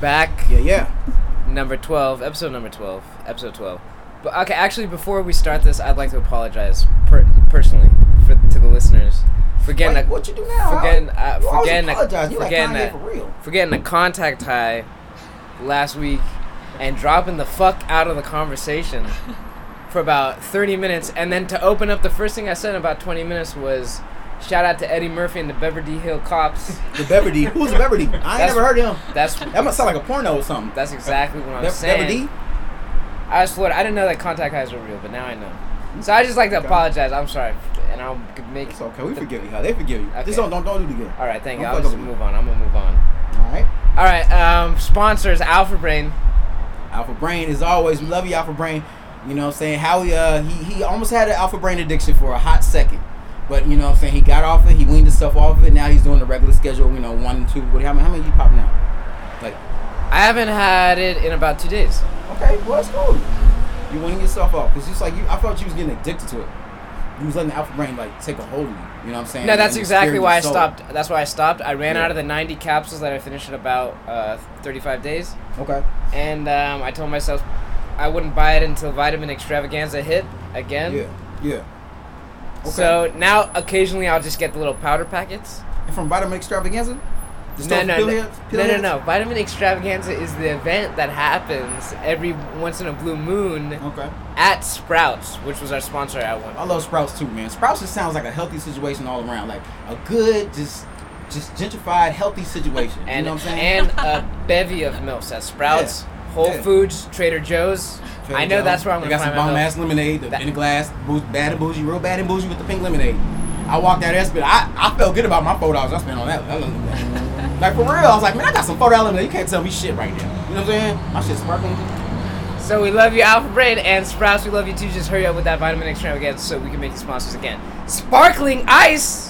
back. Yeah, yeah. Number 12, episode number 12. Episode 12. But okay, actually before we start this, I'd like to apologize per- personally for to the listeners for getting What, a what you do now? for getting uh, for getting a. For like getting a, for real. for getting a contact high last week and dropping the fuck out of the conversation for about 30 minutes and then to open up the first thing I said in about 20 minutes was shout out to Eddie Murphy and the Beverly Hill Cops. The Beverly. Who's the Beverly? I ain't That's- never heard of him. That's That must sound like a porno or something. that's exactly what I'm Be- saying. Beverly. I was floored. I didn't know that contact highs were real, but now I know. So I just like to Okay. apologize. I'm sorry, and I'll make. It's okay. We forgive you. How they forgive you. Okay. Just don't don't don't do it again. All right, thank you. Don't I'll fuck just move on. I'm gonna move on. All right. All right. Um, sponsors Alpha Brain. Alpha Brain, as always, we love you, Alpha Brain. You know what I'm saying? Howie, uh, he, he almost had an Alpha Brain addiction for a hot second. But, you know what I'm saying? He got off it, he weaned himself off of it. Now he's doing the regular schedule, you know, one and two. What, how, many, how many you popping now? Like, I haven't had it in about two days. okay, well, that's cool. You weaning yourself off. Because it's like, you, I felt you was getting addicted to it. You was letting the Alpha Brain, like, take a hold of you. You know what I'm saying? No, that's And exactly why I stopped. That's why I stopped. I ran Yeah. out of the 90 capsules that I finished in about uh, 35 days, Okay. and um, I told myself I wouldn't buy it until Vitamin Extravaganza hit again. Yeah, yeah. Okay. So now occasionally I'll just get the little powder packets. And from Vitamin Extravaganza? The No, no, no, no, no, no. Vitamin Extravaganza is the event that happens every once in a blue moon Okay. at Sprouts, which was our sponsor at one. I love Sprouts too, man. Sprouts just sounds like a healthy situation all around. Like a good, just just gentrified, healthy situation. And you know what I'm saying? and a bevy of milks at Sprouts, Whole Yeah. Foods, Trader Joe's. Trader I know that's where I'm They gonna got some bomb ass lemonade the, That- in the glass, boo- bad and bougie, real bad and bougie with the pink lemonade. I walked out there, spent. I, I felt good about my four dollars I spent on that. that like for real, I was like, man, I got some four dollars lemonade. You can't tell me shit right now. You know what I'm saying? My shit's sparkling. So we love you, Alpha Brain, and Sprouts. We love you too. Just hurry up with that vitamin extravaganza so we can make you sponsors again. Sparkling ice.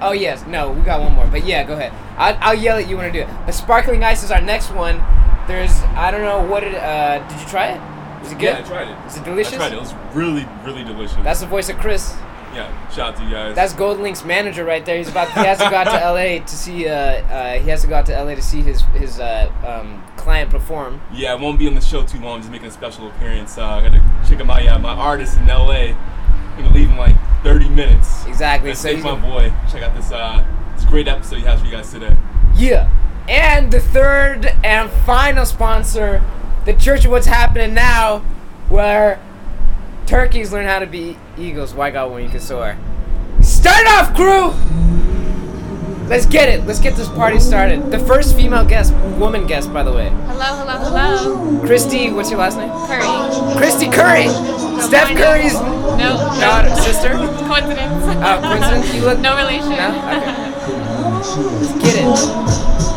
Oh yes, no, we got one more, but yeah, go ahead. I'll, I'll yell at you when I do it. But sparkling ice is our next one. There's I don't know what it. Uh, did you try it? Is it good? Yeah, I tried it. Is it delicious? I tried it. It was really, really delicious. That's the voice of Chris. Yeah. Shout out to you guys. That's GoldLink's manager right there. He's about. He has to go out to L.A. to see. Uh, uh, he has to go out to L.A. to see his his uh, um, client perform. yeah. I won't be on the show too long. Just making a special appearance. Uh, I got to check out my uh, my artist in L.A. I'm gonna leave in like 30 minutes. Exactly. So he's my boy. Check out this uh this great episode he has for you guys today. Yeah. And the third and final sponsor, the Church of What's Happening Now, where turkeys learn how to be eagles. Why God when you can soar. Start off, crew! Let's get it. Let's get this party started. The first female guest, woman guest, by the way. Hello, hello, hello. Christy, what's your last name? Curry. Christy Curry! Steph mind. Curry's No. daughter, sister? Coincidence. Oh, coincidence? You look- No relation. No? Okay. Let's get it.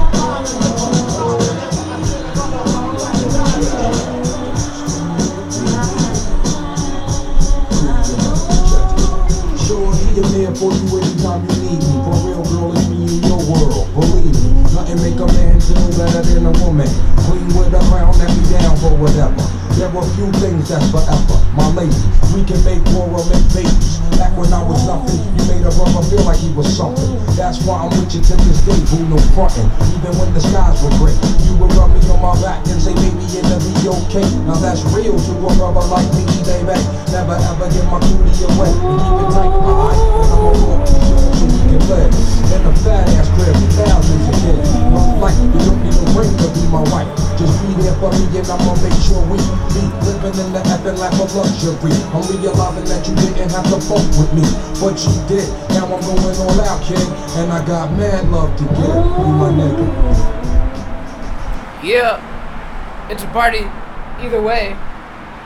Man for you anytime you need a man feel better than a woman. Queen with a crown that be down for whatever. There are few things that's forever. My lady, we can make war or make babies. Back when I was nothing, you made a brother feel like he was something. That's why I'm with you to this day, who no frontin'. Even when the skies were gray, you would rub me on my back and say, baby, it'll be okay. Now that's real to a brother like me, baby. Never ever get my cootie away. And keep it tight, alright? And I'm gonna walk you so you can live. In a fat the of luxury. I'm realizing that you didn't have to fuck with me, but you did. Now I'm going all out, kid, and I got mad love to give. You my nigga. Yeah. It's a party. Either way.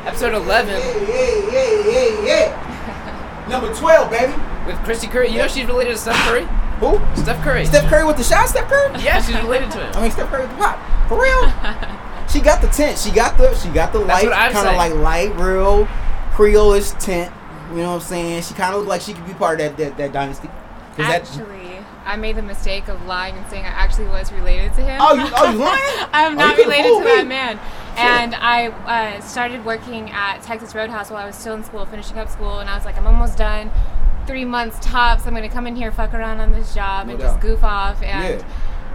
Episode 11 Yeah, yeah, yeah, yeah, yeah. Number 12, baby. with Christy Curry. You know she's related to Steph Curry? Who? Steph Curry. Steph Curry with the shot, Steph Curry? Yeah, she's related to him. I mean, Steph Curry with the pop. For real? she got the tent. She got the she got the light, kind of like light, real Creole-ish tint. You know what I'm saying? She kind of looked like she could be part of that that, that dynasty. 'Cause that- Actually, I made the mistake of lying and saying I actually was related to him. oh, you oh you lying? I'm Oh, not you could've related fooled to that me. man. And I uh, started working at Texas Roadhouse while I was still in school, finishing up school, and I was like, I'm almost done. Three months tops. I'm gonna come in here, fuck around on this job, No and doubt. just goof off. And Yeah.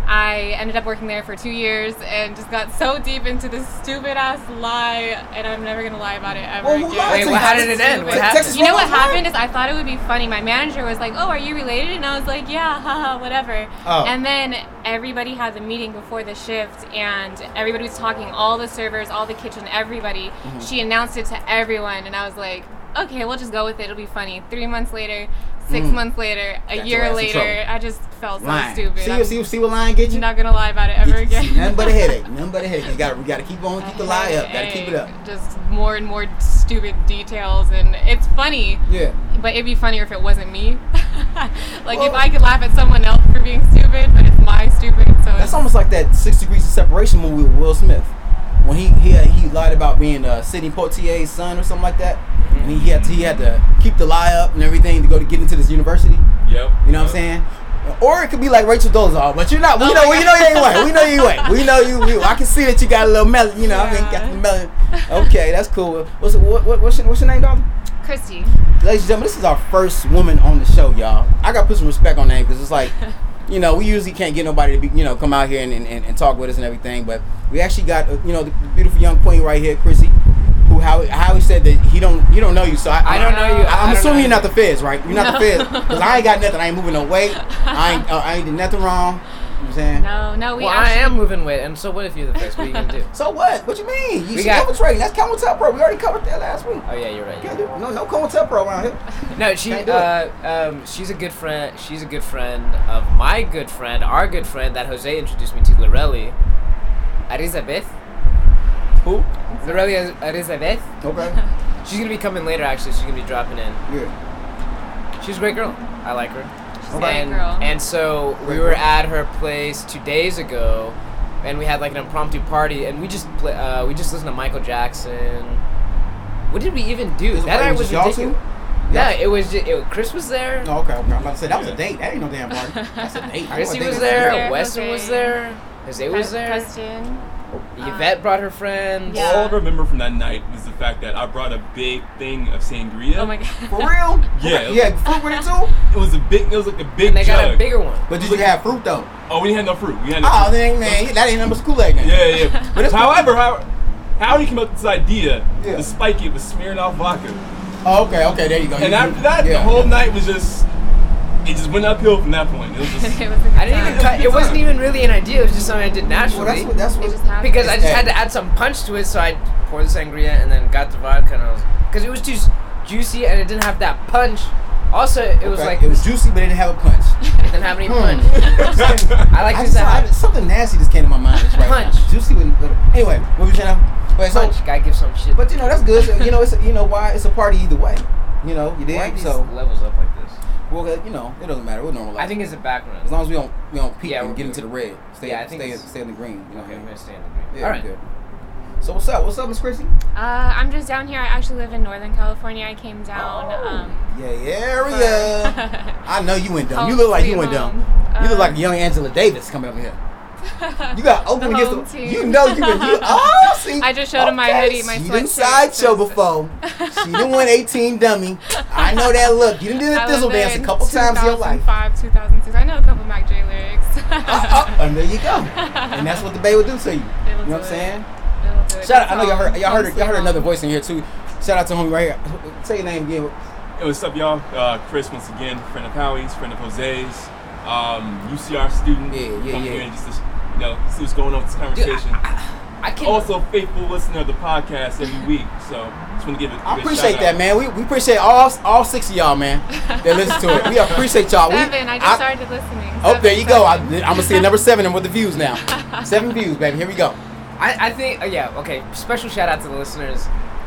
I ended up working there for two years and just got so deep into this stupid ass lie, and I'm never gonna lie about it ever Well, again. lied Wait, to well, you? how did it end? What happened? You know what happened is I thought it would be funny. My manager was like, "Oh, are you related?" And I was like, "Yeah, haha, whatever." Oh. And then everybody had the meeting before the shift, and everybody was talking. All the servers, all the kitchen, everybody. Mm-hmm. She announced it to everyone, and I was like, "Okay, we'll just go with it. It'll be funny." Three months later, six Mm. months later, a Got year later. I just felt so Lying. stupid. See, I'm see, see what lying get you? not gonna lie about it ever again. see, nothing but a headache. Nothing but a headache. You got we got to keep on, keep the lie up. Got to keep it up. Just more and more stupid details, and it's funny. Yeah. But it'd be funnier if it wasn't me. like if I could laugh at someone else for being stupid, but it's my stupid. So That's it's, almost like that Six Degrees of Separation movie with Will Smith. When he he he lied about being uh, Sidney Poitier's son or something like that, and he had to, he had to keep the lie up and everything to go to get into this university. Yep. You know what I'm saying? Or it could be like Rachel Dolezal, but you're not. We Oh know. We know you ain't white. We know you ain't. We know you. We, I can see that you got a little melon. You know, I mean, got the melon. Okay, that's cool. What's what, what, what's, your, what's your name, dog? Christy. Ladies and gentlemen, this is our first woman on the show, y'all. I got to put some respect on that because it's like, you know, we usually can't get nobody to be, you know, come out here and, and, and talk with us and everything. But we actually got, uh, you know, the beautiful young queen right here, Chrissy, who how Howie said that he don't, you don't know you. So I, I don't know you. I am assuming you're not the feds, right? You're not the feds because I ain't got nothing. I ain't moving no weight. I ain't, uh, I ain't did nothing wrong. You know what I'm saying? No, no, we Well, I am moving weight, and so what if you're the first? What are you gonna do? So what? What you mean? You We should got- infiltrating. That's Comatell We already covered that last week. Oh yeah, you're right. Can't You're do, right. no, no Comatell around here. No, she. Can't do Uh, um, she's a good friend. She's a good friend of my good friend, our good friend that Jose introduced me to, Lorelli. Elizabeth. Who? Lorelli Elizabeth. Okay. She's gonna be coming later. Actually, she's gonna be dropping in. Yeah. She's a great girl. I like her. She's a great and, and so we were at her place two days ago, and we had like an impromptu party, and we just play, uh, we just listened to Michael Jackson. What did we even do? This that party was was y'all ridiculous. two? Yeah, it was. Just, it, Chris was there. Oh, okay, okay. I'm about to say that was a date. That ain't no damn party. That's a date. I Chrissy know a was there. there, Weston was there. Jose was there. Preston. Uh, Yvette brought her friends. Yeah. All I remember from that night was the fact that I brought a big thing of sangria. Oh my god. For real? Yeah. Yeah, fruit with it too? It was a big. It was like a big And they got a bigger one. But did you have fruit though? Oh, we didn't have no fruit. We had no Oh, fruit. then man, that ain't number school Aid then. Yeah, yeah. But it's- However, how how he came up with this idea Yeah. to spike it with off vodka, Oh, okay, okay, there you go. and You- after that, yeah. the whole night was just it just went uphill from that point. It was just. it was I didn't even. time. Cut, it wasn't even really an idea. It was just something I did naturally. Well, that's what that's what. just because I just had to add some punch to it, so I poured the sangria and then got the vodka, and I was because it was too juicy and it didn't have that punch. Also, it was okay, like it was juicy, but it didn't have a punch. it didn't have any Hmm. punch. I like I this. just, I, something nasty just came to my mind right Punch. now. Juicy with, with anyway. What was you saying? Wait, so punch. Gotta give some shit. but you know that's good. So, you know it's a, you know why it's a party either way. You know you why are dig. these So levels up like this? Well, uh, you know it doesn't matter. We'll normalize. I think it's a background. as long as we don't we don't peek Yeah, and get good. into the red. Stay Yeah, I think stay it's- stay in the green. You know Okay, what I I'm mean? gonna stay in the green. Yeah, All we're good. So what's up? What's up, Miss Chrissy? Uh, I'm just down here. I actually live in Northern California. I came down. Oh. Um, Yeah, area. for- I know you went dumb. You look like you sweet went dumb. home. You look like young Angela Davis coming over here. You got open The against home the. team. You know you been. You, oh, see. I just showed him my hoodie, my She done sweatshirt sideshow says- before. She done won 18 dummy. I know that look. You done did a I was thizzle there dance a couple times in your life. 2005, 2006. I know a couple Mac Dre lyrics. Oh, oh, and there you go. And that's what the babe would do to you. You know what I'm saying? It'll do it. Shout out. I know y'all heard. Y'all heard. Y'all heard another voice in here too. Shout out to homie right here. Say your name again. Hey, what's up, y'all? Uh, Chris, once again, friend of Howie's, friend of Jose's, um, UCR student. Yeah, yeah, Come yeah. here and just to, you know, see what's going on with this conversation. I can also, faithful listener of the podcast every week. So, just want to give it. I give it a appreciate shout that, out. man. We, we appreciate all all six of y'all, man. That listen to it. We appreciate y'all. We- Seven. I just started listening. Oh, Seven, there you go. I, I'm gonna see a number seven and with the views now. Seven views, baby. Here we go. I, I think, uh, yeah, okay. Special shout out to the listeners.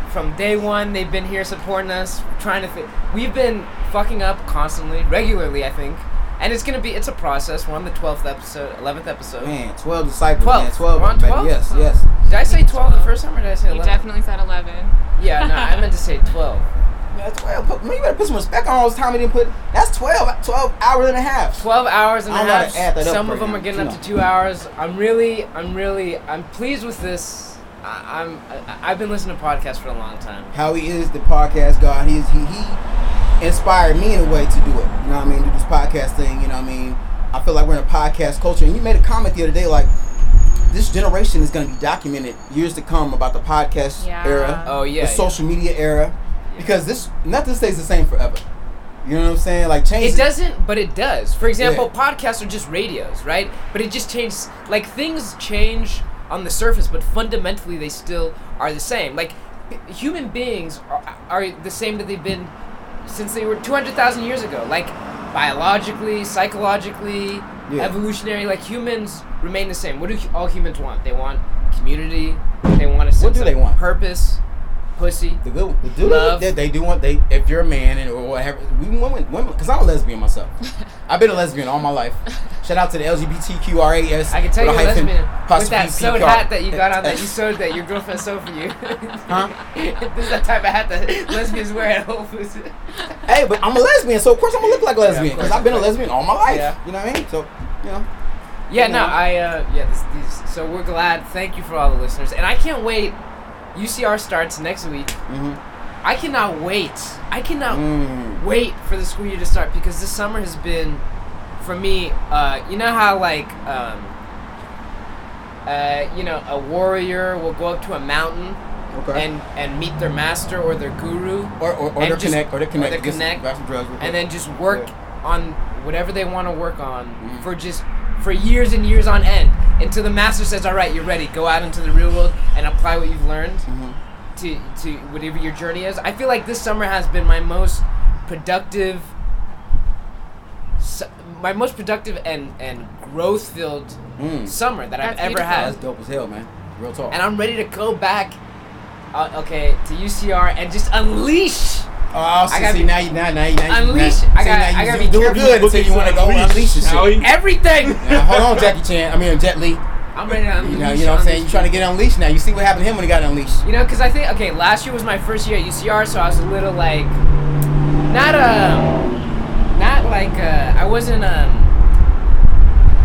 From day one, they've been here supporting us, trying to. Th- we've been fucking up constantly, regularly, I think. And it's gonna be, it's a process. We're on the 12th episode, 11th episode. Man, twelve disciples, 12. man. Twelve, We're on baby. 12? Yes, yes. Did I say 12 the first time or did I say You 11? definitely said 11. Yeah, no, I meant to say 12. Yeah, twelve. Put, man, you better put some respect on all this time he didn't put. That's 12, 12 hours and a half. 12 hours and a I don't know how half. to add that up Some of them now, are getting up to two hours. I'm really, I'm really, I'm pleased with this. I, I'm, I, I've been listening to podcasts for a long time. How he is the podcast god. He's he he inspired me in a way to do it. You know what I mean? Do this podcast thing. You know what I mean? I feel like we're in a podcast culture, and you made a comment the other day like. This generation is going to be documented years to come about the podcast Yeah. era, Oh yeah. the yeah. social media era, because this nothing stays the same forever. You know what I'm saying? Like change. It doesn't, but it does. For example, Yeah. podcasts are just radios, right? But it just changes. Like things change on the surface, but fundamentally they still are the same. Like human beings are, are the same that they've been since they were 200,000 years ago. Like biologically, psychologically, Yeah. evolutionary. Like humans remain the same. What do all humans want? They want community. They want a sense What do of they want? Purpose, pussy. The good, the do Love. they, they do want they if you're a man and or whatever we women women because I'm a lesbian myself. I've been a lesbian all my life. Shout out to the LGBTQRAS. I can tell you, a lesbian with that sewed hat that you got on that you sewed that your girlfriend sewed for you. Huh? this is the type of hat that lesbians wear at Whole Foods. Hey, but I'm a lesbian, so of course I'm gonna look like a lesbian because course, I've been a lesbian all my life. Yeah. You know what I mean? So, you know. yeah, You no. I uh, yeah, this, these, so we're glad. Thank you for all the listeners, and I can't wait. UCR starts next week. Mhm. I cannot wait. I cannot Mm. wait for the school year to start because this summer has been, for me, uh, you know how like, um, uh, you know, a warrior will go up to a mountain Okay. and and meet their master or their guru, or or, or their just- connect or their connect. their connect, grab some drugs real and then just work on whatever they want to work on Mhm. for just for years and years on end until the master says, "All right, you're ready. Go out into the real world and apply what you've learned Mhm. to to whatever your journey is." I feel like this summer has been my most productive, su- my most productive and and growth filled Mm. summer that I've That's ever beautiful. had That's dope as hell, man. Real talk. and I'm ready to go back. Uh, okay, to UCR and just unleash. Oh, so I gotta see be- now you now now you now Unleash. now- I you I gotta be doing good until you want to go unleash and shit. Everything. Now, hold on, Jackie Chan. I mean Jet Li. I'm ready to unleash. You know, you know what I'm saying? You're trying to get unleashed now. You see what happened to him when he got unleashed. You know, because I think okay, last year was my first year at UCR, so I was a little like, not um, not like uh, I wasn't um,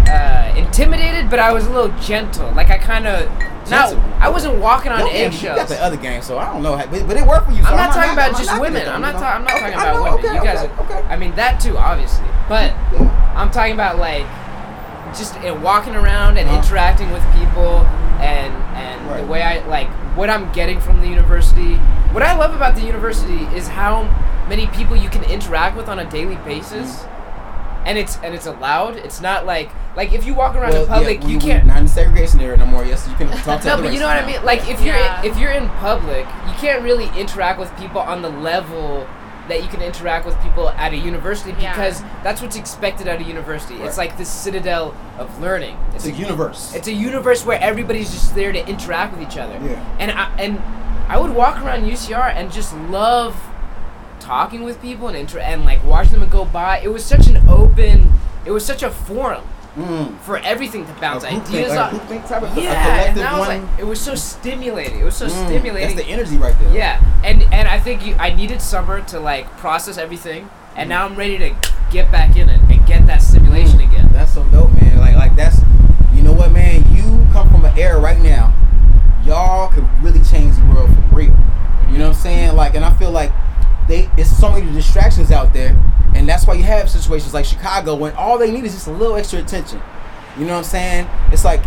uh, intimidated, but I was a little gentle. Like I kind of, not, Gentle? I wasn't walking on man, You got the other game, so I don't know, how- but, but it worked for you. So I'm not talking about I'm just women. I'm not. Ta- I'm not Okay, talking about know, women. okay, you guys. okay, are, okay. I mean that too, obviously. But I'm talking about like just uh, walking around and Uh-huh. interacting with people and and the way I like what I'm getting from the university. What I love about the university is how many people you can interact with on a daily basis. Mm-hmm. And it's and it's allowed. It's not like like if you walk around Well, in public, yeah, we, you can't. not in segregation area no more. Yes, you can talk to No, but you know what I mean. Like if you're Yeah. if you're in public, you can't really interact with people on the level that you can interact with people at a university Yeah. because that's what's expected at a university. It's like this citadel of learning. It's a universe. It's a universe where everybody's just there to interact with each other. Yeah. And I and I would walk around UCR and just love talking with people and inter- and like watching them go by. It was such an open. It was such a forum Mm. for everything to bounce ideas off. groupthink type a yeah, collective and I was one. like, it was so stimulating. It was so Mm, stimulating. That's the energy right there. Yeah, and and I think you, I needed summer to like process everything, and now I'm ready to get back in it and get that stimulation again. That's so dope, man. Like, like that's, you know what, man? You come from an era right now. Y'all could really change the world for real. You know what I'm saying? Like, and I feel like they, it's so many distractions out there, and that's why you have situations like Chicago when all they need is just a little extra attention. You know what I'm saying? It's like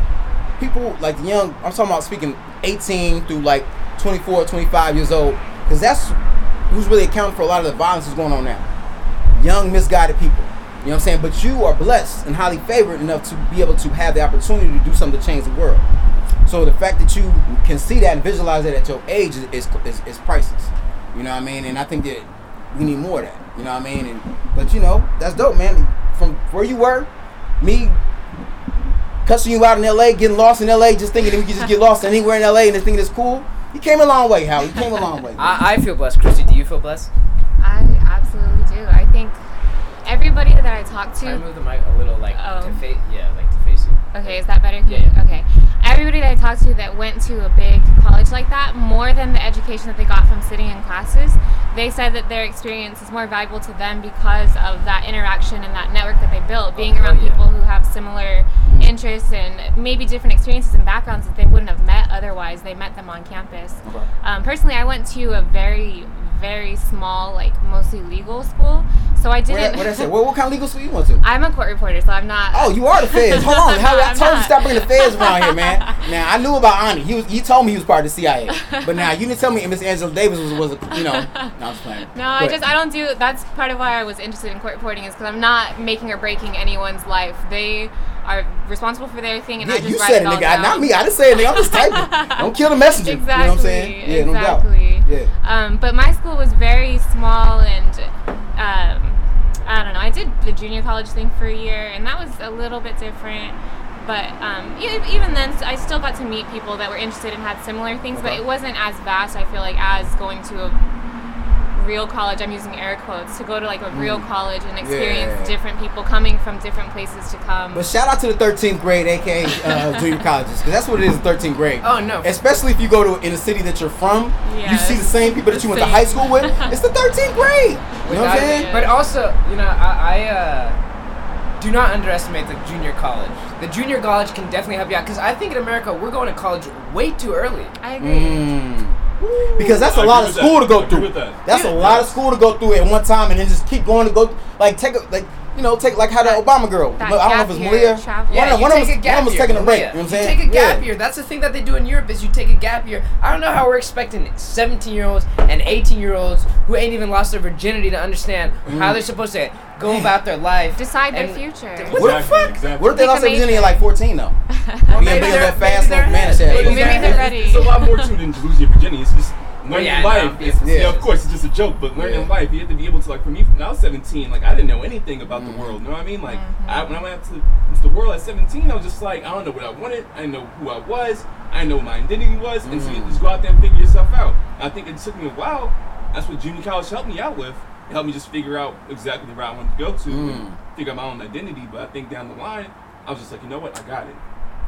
people like the young. I'm talking about speaking 18 through like 24, 25 years old, because that's who's really accounting for a lot of the violence that's going on now young misguided people. You know what I'm saying? But you are blessed and highly favored enough to be able to have the opportunity to do something to change the world. So the fact that you can see that and visualize that at your age is, is, is priceless. You know what I mean? And I think that we need more of that. You know what I mean? And but you know, that's dope, man. From where you were, me cussing you out in LA, getting lost in LA, just thinking that we could just get lost anywhere in LA and just thinking it's cool. You came a long way, Howard. You came a long way. I, I feel blessed. Christy, do you feel blessed? I absolutely do. I think everybody that I talk to. I move the mic a little like Oh. to face? Yeah, like to face you. Okay, is that better? Yeah. Okay. Everybody that I talked to that went to a big college like that, more than the education that they got from sitting in classes, they said that their experience is more valuable to them because of that interaction and that network that they built, being Oh, around yeah. people who have similar interests and maybe different experiences and backgrounds that they wouldn't have met otherwise. They met them on campus. Okay. Um, personally, I went to a very, very small, like mostly legal school. So I didn't. what I say? What, what kind of legal school you went to? I'm a court reporter, so I'm not. Oh, you are the feds. Hold on. How, I told you stop bringing the feds around here, man. Now I knew about Ani. He was. He told me he was part of the CIA. But now you didn't tell me Miss Angela Davis was, was a, you know. No, I'm just playing. No, I just I don't do. That's part of why I was interested in court reporting is because I'm not making or breaking anyone's life. They are responsible for their thing, and Yeah, I just you write said it nigga. down. Not me. I didn't say it, nigga. I'm just typing. Don't kill the messenger. Exactly. You know what I'm saying? Yeah, no doubt. exactly. Yeah. Um, but my school was very small, and um, I don't know. I did the junior college thing for a year, and that was a little bit different. But um, even then, I still got to meet people that were interested and had similar things. But it wasn't as vast. I feel like as going to a real college. I'm using air quotes to go to like a real college and experience Mm. Yeah. different people coming from different places to come. But shout out to the 13th grade, aka uh, junior colleges, because that's what it is, 13th grade. Oh, no. Especially if you go to in a city that you're from, you see the same people that you went to high school with. It's the 13th grade. You know what I'm saying? But also, you know, I, I uh, do not underestimate the junior college. The junior college can definitely help you out because I think in America we're going to college way too early. I agree. Mm. Because that's a I lot of school that. to go through. That's a Yeah. lot of school to go through at one time, and then just keep going to go. Like take a like you know take like how the That- Obama girl. that I don't know if it's year Malia. travel. Yeah, one of, you one of take them, a one of them was taking a break. Yeah. You know what I'm saying? You take a gap Yeah. year. That's the thing that they do in Europe is you take a gap year. I don't know how we're expecting 17 year olds and 18 year olds who ain't even lost their virginity to understand how mm. they're supposed to go about their life. Decide their future. What the Exactly, fuck? exactly. What if they Pick lost a their virginity at like 14 though? Well, Yeah, maybe because they're- that fast maybe they're little man Maybe Maybe they're they're ready. It's a lot more to than just losing your virginity. It's just learning yeah, life. no, It's, yeah. yeah. of course, it's just a joke, but learning Yeah. life, you have to be able to, like, for me, when I was 17, like, I didn't know anything about the mm-hmm. world. You know what I mean? Like, mm-hmm. I, when I went out to, to the world at 17, I was just like, I don't know what I wanted. I didn't know who I was. I didn't know what my identity was. And so you mm. just go out there and figure yourself out. And I think it took me a while. That's what junior college helped me out with. It helped me just figure out exactly the route I wanted to go to and mm. figure out my own identity. But I think down the line, I was just like, you know what? I got it.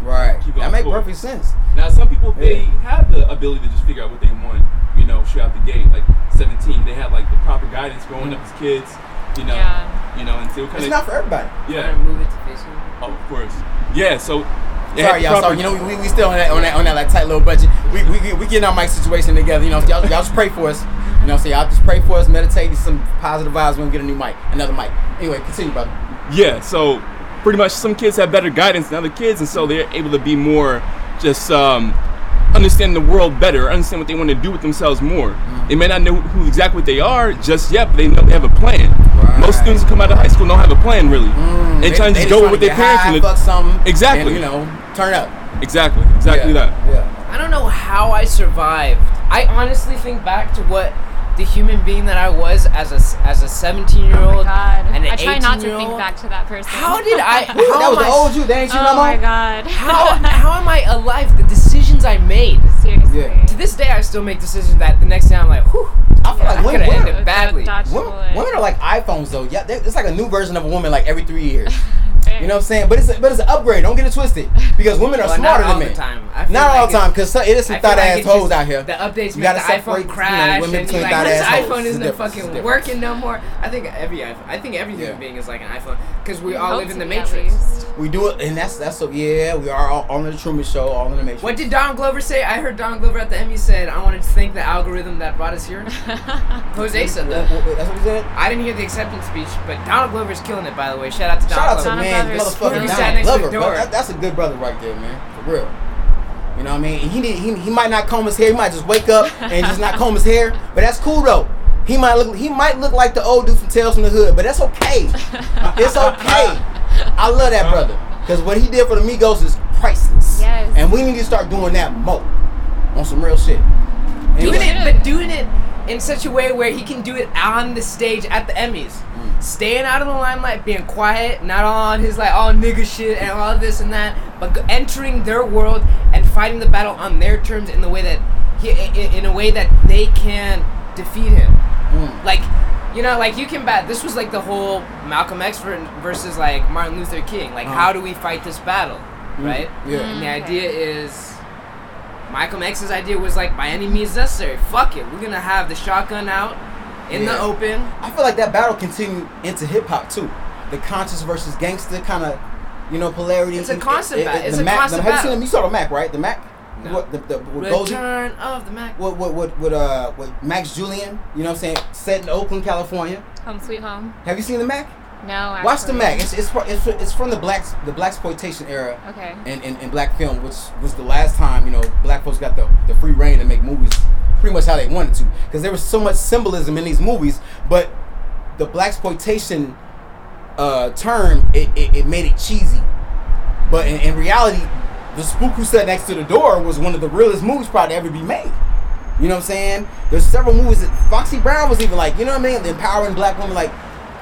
Right. Keep That going make perfect sense. Now, some people they Yeah. have the ability to just figure out what they want, you know, straight out the gate. Like 17, they have like the proper guidance growing up as kids, you know, Yeah. you know, and so kind It's of not for everybody. yeah, Move it to Facebook. oh, of course, yeah. So they Sorry, have y'all. Sorry, you know we, we still on that on that on that like tight little budget. We we we getting our mic situation together. You know, y'all, y'all just pray for us. You know, so y'all just pray for us, meditate, some positive vibes. We're gonna get a new mic, another mic. Anyway, continue, brother. Yeah, so pretty much some kids have better guidance than other kids, and so they're able to be more just um, understand the world better, understand what they want to do with themselves more. They may not know who exactly what they are just yet, but they know they have a plan. Right. Most students who come out of high school don't have a plan really. they, try to just go with what their get parents high, want fuck something, Exactly. And, you know, turn up. Exactly, exactly yeah. that. Yeah. I don't know how I survived. I honestly think back to what the human being that I was as a s- as a 17 year Oh old my god. and an I try not to 18-year-old. think back to that person. How did I? How that was am the I- old you. That ain't you no Oh more. my god. How how am I alive? The decisions I made. Seriously. Yeah. To this day, I still make decisions that the next day I'm like, whew. I feel I like women, coulda women, ended badly. Women, women are like iPhones though. Yeah, it's like a new version of a woman like every three years. Fair. You know what I'm saying? But it's a, but it's an upgrade. Don't get it twisted. Because women are Well, smarter not all than men. the time. I feel Not all the time, because it is some I thought like ass it's hoes out here. The updates You make gotta the separate, iPhone you know, crash, women and between like, thought this ass hoes. iPhone isn't difference. It's a fucking working no more. I think every iPhone, I think every human Yeah. being is like an iPhone because we We all live in the Matrix. We do it, and that's that's so yeah. We are all on the Truman Show, all in the Matrix. What did Don Glover say? I heard Don Glover at the Emmy said, "I wanted to thank the algorithm that brought us here." Jose said that. That's what he said. I didn't hear the acceptance speech, but Donald Glover's killing it. By the way, shout out to Don Shout out to Glover. Man, Glover's motherfucking killing it. Sat to the bro. door. That, that's a good brother right there, man. For real. You know what I mean? He need, he, he might not comb his hair. He might just wake up and just not comb his hair. But that's cool though. He might look he might look like the old dude from Tales from the Hood, but that's okay. it's okay. I love that brother because what he did for the Migos is priceless. Yes. And we need to start doing that more on some real shit. doing it, but doing it in such a way where he can do it on the stage at the Emmys, Mm. Staying out of the limelight, being quiet, not on his like all nigga shit and all this and that, but entering their world and fighting the battle on their terms in the way that he, in, in a way that they can defeat him. Mm. Like, you know, like you can bat. This was like the whole Malcolm X versus like Martin Luther King. Like, Uh-huh. how do we fight this battle, right? Yeah. And the idea is Malcolm X's idea was like by any means necessary. Fuck it, we're gonna have the shotgun out in Yeah. the open. I feel like that battle continued into hip hop too. The conscious versus gangster kind of, you know, polarity. It's a And- constant it- bat- it- it's the a Mack, constant the, have you seen them? You saw the Mack, right? The Mack. No. what the, the what Goldie, Return of the Mack. what what what what uh what Max Julien, you know what I'm saying, set in Oakland, California. Home sweet home. Have you seen the Mack? No. Actually. Watch the Mack. It's it's it's, it's from the black the black exploitation era. Okay. in, in, in black film, which was the last time you know black folks got the, the free reign to make movies pretty much how they wanted to, because there was so much symbolism in these movies, but the black exploitation uh, term it, it, it made it cheesy, but in, in reality, the spook who sat next to the door was one of the realest movies probably ever be made. You know what I'm saying? There's several movies that Foxy Brown was even like, you know what I mean? The empowering black woman, like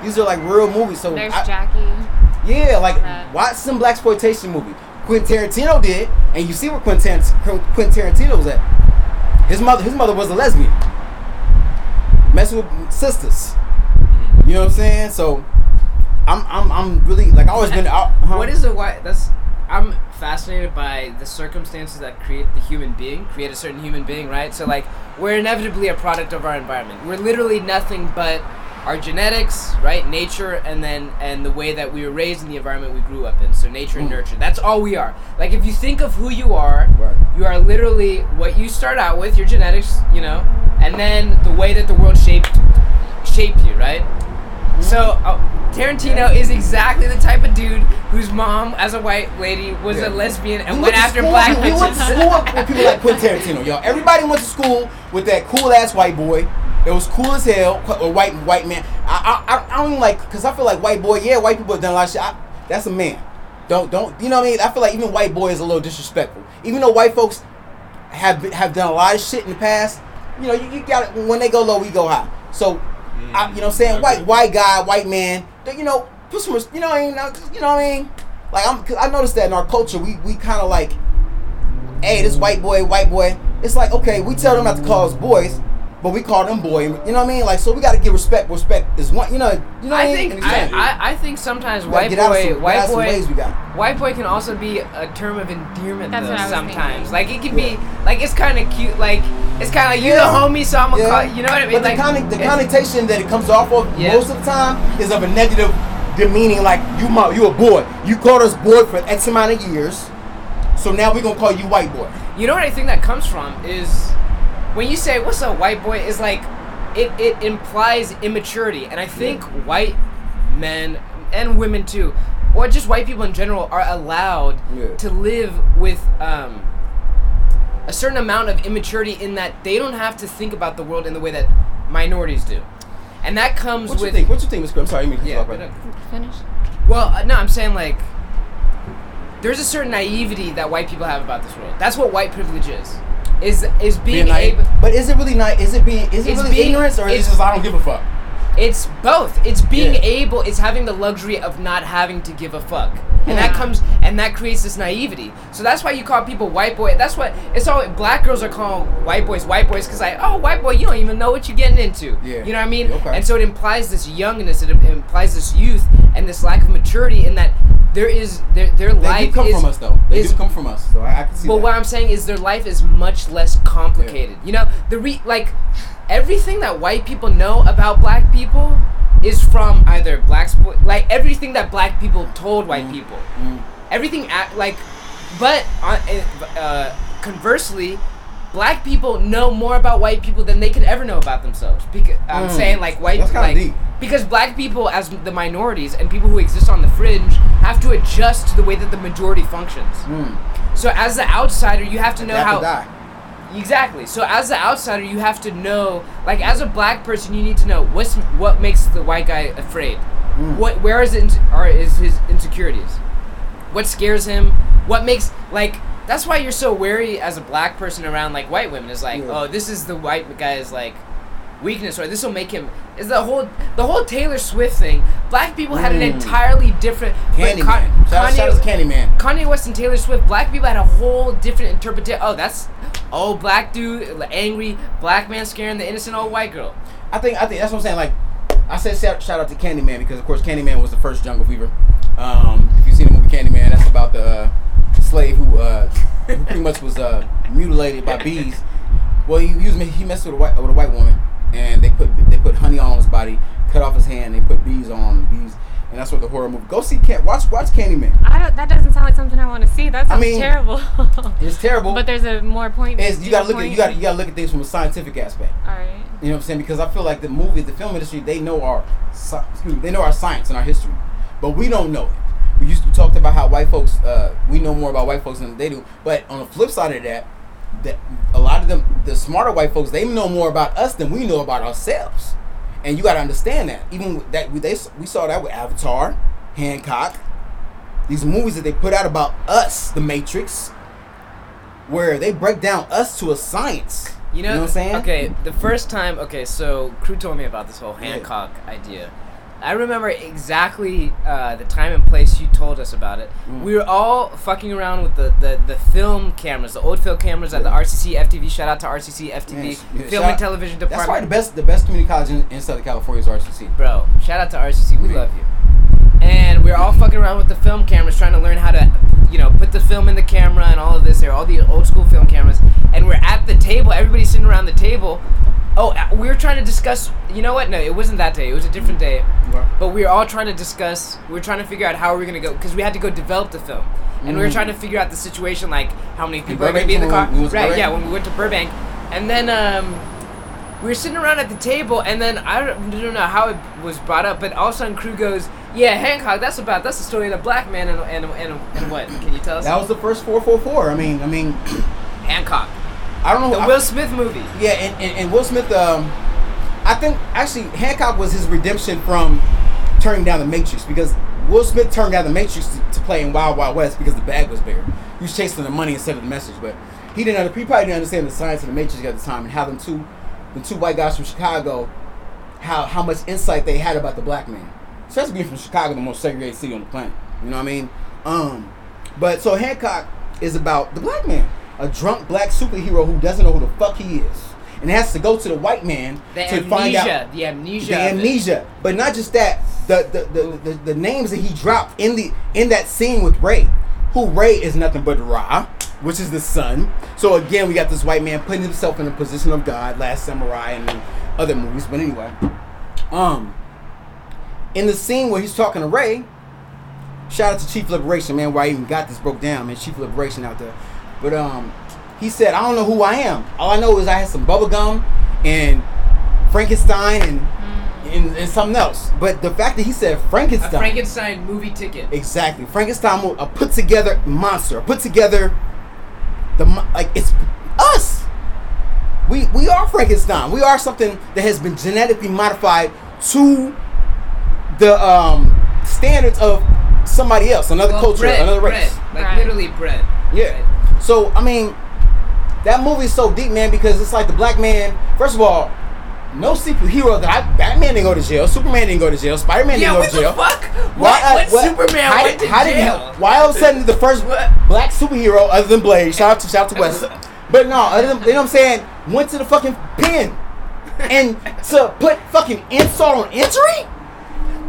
these are like real movies. So There's I- Jackie. yeah, like That- watch some black exploitation movie. Quentin Tarantino did, and you see where Quentin, Quentin Tarantino was at. His mother, his mother was a lesbian, messing with sisters. You know what I'm saying? So, I'm, I'm, I'm really like I always been. Uh, huh? What is a white? That's I'm fascinated by the circumstances that create the human being, create a certain human being, right? So like we're inevitably a product of our environment. We're literally nothing but our genetics, right? Nature, and then and the way that we were raised in the environment we grew up in. So nature and Mm. nurture. That's all we are. Like if you think of who you are, Right. you are literally what you start out with, your genetics, you know, and then the way that the world shaped shaped you, right? So uh, Tarantino is exactly the type of dude whose mom, as a white lady, was Yeah. a lesbian and We went after school- black we, we went to school with people like Quentin Tarantino, y'all. Everybody went to school with that cool ass white boy. It was cool as hell. A white white man. I I, I, don't like because I feel like white boy. Yeah, white people have done a lot of shit. I, that's a man. Don't don't you know what I mean? I feel like even white boy is a little disrespectful. Even though white folks have have done a lot of shit in the past, you know, you, you got it. When they go low, we go high. So, I, you know, what I'm saying white white guy, white man. You know, put some, you know, what I mean, you know what I mean. Like I'm, I noticed that in our culture, we we kind of like, hey, this white boy, white boy. It's like okay, we tell them not to call us boys, but we call them boy. You know what I mean? Like so, we got to give respect. Respect is one. You know, you know. What I mean? think I, exactly. I, I think sometimes white get out of boy some- white boy ways we got. white boy can also be a term of endearment That's though what I was sometimes. thinking. Like it can be like it's kind of cute. Like it's kind of like you Yeah. the homie, so I'm gonna Yeah. call you know what I mean. But like the, conno- the connotation that it comes off of Yeah. most of the time is of a negative demeaning, like you my, you a boy. You called us boy for X amount of years, so now we're gonna call you white boy. You know what I think that comes from is when you say "What's up, white boy?" is like it it implies immaturity, and I think white men and women too, or just white people in general, are allowed Yeah. to live with um, a certain amount of immaturity in that they don't have to think about the world in the way that minorities do, and that comes What you with think? What you think, Miss Chris? I'm sorry, you mean yeah. right Finish. well, uh, no, I'm saying like there's a certain naivety that white people have about this world. That's what white privilege is. Is is being, being naive. able. But is it really not? Is it being? Is it really being- ignorance, or is it just I don't give a fuck? It's both. It's being Yeah. able. It's having the luxury of not having to give a fuck, and that comes and that creates this naivety. So that's why you call people white boy. That's what it's all. Black girls are calling white boys white boys because like, oh, white boy, you don't even know what you're getting into. Yeah. You know what I mean? Okay. And so it implies this youngness. It implies this youth and this lack of maturity in that there is their their They life do come is, from us, though. They is do come from us, so I, I can see but that. what I'm saying is their life is much less complicated. You know, the re like everything that white people know about black people is from either black splo- like everything that black people told white Mm. people. Mm. Everything at, like but on, uh, conversely Black people know more about white people than they could ever know about themselves. Because I'm Mm. saying like white That's like deep. because black people as the minorities and people who exist on the fringe have to adjust to the way that the majority functions. Mm. So as the outsider, you have to know have how to. Exactly. So as an outsider, you have to know, like as a black person, you need to know what's what makes the white guy afraid. Mm. What where is it are is his insecurities? What scares him? What makes like that's why you're so wary as a black person around like white women is like, Yeah. oh, this is the white guy's like weakness or this will make him is the whole the whole Taylor Swift thing. Black people had an Mm. entirely different Candyman. Con- Shout out- Kanye- shout. Kanye West and Taylor Swift, black people had a whole different interpretation. Oh, that's oh black dude, angry black man scaring the innocent old white girl. I think I think that's what I'm saying. Like I said, shout, out to Candyman because of course Candyman was the first Jungle Fever. Um, if you've seen the movie Candyman, that's about the uh, slave who, uh, who pretty much was uh, mutilated by bees. Well, he, was he messed with a white with a white woman, and they put they put honey on his body, cut off his hand, they put bees on bees, and that's what the horror movie. Go see Can watch watch Candyman. I don't. That doesn't sound like something I want to see. That sounds I mean, terrible. It's terrible. but there's a more point. To you gotta look at you point. got you gotta look at things from a scientific aspect. All right. You know what I'm saying? Because I feel like the movie, the film industry, they know our excuse me, they know our science and our history, but we don't know it. We used to talk about how white folks, uh, we know more about white folks than they do. But on the flip side of that, that a lot of them, the smarter white folks, they know more about us than we know about ourselves. And you got to understand that. Even with that we they we saw that with Avatar, Hancock, these movies that they put out about us, The Matrix, where they break down us to a science. You know, what I'm saying? Okay, the first time, okay, so Crew told me about this whole Hancock idea. I remember exactly uh, the time and place you told us about it. Mm. We were all fucking around with the, the, the film cameras, the old film cameras at the RCC FTV. Shout out to RCC FTV, Yeah, yeah, Film and Television That's Department. probably the best the best community college in, in Southern California is RCC. Bro, shout out to RCC. We Yeah. love you. And we were all fucking around with the film cameras, trying to learn how to, you know, put the film in the camera and all of this. There, all the old school film cameras. And we're at the table. Everybody's sitting around the table. Oh, uh, we were trying to discuss. You know what? No, it wasn't that day. It was a different day. But we were all trying to discuss. We were trying to figure out how we were gonna go because we had to go develop the film, and we were Mm. trying to figure out the situation, like how many people are gonna be in the car. Right? Burbank? Yeah, when we went to Burbank, and then um, we were sitting around at the table, and then I don't, I don't know how it was brought up, but all of a sudden, Crew goes, "Yeah, Hancock. That's about that's the story of the black man and and and, and what? Can you tell us? That was the first 444. I mean, I mean, Hancock, I don't know. the I- Will Smith movie. yeah, and, and, and Will Smith. Um, I think actually Hancock was his redemption from turning down the Matrix because Will Smith turned down the Matrix to, to play in Wild Wild West because the bag was bigger. He was chasing the money instead of the message, but he didn't. He probably didn't understand the science of the Matrix at the time and how them two, the two white guys from Chicago, how how much insight they had about the black man. Especially being from Chicago, the most segregated city on the planet. You know what I mean? Um, but so Hancock is about the black man, a drunk black superhero who doesn't know who the fuck he is, and has to go to the white man The to find out the amnesia, the amnesia. But not just that, the the, the the the names that he dropped in the in that scene with Ray, who Ray is nothing but Ra, which is the sun. So again, we got this white man putting himself in the position of God, Last Samurai, and other movies. But anyway, um, in the scene where he's talking to Ray, shout out to Chief Liberation, man, Why I even got this broke down, man. Chief Liberation out there. But um, he said, I don't know who I am. All I know is I had some bubble gum and Frankenstein and, and and something else. But the fact that he said Frankenstein, A Frankenstein, Frankenstein movie ticket. exactly, Frankenstein, a put together monster, a put together the like it's us. We we are Frankenstein. We are something that has been genetically modified to the um standards of somebody else, another Well, culture, bread, another race. bread, like Right. literally bread. Yeah. So I mean, that movie is so deep, man, because it's like the black man. First of all, no superhero that I Batman didn't go to jail, Superman didn't go to jail, Spider Man Yeah, didn't go to jail. fuck? Why, What? uh, What what- Superman how went did- to how did why all of a sudden the first black superhero other than Blade? Shout out to shout out to West. But no, other than, you know what I'm saying, went to the fucking pen and to put fucking insult on injury.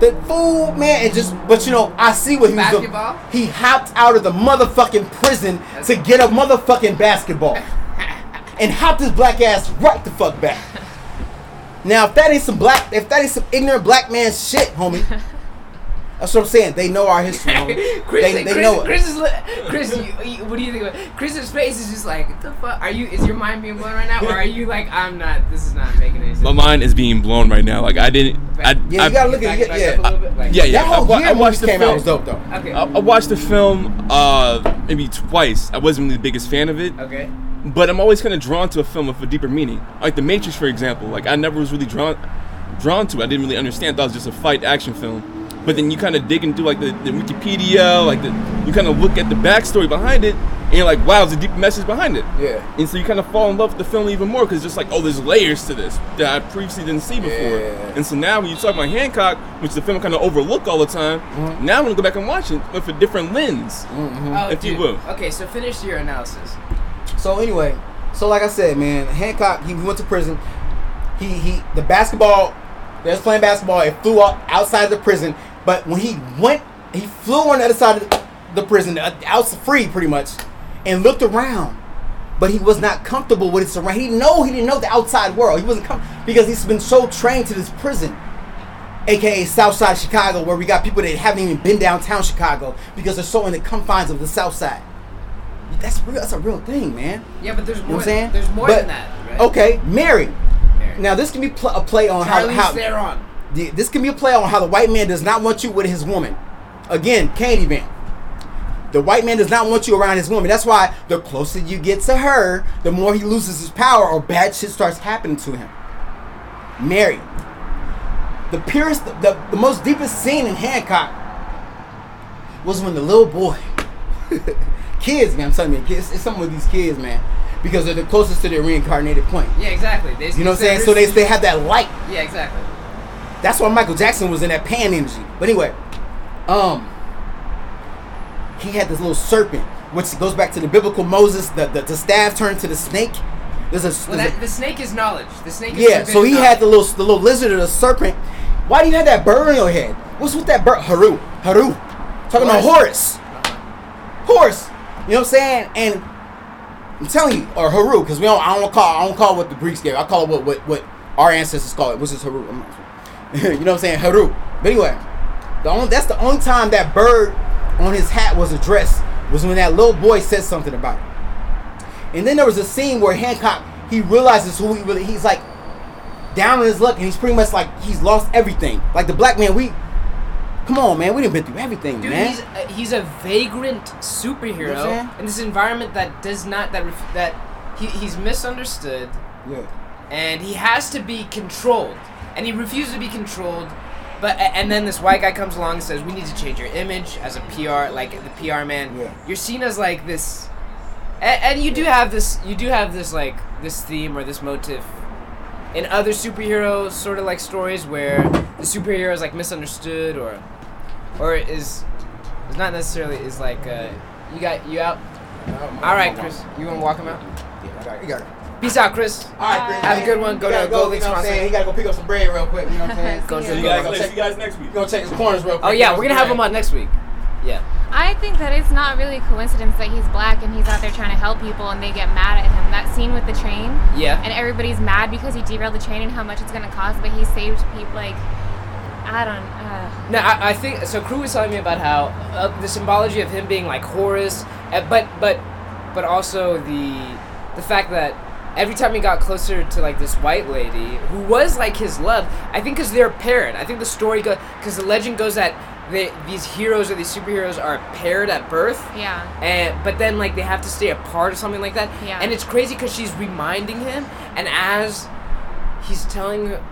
The fool, man, and just, but you know, I see what he was doing. He hopped out of the motherfucking prison to get a motherfucking basketball and hopped his black ass right the fuck back. Now, if that ain't some black, if that ain't some ignorant black man shit, homie, that's what I'm saying. They know our history, homie. Chris, they, they Chris, know it. Chris is li- Chris. You, you, what do you think? Of it? Chris's face is just like, what the fuck? Are you? Is your mind being blown right now, or are you like, I'm not? This is not making any sense. My mind is being blown right now. Like I didn't. I, Yeah, I, you gotta look at it. back Yeah, up a little bit, like- Yeah, yeah. That whole I year I watched movies the came out film. was dope though. Okay. I, I watched the film uh, maybe twice. I wasn't really the biggest fan of it, okay. but I'm always kind of drawn to a film with a deeper meaning. Like The Matrix, for example. Like I never was really drawn drawn to. it. I didn't really understand. I thought it was just a fight action film. But then you kind of dig into like the, the Wikipedia, like the you kind of look at the backstory behind it, and you're like, wow, there's a deep message behind it. Yeah. And so you kind of fall in love with the film even more because it's just like, oh, there's layers to this that I previously didn't see before. Yeah. And so now when you talk about Hancock, which the film kind of overlook all the time, Mm-hmm. now I'm gonna go back and watch it with a different lens. Oh, If you will. Okay, so finish your analysis. So anyway, so like I said, man, Hancock he went to prison. He he the basketball they was playing basketball. It flew out outside the prison, but when he went, he flew on the other side of the, prison, uh, out free pretty much, and looked around. But he was not comfortable with his surround. He know he didn't know the outside world. He wasn't com- because he's been so trained to this prison, aka South Side Chicago, where we got people that haven't even been downtown Chicago because they're so in the confines of the South Side. That's real. That's a real thing, man. Yeah, but there's You know more. what I'm saying? There's more But- than that. Right? Okay, Mary. Mary. Now this can be pl- a play on Charlize how, how Theron. The- this can be a play on how the white man does not want you with his woman. Again, Candyman. The white man does not want you around his woman. That's why the closer you get to her, the more he loses his power or bad shit starts happening to him. Mary. The purest, the, the most deepest scene in Hancock was when the little boy, kids, man, I'm telling you, kids, it's some of these kids, man, because they're the closest to their reincarnated point. Yeah, exactly. They, You know what I'm saying? So they, they have that light. Yeah, exactly. That's why Michael Jackson was in that pan energy. But anyway, um, he had this little serpent, which goes back to the biblical Moses. The the, the staff turned to the snake. There's a, Well, there's a- the snake is knowledge. The snake. Is yeah. So he had the little the little lizard or the serpent. Why do you have that bird on your head? What's with that bird? Haru, Haru. Talking about Horus. Horus. You know what I'm saying? And I'm telling you, or Haru, because we don't. I don't call. I don't call what the Greeks gave. I call it what what, what our ancestors call it, which is Haru. I'm not sure. you know what I'm saying? Haru. But anyway, the only that's the only time that bird on his hat was addressed was when that little boy said something about it. And then there was a scene where Hancock he realizes who he really he's like down on his luck and he's pretty much like he's lost everything. Like the black man, we come on man, we done been through everything, Dude, man. he's a, he's a vagrant superhero You know what I'm saying? in this environment that does not that ref, that he, he's misunderstood yeah. and he has to be controlled and he refuses to be controlled. But and then this white guy comes along and says, "We need to change your image as a PR, like the PR man. Yeah. You're seen as like this." And, and you do have this, you do have this like this theme or this motif in other superhero sort of like stories where the superhero is like misunderstood or or is is not necessarily is like uh, you got you out. All right, Chris, you want to walk him out? Yeah, I got it. You got it. Peace out, Chris. All right, Chris. Have a good one. Go to gotta Go You know what I'm saying? He gotta go pick up some bread real quick. You know what I'm saying? Go See to See you guys, Leagues. see you guys next week. Go check his corners real quick. Oh yeah, we're gonna have him on next week. Yeah. I think that it's not really a coincidence that he's black and he's out there trying to help people and they get mad at him. That scene with the train Yeah. and everybody's mad because he derailed the train and how much it's gonna cost, but he saved people. Like, I don't. Uh, No, I, I think so. Crew was telling me about how uh, the symbology of him being like Horus, uh, but but but also the the fact that every time he got closer to like this white lady who was like his love, I think because they're paired. I think the story goes because the legend goes that they, these heroes or these superheroes are paired at birth. yeah. and but then like they have to stay apart or something like that. Yeah. And it's crazy because she's reminding him, and as he's telling her,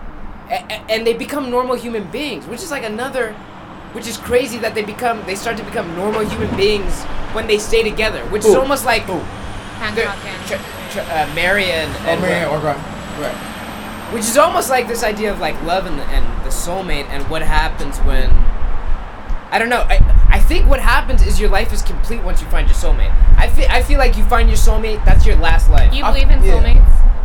a- a- and they become normal human beings, which is like another, which is crazy that they become they start to become normal human beings when they stay together, which is almost like Who? they're- Hancock and. Tr- tr- uh, Marion Oh, and man, okay. Right. which is almost like this idea of like love and the, and the soulmate and what happens when I don't know. I, I think what happens is your life is complete once you find your soulmate. I feel I feel like you find your soulmate. That's your last life. You believe in yeah. soulmates?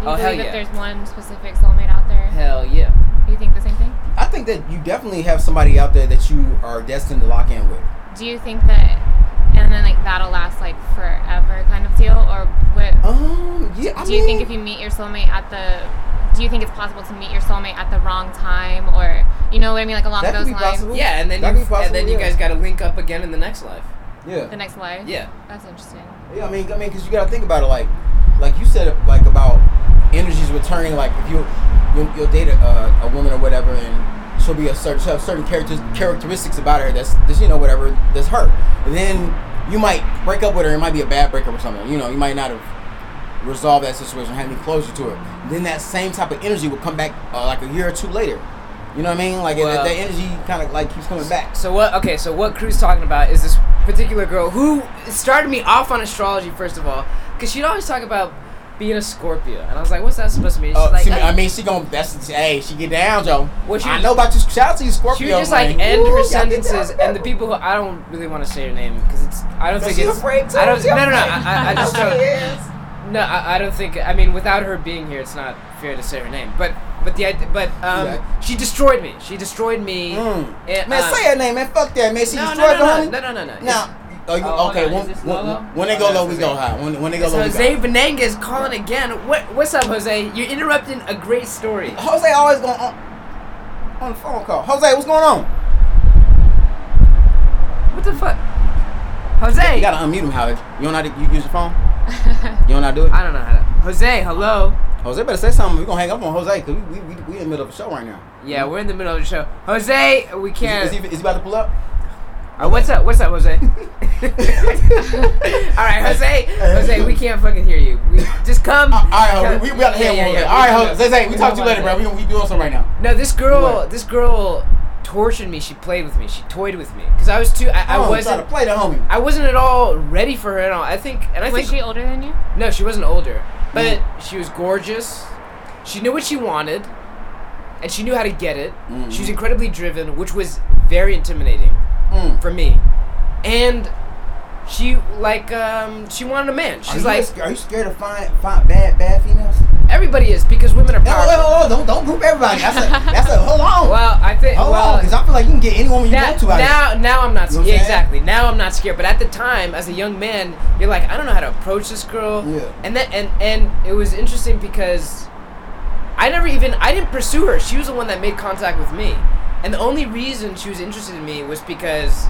You Oh, believe hell that yeah. there's one specific soulmate out there? Hell yeah. You think the same thing? I think that you definitely have somebody out there that you are destined to lock in with. Do you think that, and then like that'll last like forever kind of deal, or what? Um, yeah. I do you think if you meet your soulmate at the, do you think it's possible to meet your soulmate at the wrong time, or you know what I mean, like along That those be lines? possible. Yeah, and then That'd you be possible, and then you yeah. guys got to link up again in the next life. Yeah. The next life. Yeah. That's interesting. Yeah, I mean, I mean, because you gotta think about it, like, like you said, like about energies returning. Like, if you you'll, you'll date a, uh, a woman or whatever, and she'll be a certain she'll have certain characters characteristics about her that's, that's you know whatever that's her, and then you might break up with her. It might be a bad breakup or something. You know, you might not have resolved that situation, had any closure to it. Then that same type of energy will come back uh, like a year or two later. You know what I mean? Like Well- that, that energy kind of like keeps coming back. So what? Okay, so what Crew's talking about is this particular girl who started me off on astrology first of all, because she'd always talk about being a Scorpio, and I was like, "What's that supposed to mean?" She's Oh, like, "I- mean, she gonna that's hey, she get down, Joe. Well, she I know about you. Shout out to you, Scorpio. She just like end her sentences, and the people who I don't really want to say her name because it's I don't think it's afraid to. I don't no no no. I, I, just don't no I, I don't think I mean without her being here it's not fair to say her name but but the but um Yeah. she destroyed me she destroyed me Mm. and, Man, uh, say her name, man. Fuck that, man. She no no destroyed no, the no homie. no no no no Now, oh, you, Oh, okay. When, Is when, when they go low, we go high. When, when they go It's low, we Jose. Benenguez calling again. What what's up, Jose? You're interrupting a great story. Jose always going on uh, on the phone call. Jose, what's going on? What the fuck? Jose. You gotta unmute him, Howard. You don't know how to you use your phone? You don't know how to do it? I don't know how to. Jose, hello. Jose better say something. We're gonna hang up on Jose because we, we, we, we in the middle of a show right now. Yeah, we're in the middle of the show. Jose, we can't. is, he, is he about to pull up? Uh, what's up? What's up, Jose? All right, Jose. Jose, we can't fucking hear you. We, just come. Uh, all right, come- we, we got to Yeah, hang yeah, yeah. All right, Jose, Jose, we we talk to you later, about bro. We, we doing something right now. No, this girl, What? this girl tortured me. She played with me. She toyed with me because I was too. I, I Oh, trying wasn't. to play the homie. I wasn't at all ready for her at all. I think, and I Was think she older than you? no, she wasn't older, but Mm. she was gorgeous. She knew what she wanted, and she knew how to get it. Mm. She was incredibly driven, which was very intimidating Mm. for me. And she like um she wanted a man. She's you, like are you scared of find, find bad bad females? everybody is because women are powerful. no, no, don't don't group everybody. That's a that's a hold on. Well, I think hold well on, because I feel like you can get any woman you now, want to out of now, now I'm not know yeah, exactly. Now I'm not scared. But at the time, as a young man, you're like, I don't know how to approach this girl. Yeah. And that and and it was interesting because I never even I didn't pursue her. She was the one that made contact with me, and the only reason she was interested in me was because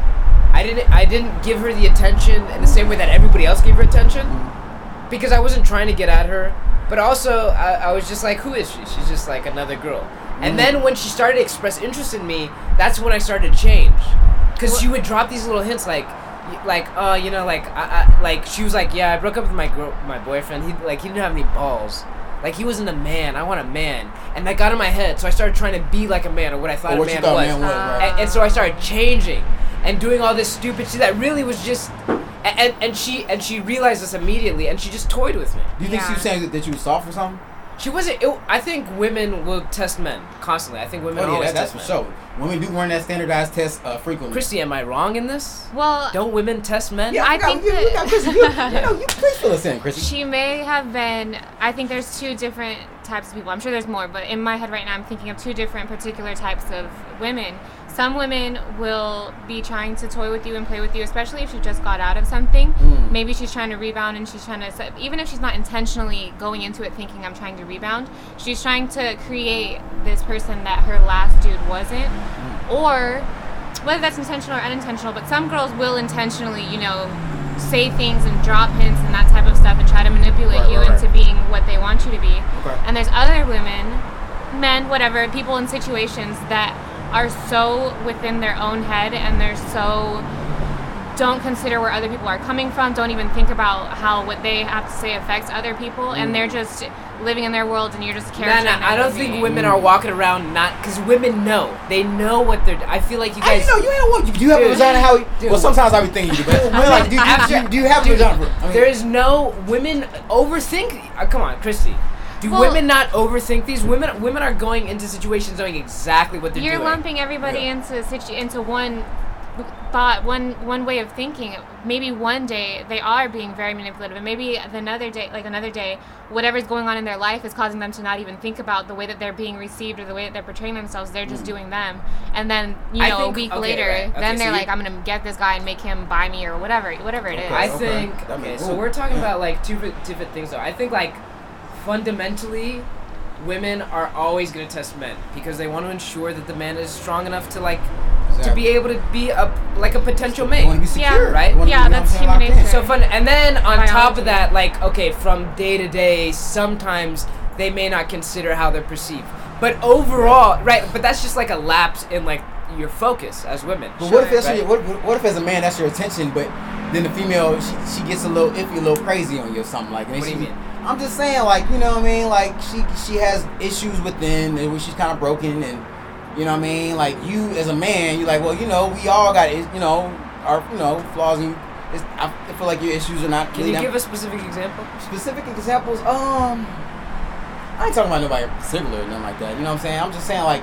I didn't I didn't give her the attention in the same way that everybody else gave her attention, because I wasn't trying to get at her. But also, I, I was just like, who is she? She's just like another girl. And then when she started to express interest in me, that's when I started to change. Cause she would drop these little hints like, like, uh, you know, like, I, I, like she was like, yeah, I broke up with my girl, my boyfriend. He like he didn't have any balls. Like he wasn't a man. I want a man, and that got in my head. So I started trying to be like a man, or what I thought Or a what you man thought a was. man was, Uh, right? and, and so I started changing and doing all this stupid shit that really was just. And, and, and she and she realized this immediately, and she just toyed with me. Do you think she was saying that, that you was soft or something? She wasn't. It, I think women will test men constantly. I think women Oh, yeah, always that, that's for test men. sure. Women do run that standardized test uh, frequently. Christy, am I wrong in this? Well, Don't women test men? yeah, I got, think you, we that- got Chrissy. You, you know, you please fill us in, Chrissy. She may have been. I think there's two different types of people. I'm sure there's more, but in my head right now, I'm thinking of two different particular types of women. Some women will be trying to toy with you and play with you, especially if she just got out of something. Mm. Maybe she's trying to rebound and she's trying to, even if she's not intentionally going into it thinking I'm trying to rebound, she's trying to create this person that her last dude wasn't. Or whether that's intentional or unintentional, but some girls will intentionally, you know, say things and drop hints and that type of stuff and try to manipulate Right, you right, into right. being what they want you to be. Okay. And there's other women, men, whatever, people in situations that are so within their own head and they're so don't consider where other people are coming from, don't even think about how what they have to say affects other people, and they're just living in their world and you're just a Nah, character. nah, I don't movie. think women are walking around not because women know they know what they're. I feel like you guys. you know you ain't want. Do you have a Dude. vagina, Howie? Dude. Well, sometimes I be thinking you do, but we're like, do, you- do, do you have a Dude, vagina? I mean, there is no women overthink. Uh, come on, Christy. Do Well- women not overthink these? Women women are going into situations knowing exactly what they're doing. You're lumping everybody Yeah. into situ- into one thought, one one way of thinking. Maybe one day they are being very manipulative, and maybe another day, like another day, whatever's going on in their life is causing them to not even think about the way that they're being received or the way that they're portraying themselves. They're just doing them, and then you Mm. Know think- a week okay, later, right. Okay, then so they're like, I'm gonna get this guy and make him buy me or whatever, whatever it is. Okay, I okay. think. Okay, so we're talking about like two different things though. I think like fundamentally, women are always gonna test men because they want to ensure that the man is strong enough to like to be able to be a like a potential They want mate. to be Yeah. right? They wanna be, Yeah, you know what I'm that's human nature. So fun, and then on top of that, like okay, from day to day, sometimes they may not consider how they're perceived, but overall, right? But that's just like a lapse in like your focus as women. But what if that's Right. your, what, what- if as a man that's your attention, but then the female she, she gets a little iffy, a little crazy on you or something like. then What do you mean? I'm just saying, like you know what I mean, like she she has issues within and she's kind of broken and you know what I mean, like you as a man, you're like well you know we all got you know our you know flaws and it's, I feel like your issues are not. Can really you give a specific example? specific examples? Um, I ain't talking about nobody particular or nothing like that. You know what I'm saying? I'm just saying like,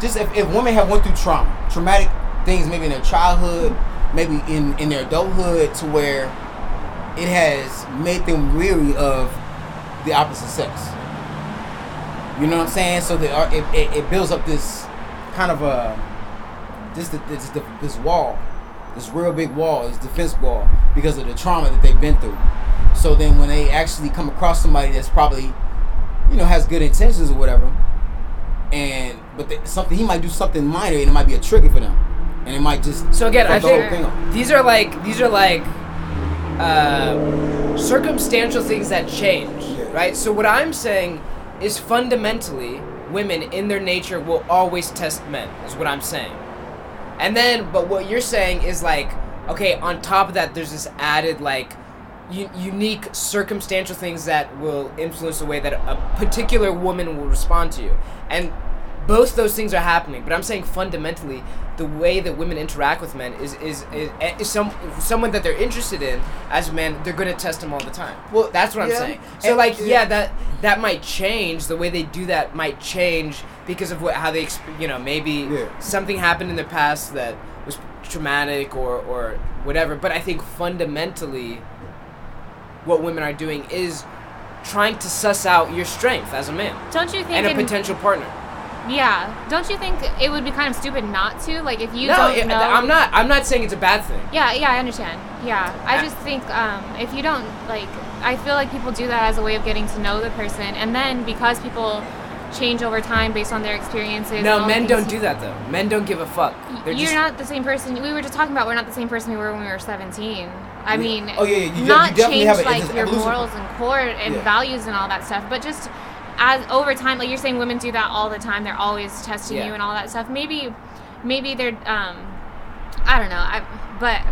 just if, if women have went through trauma, traumatic things, maybe in their childhood, maybe in in their adulthood, to where it has made them weary of the opposite sex. You know what I'm saying? So that uh, it, it, it builds up this kind of a this this this, this wall, this real big wall, this defense wall because of the trauma that they've been through. So then when they actually come across somebody that's probably, you know, has good intentions or whatever, and but they, something he might do something minor and it might be a trigger for them, and it might just So again, I the think these are like these are like uh, circumstantial things that change, Yeah. right? So what I'm saying is fundamentally, women in their nature will always test men. Is what I'm saying. And then, but what you're saying is like, okay, on top of that, there's this added like u- unique circumstantial things that will influence the way that a particular woman will respond to you. And both those things are happening. But I'm saying fundamentally, the way that women interact with men is is is, is some someone that they're interested in as a man. They're gonna test him all the time. Well, that's what I'm saying. So And- like, yeah, that that might change. The way they do that might change because of what how they, you know, maybe Yeah. something happened in their past that was traumatic or or whatever. But I think fundamentally, what women are doing is trying to suss out your strength as a man Don't you think? and a in- potential partner. Yeah. Don't you think it would be kind of stupid not to? Like if you no, don't it- know. I'm not. I'm not saying it's a bad thing. Yeah, yeah, I understand. Yeah, I Uh, just think um, if you don't like, I feel like people do that as a way of getting to know the person, and then because people change over time based on their experiences. No, men don't do that though. Men don't give a fuck. They're You're not the same person. We were just talking about we're not the same person we were when we were 17. I mean, Oh, yeah, yeah, you not you change have a- like your morals and core and Yeah. values and all that stuff, but just as over time, like you're saying, women do that all the time. They're always testing Yeah. you and all that stuff. Maybe, maybe they're, um, I don't know. I but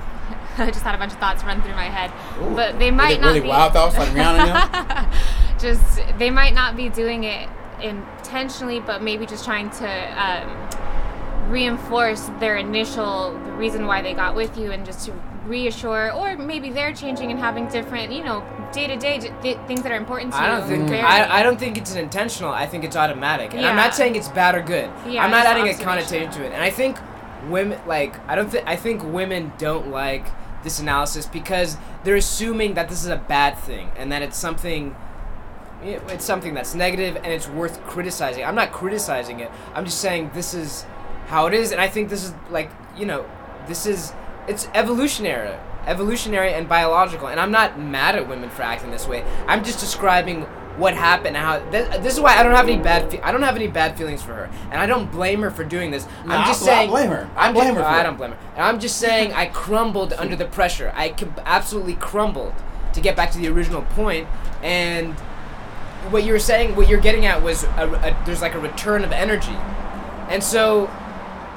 I just had a bunch of thoughts run through my head, Ooh. but they might not they be wild thoughts like Rihanna just they might not be doing it intentionally, but maybe just trying to um, reinforce their initial the reason why they got with you, and just to reassure, or maybe they're changing and having different, you know, day to day things that are important to I don't think vary. I, I don't think it's an intentional. I think it's automatic. And I'm not saying it's bad or good. Yeah, I'm not adding a connotation to it. And I think women like I don't think I think women don't like this analysis because they're assuming that this is a bad thing and that it's something it's something that's negative and it's worth criticizing. I'm not criticizing it. I'm just saying this is how it is and I think this is like, you know, this is it's evolutionary. Evolutionary and biological. And I'm not mad at women for acting this way. I'm just describing what happened how this, this is why I don't have any bad fe- I don't have any bad feelings for her. And I don't blame her for doing this. No, I'm just I saying blame her. I I'm blame just- her for oh, I don't blame her. And I'm just saying I crumbled under the pressure. I absolutely crumbled to get back to the original point and what you were saying, what you're getting at was a, a, there's like a return of energy, and so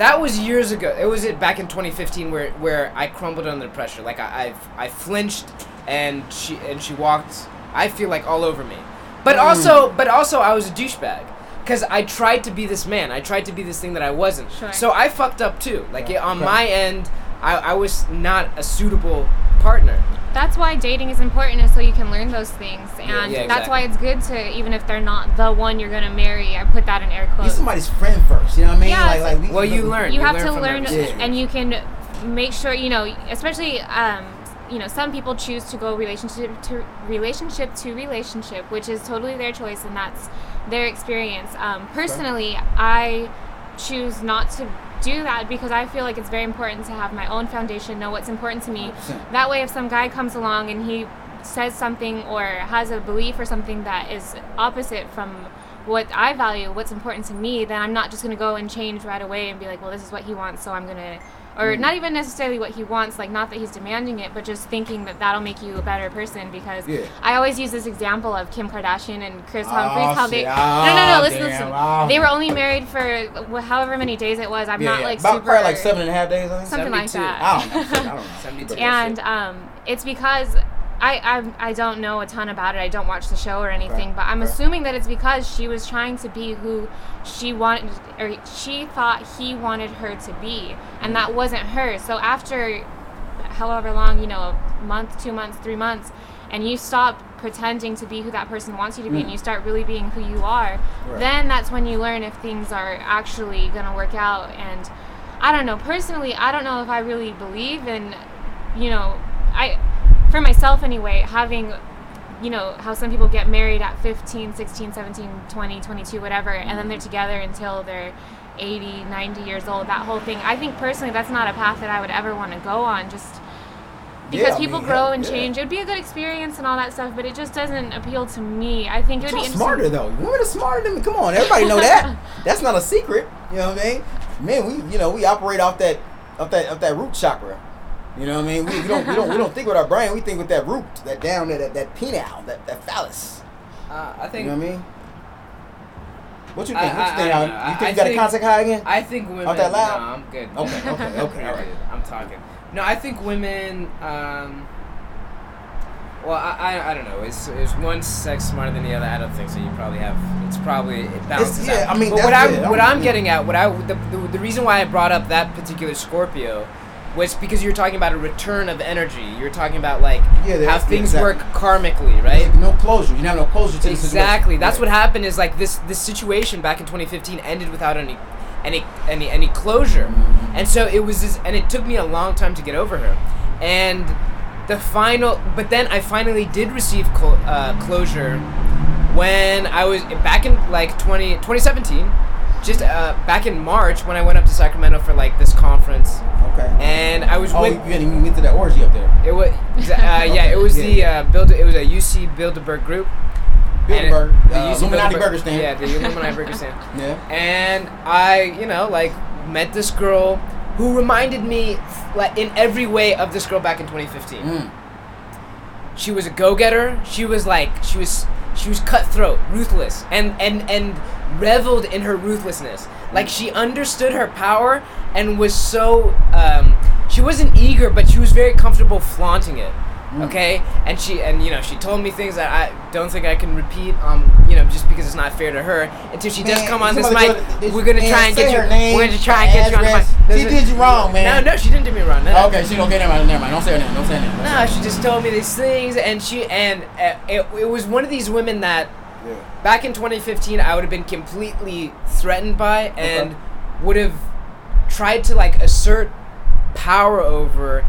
that was years ago. It was it back in 2015 where where I crumbled under the pressure. Like I I, I flinched and she and she walked. I feel like all over me, but Mm. also but also I was a douchebag. Cause I tried to be this man, I tried to be this thing that I wasn't. Sure. So I fucked up too. Like Yeah. on Okay. my end, I, I was not a suitable partner. That's why dating is important, is so you can learn those things, and yeah, that's exactly. why it's good to even if they're not the one you're gonna marry. I put that in air Be quotes. somebody's friend first. You know what I mean? Yeah, like, it's- like Well, you learn. you have learn to learn. Yeah. and you can make sure you know especially um, you know some people choose to go relationship to relationship to relationship which is totally their choice and that's their experience um, personally i choose not to do that because i feel like it's very important to have my own foundation know what's important to me 100%. that way if some guy comes along and he says something or has a belief or something that is opposite from what I value, what's important to me, then I'm not just gonna go and change right away and be like, well, this is what he wants, so I'm gonna, or Mm-hmm. not even necessarily what he wants, like not that he's demanding it, but just thinking that that'll make you a better person. Because Yeah. I always use this example of Kim Kardashian and Kris Oh, Humphries, how they, shit. no, no, no, Oh, listen, damn. listen, Oh. they were only married for however many days it was. I'm yeah, not like about super, probably like seven and a half days. I think. something like that. I don't know. I don't know. 72. and um, it's because I, I I don't know a ton about it. I don't watch the show or anything, Okay, but I'm okay. assuming that it's because she was trying to be who she wanted, or she thought he wanted her to be, and that wasn't her. So after however long, you know, a month, two months, three months, and you stop pretending to be who that person wants you to be, Mm. and you start really being who you are, Right. then that's when you learn if things are actually gonna work out. And I don't know. Personally, I don't know if I really believe in, you know, I, for myself anyway, having, you know, how some people get married at 15, 16, 17, 20, 22, whatever, and then they're mm-hmm. together until they're 80, 90 years old, that whole thing. I think personally that's not a path that I would ever want to go on just because Yeah, people mean, grow hell, and yeah. change. It would be a good experience and all that stuff, but it just doesn't appeal to me. I think it would be smarter though. Women are smarter than me. Come on, everybody know that. That's not a secret. You know what I mean? Man, we you know we operate off that off that off that root chakra. You know what I mean? We, we don't we don't we don't think with our brain. We think with that root, that down, that that, that penile, that that phallus. Uh, I think. You know what I mean? What you I- think? What you think? I Al? you think I you got a contact high again? I think women. Not that loud? No, I'm good. Okay, okay, okay, all right. I'm talking. No, I think women. Um, well, I, I, I don't know. It's is one sex smarter than the other? I don't think so. You probably have. It's probably it balances yeah, out. I mean, but what I'm what I'm- I'm getting at, what I the, the the reason why I brought up that particular Scorpio. Was because you're talking about a return of energy. You're talking about like Yeah, how things yeah, work karmically, right? There's No closure. You have no closure to the. Exactly. That's what happened. Is like this this situation back in 2015 ended without any any any any closure, Mhm. and so it was this, and it took me a long time to get over her, and the final. But then I finally did receive uh, closure when I was back in like 20 2017, just uh, back in March when I went up to Sacramento for like this conference, Okay. and I was oh, with. you, you went to that orgy up there. It was, uh, yeah, it was the uh, build. It was a UC Bilderberg group. And it- Bilderberg, the uh, UC Illuminati Bilderberg- Burger Stand. Yeah, the Illuminati Burger Stand. Yeah. And I, you know, like met this girl who reminded me, like in every way, of this girl back in 2015. Mm. She was a go-getter. She was like, she was, she was cutthroat, ruthless, and and and reveled in her ruthlessness. Like she understood her power and was so. Um, she wasn't eager, but she was very comfortable flaunting it. Mm. Okay, and she and you know she told me things that I don't think I can repeat. Um, you know, just because it's not fair to her. Until she does come on this mic, this- we're gonna man, try and get you. name, we're gonna try and get you on the mic. address. She did you wrong, man. No, no, she didn't do me wrong. No, no. Okay, she don't get never mind. Never mind. Don't say her name. Don't say her name. No, she just told me these things, and she and uh, it, it was one of these women that. Back in 2015 I would have been completely threatened by and Okay. would have tried to like assert power over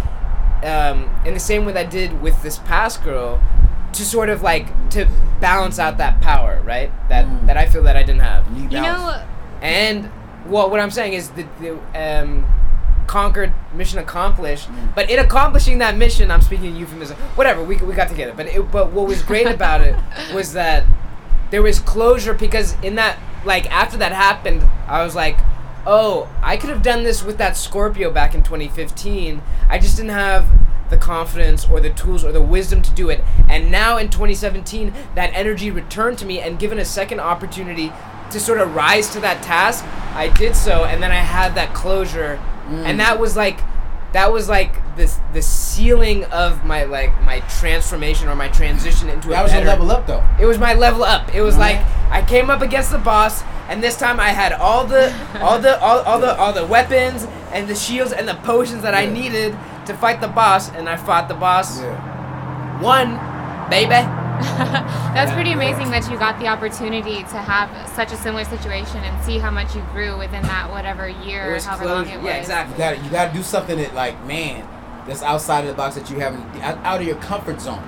um, in the same way that I did with this past girl to sort of like to balance out that power, right? That Mm. that I feel that I didn't have. You, You know, And well, what I'm saying is that the um, conquered, mission accomplished. Mm. But in accomplishing that mission, I'm speaking euphemism. Whatever, we, we got together. But it, but what was great about it was that there was closure because in that like after that happened, I was like, oh, I could have done this with that Scorpio back in 2015. I just didn't have the confidence or the tools or the wisdom to do it. And now in 2017, that energy returned to me and given a second opportunity to sort of rise to that task, I did so and then I had that closure. Mm. And that was like that was like this the ceiling of my like my transformation or my transition into that a was better your level up though. it was my level up. It was Mhm. like I came up against the boss, and this time I had all the, all the, all, all the, all the weapons and the shields and the potions that I needed to fight the boss, and I fought the boss. Yeah. One, baby. That's pretty amazing that you got the opportunity to have such a similar situation and see how much you grew within that whatever year It or was however long closure. it was. Yeah, You exactly. got to you got to do something that like man, that's outside of the box that you haven't out out of your comfort zone.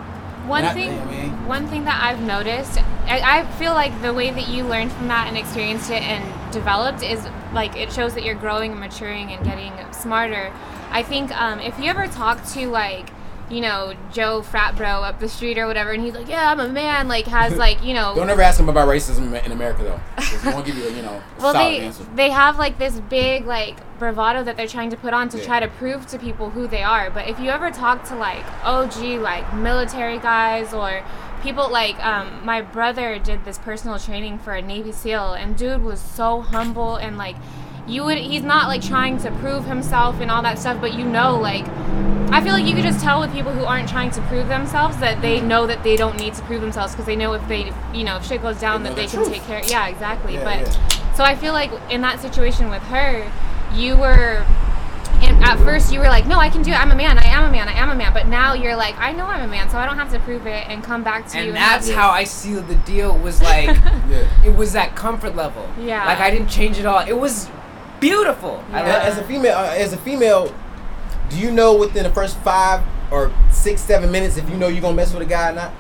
One And thing, I mean- one thing that I've noticed, I, I feel like the way that you learned from that and experienced it and developed is like it shows that you're growing and maturing and getting smarter. I think um, if you ever talk to like, you know, Joe frat bro up the street or whatever, and he's like, "Yeah, I'm a man," like has like you know, Don't ever ask him about racism in America though. won't give you a you know well solid they answer. they have like this big like bravado that they're trying to put on to Yeah. try to prove to people who they are but if you ever talk to like og like military guys or people like um, my brother did this personal training for a navy seal and dude was so humble and like you would he's not like trying to prove himself and all that stuff but you know like I feel like you could just tell with people who aren't trying to prove themselves that they know that they don't need to prove themselves because they know if they, you know, if shit goes down They that they the can truth. take care. Yeah, exactly. Yeah, but yeah. so I feel like in that situation with her, you were. And at first you were like, no, I can do it. I'm a man. I am a man. I am a man. But now you're like, I know I'm a man, so I don't have to prove it and come back to you. And that's how I sealed the deal. Was like, Yeah. it was that comfort level. Yeah. Like I didn't change it all. It was beautiful. Yeah. As a female, uh, as a female, do you know within the first five or six, seven minutes if you know you're gonna mess with a guy or not?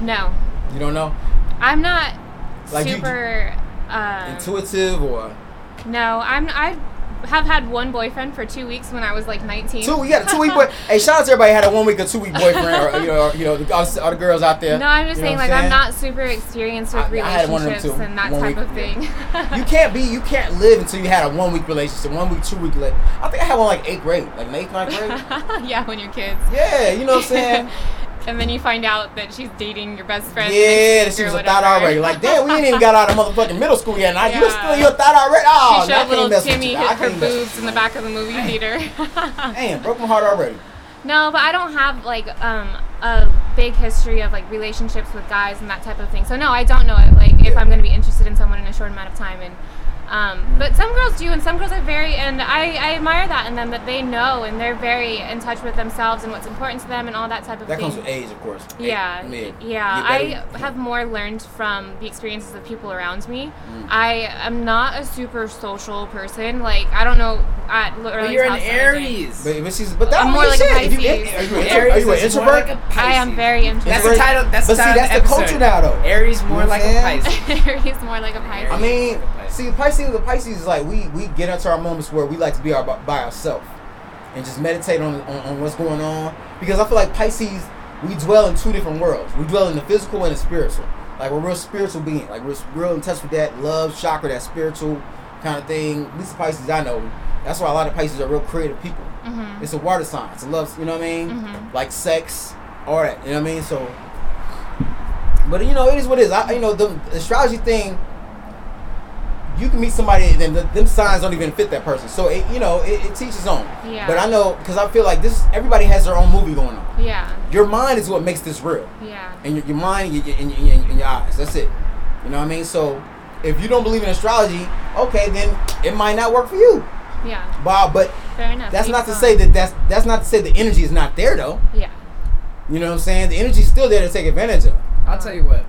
No, You don't know. I'm not Like you- super. uh, Intuitive or No, I'm I have had one boyfriend for two weeks when I was like 19. Two, a two week boy. Hey, shout out to everybody who had a one week or two week boyfriend, or you know, or, you know, the, all, the- all the girls out there. No, I'm just saying, like, I'm not super experienced with I- I had one of them relationships too, and that one type week. of thing. You can't be, you can't live until you had a one week relationship, one week, two week. Like, I think I had one like eighth grade, like eighth, ninth grade. yeah, when you're kids. Yeah, you know what I'm saying? And then you find out that she's dating your best friend. Yeah, that she was a thought already. Like, damn, we ain't even got out of motherfucking middle school yet. Now you Yeah. still your thought already. Oh, she showed little Timmy hit her can't mess with boobs in the back of the movie theater. you. Damn, broke my heart already. no, but I don't have like um, a big history of like relationships with guys and that type of thing. So no, I don't know it. Like if I'm going to be interested in someone in a short amount of time and. Um, but some girls do, and some girls are very, and I, I admire that in them that they know and they're very in touch with themselves and what's important to them and all that type of That thing. comes with age, of course. Yeah, I mean, yeah. I have more learned from the experiences of people around me. Mm. I am not a super social person. Like I don't know at But you're an house and. Aries. But, but she's, but that I'm more mean like a shit. If you- Are you an, Aries are you an introvert? like a I am very interested. That's the Introvert? title. That's But the see, that's of the culture now, though. Aries more You know like what a I'm saying? Pisces. He's more like a Pisces. I mean, see, Pisces, the Pisces is like we we get into our moments where we like to be our, by ourselves and just meditate on, on on what's going on. Because I feel like Pisces, we dwell in two different worlds. We dwell in the physical and the spiritual. Like we're real spiritual being. Like we're real in touch with that love chakra, that spiritual kind of thing. At least the Pisces I know. That's why a lot of Pisces are real creative people. Mhm. It's a water sign. It's a love. You know what I mean? Mhm. Like sex, all that. You know what I mean? So, but you know, it is what it is. I, you know, the astrology thing. You can meet somebody, and then the, them signs don't even fit that person. So it, you know, it, it teaches on. Yeah. But I know because I feel like this. Everybody has their own movie going on. yeah, Your mind is what makes this real, yeah, and your, your mind and your, and, your, and your eyes. That's it. You know what I mean? So if you don't believe in astrology, okay, then it might not work for you. yeah. Bob, but Fair enough. that's Each not to one. say that that's that's not to say the energy is not there though. Yeah. You know what I'm saying? The energy's still there to take advantage of. I'll tell you what.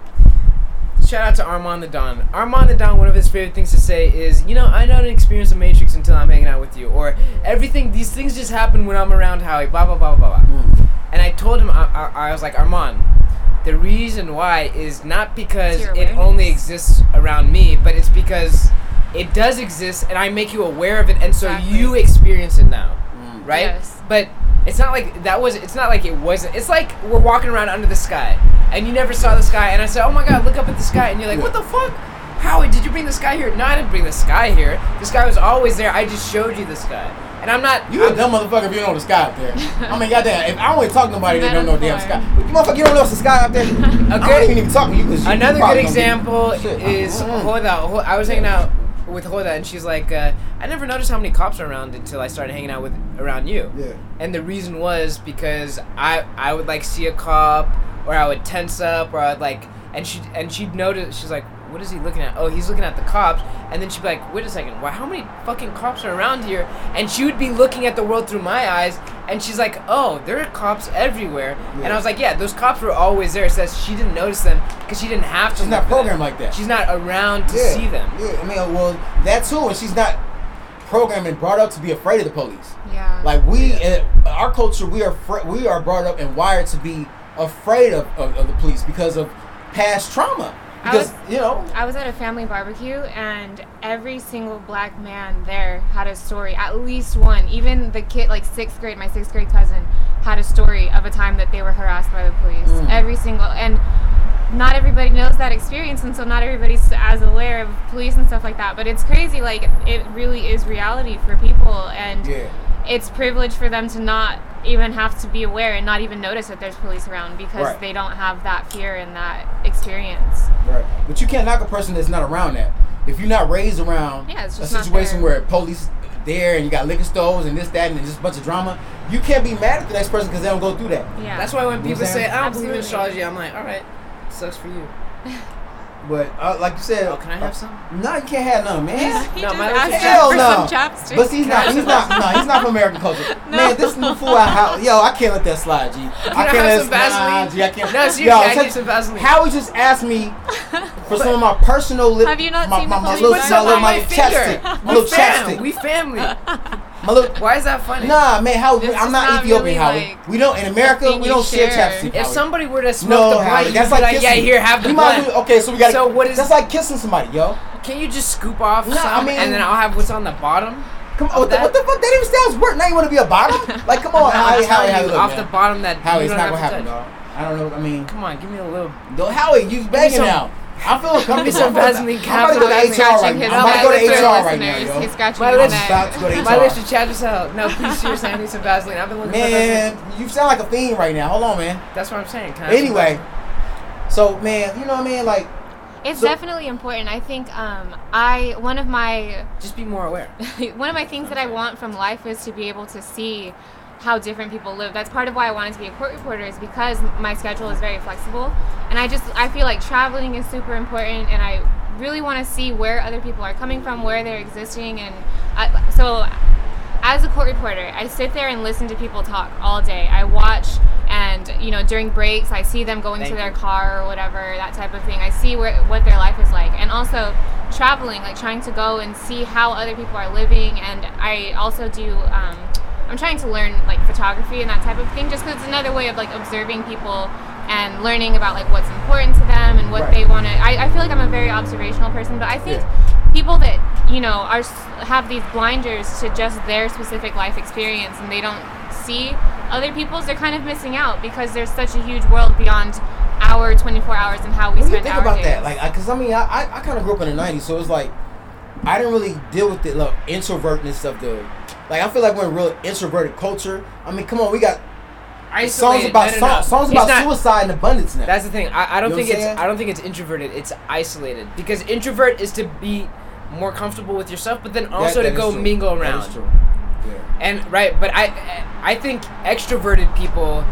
Shout out to Armand the Don. Armand the Don, one of his favorite things to say is, you know, I don't experience the Matrix until I'm hanging out with you. Or everything, these things just happen when I'm around Howie, blah, blah, blah, blah, blah. Mm. And I told him, I, I, I was like, Armand, the reason why is not because it only exists around me, but it's because it does exist and I make you aware of it and so Exactly. you experience it now. Mm. Right? Yes. But it's not like that was it's not like it wasn't it's like we're walking around under the sky and you never saw the sky and I said, Oh my god, look up at the sky and you're like, What the fuck? Howie, did you bring the sky here? No, I didn't bring the sky here. The sky was always there. I just showed you the sky. And I'm not You a I'm- dumb motherfucker if you don't know the sky up there. I mean, goddamn, if I only talk to nobody that don't know damn sky. Metaphor. You motherfucker, you don't know the sky up there. I Okay. don't even to talk to you Another good example is Mm. Hoda. Ho- I was hanging out with Hoda, and she's like, uh, I never noticed how many cops are around until I started hanging out with around you. Yeah. And the reason was because I I would like see a cop, or I would tense up, or I'd like, and she and she'd notice. She's like, what is he looking at? Oh, he's looking at the cops. And then she'd be like, wait a second, why? How many fucking cops are around here? And she would be looking at the world through my eyes, and she's like, oh, there are cops everywhere. And I was like, yeah, those cops were always there. So she didn't notice them because she didn't have to. She's not look for programmed like that. She's not around to yeah. see them. Yeah, I mean, well, that too, and she's not programmed and brought up to be afraid of the police. Yeah. Like we, in our culture, we are fr- we are brought up and wired to be afraid of, of, of the police because of past trauma. I Because was- you know, I was at a family barbecue and every single black man there had a story, at least one. Even the kid, like sixth grade, my sixth grade cousin, had a story of a time that they were harassed by the police. Mm. Every single, and not everybody knows that experience, and so not everybody's as aware of police and stuff like that. But it's crazy, like it really is reality for people, and yeah. It's privilege for them to not even have to be aware and not even notice that there's police around because Right. they don't have that fear and that experience. Right. But you can't knock a person that's not around that. If you're not raised around Yeah, a situation where police there and you got liquor stores and this, that, and just a bunch of drama, you can't be mad at the next person because they don't go through that. Yeah. That's why when You know people say? I don't believe in Absolutely. astrology, I'm like, all right, sucks for you. But uh, like you said, Oh, can I have some? No, you can't have none, man. He No, just my asked little- Hell for no. some chapstick. But he's not. He's not. No, he's not from American culture. Man, this new fool out house. Yo, I can't let that slide, G. I I can't have let some slide, Vaseline? G. I can't. No, seriously, Yo, I check- need some Vaseline. Howie just asked me for some of my personal lip. Have you not my, seen my, the my little, Put my some little, on my my little chapstick. My little chapstick. we family. Why is that funny? Nah, man, how This I'm not, not Ethiopian, really, Howie. like, we don't in America. We don't share chapstick. If somebody were to smoke no, the blunt, Howie, you'd that's like, like, yeah, here, have the You blunt. as Okay, so we got. So what is- That's like kissing somebody, yo. Can you just scoop off No, I mean- and then I'll have what's on the bottom? Come on, what the, what the fuck? That even sounds worse. Now you want to be a bottom? Like, come on, Howie, Howie, Howie, you, look, off man. the bottom that Howie, you it's not gonna happen, dog. I don't know. I mean, Come on, give me a little. Don't, Howie, you begging some- now. I feel uncomfortable. me some I'm about to- Vaseline I'm about to go to. HR scratching right now. I'm about to go to. HR right now, Listeners, yo. He's scratching My his lips- neck. about to go to My HR. lips are chapped as hell. No, please seriously, I need some Vaseline. I've been looking for Man, you sound like a fiend right now. Hold on, man. That's what I'm saying. Can I Anyway, so man, you know what I mean? Like, It's So- definitely important. I think um, I one of my just be more aware. one of my things that I want from life is to be able to see how different people live. That's part of why I wanted to be a court reporter is because my schedule is very flexible, and I just I feel like traveling is super important, and I really want to see where other people are coming from, where they're existing, and I, so as a court reporter, I sit there and listen to people talk all day. I watch and you know during breaks I see them going Thank to their you. car or whatever that type of thing. I see where what their life is like, and also traveling, like trying to go and see how other people are living. And I also do. Um, I'm trying to learn like photography and that type of thing, just because it's another way of like observing people and learning about like what's important to them and what Right. they want to. I, I feel like I'm a very observational person, but I think people that you know are have these blinders to just their specific life experience and they don't see other people's they're kind of missing out because there's such a huge world beyond our 24 hours and how we what do you think our about days. that? Like, because I mean, I, I, I kind of grew up in the '90s, so it's like I didn't really deal with the like, introvertness of the. Like, I feel like we're in a real introverted culture. I mean, come on, we got songs about no, no, no. songs about not- suicide and abundance now. That's the thing. I, I don't You know think it's? I don't think it's introverted. It's isolated because introvert is to be more comfortable with yourself, but then also that to go true. mingle around. Yeah. And right, but I I think extroverted people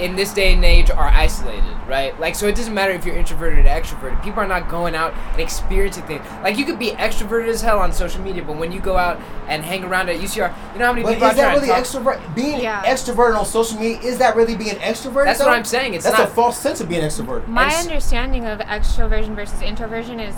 in this day and age are isolated, right? Like so it doesn't matter if you're introverted or extroverted. People are not going out and experiencing things. Like you could be extroverted as hell on social media, but when you go out and hang around at UCR, you know how many But people is are that trying really to talk? extrovert? Being Yeah. extroverted on social media is that really being extroverted? That's what? I'm saying, it's That's not- a false sense of being extroverted. My understanding of extroversion versus introversion is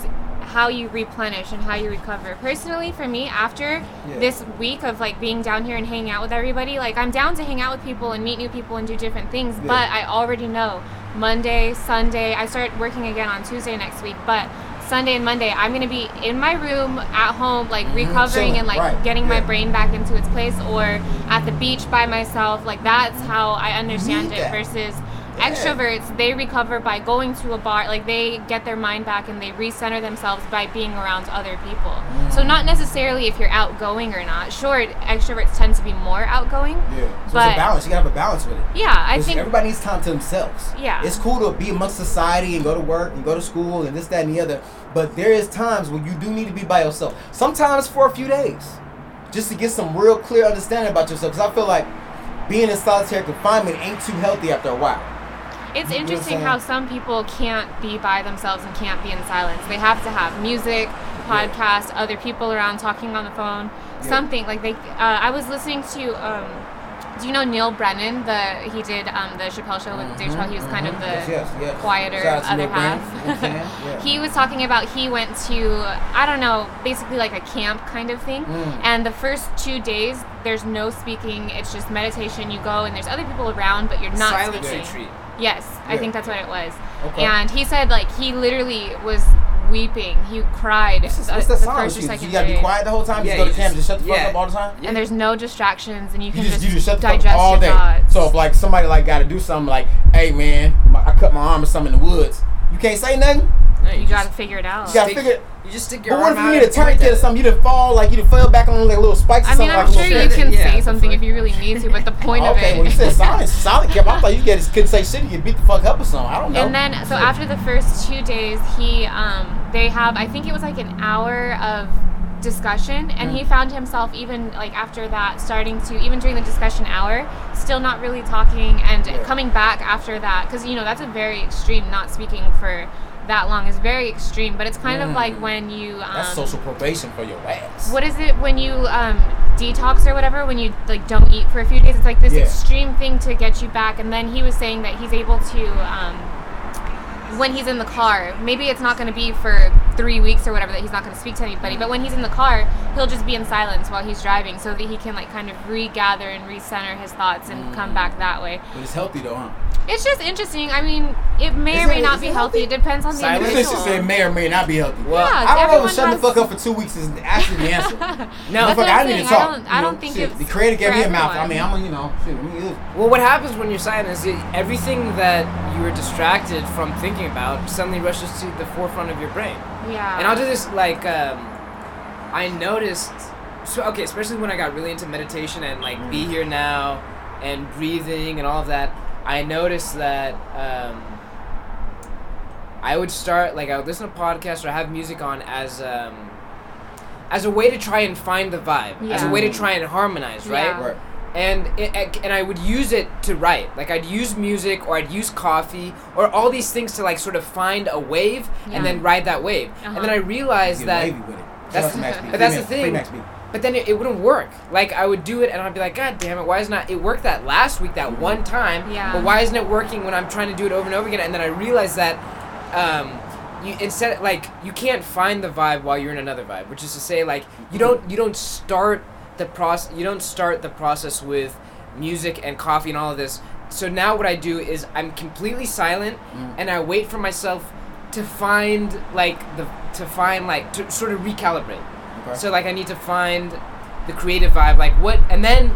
how you replenish and how you recover. Personally, for me, after Yeah. this week of like being down here and hanging out with everybody, like I'm down to hang out with people and meet new people and do different things, Yeah. but I already know Monday, Sunday, I start working again on Tuesday next week, but Sunday and Monday, I'm gonna be in my room at home, like recovering chilling, and like right, getting my brain back into its place, or at the beach by myself. Like that's how I understand it versus Yeah. Extroverts they recover by going to a bar like they get their mind back and they recenter themselves by being around other people Mm. so not necessarily if you're outgoing or not sure extroverts tend to be more outgoing Yeah. So it's But- a balance. You gotta have a balance with it. yeah i think everybody needs time to themselves. Yeah. It's cool to be amongst society and go to work and go to school and this, that, and the other. But there is times when you do need to be by yourself. Sometimes for a few days, just to get some real clear understanding about yourself. Because I feel like being in solitary confinement ain't too healthy after a while. It's you know what I'm interesting how some people can't be by themselves and can't be in silence. They have to have music podcast other people around talking on the phone Yeah. something. Like they uh, i was listening to um, do you know Neal Brennan? The he did um, the Chappelle show with Dave Chappelle. He was kind of the Mm-hmm. Yes, yes, yes. quieter Shout other Neal Brennan. half. You know what I'm saying? Yeah. he was talking about he went to I don't know, basically like a camp kind of thing. Mm. And the first two days, there's no speaking. It's just meditation. You go and there's other people around, but you're not Silence speaking. retreat. Yes, I think that's what it was. Okay. And he said like he literally was weeping. He cried. What's, this, what's that the song? first or You, second you gotta be quiet the whole time. Yeah, just go to camp, just- just shut the fuck yeah. up all the time. And there's no distractions, and you You can just, just, you just shut the fuck digest up all day. thoughts. So if like somebody like got to do something like, hey man, my, I cut my arm or something in the woods, you can't say nothing. No, you just gotta figure it out. You gotta stick- figure. You just stick your But what arm if you out need a and point tourniquet or something? You would fall like you would fall back on like little spikes or I mean, something I'm like sure you can Yeah, say the something if you really need to, but the point of it. okay, it. well you said solid, solid cap. I thought you get couldn't say shit. You get beat the fuck up or something. I don't know. And then, so after the first two days, he, um, they have, I think it was like an hour of discussion, and Mm. he found himself even like after that, starting to even during the discussion hour, still not really talking, and Yeah. coming back after that, because you know that's a very extreme. Not speaking for that long is very extreme, but it's kind of Mm. like when you. Um, That's social probation for your ass. what is it when you um, detox or whatever when you like don't eat for a few days it's like this Yeah. extreme thing to get you back and then he was saying that he's able to um, when he's in the car maybe it's not going to be for three weeks or whatever that he's not going to speak to anybody. But when he's in the car, he'll just be in silence while he's driving, so that he can like kind of regather and recenter his thoughts and come mm. back that way. But it's healthy though, huh? It's just interesting. I mean, it may Is or may it- not be it healthy. healthy? It depends on the Silence? This individual. should say may or may not be healthy. Well, Yeah, I don't know. everyone Shut the fuck up for two weeks is actually the answer. No, That's Fuck, I I'm need to. I talk. don't- I don't know, think shit, it's the creator gave me a mouth. I mean, I'm you know, shit. I mean, Well, what happens when you're silent is that everything that you were distracted from thinking about suddenly rushes to the forefront of your brain. Yeah. And I'll do this like um, I noticed. So okay, especially when I got really into meditation and like be here now and breathing and all of that. I noticed that um, I would start like I would listen to podcasts or have music on as um, as a way to try and find the vibe, as a way to try and harmonize, right? Yeah. right. And it, and I would use it to write. Like I'd use music or I'd use coffee or all these things to like sort of find a wave Yeah. and then ride that wave. And then Uh-huh. I realized that wavy with it. that's- Shout out to Max B. but that's the thing. But then it, it wouldn't work. Like I would do it and I'd be like, God damn it, why isn't it? It worked that last week, that one time. Yeah. But why isn't it working when I'm trying to do it over and over again? And then I realized that um, you instead like you can't find the vibe while you're in another vibe, which is to say like you don't you don't start the process you don't start the process with music and coffee and all of this. So now what I do is I'm completely silent Mm. and I wait for myself to find like the to find like to sort of recalibrate. Okay. So like I need to find the creative vibe, like what, and then,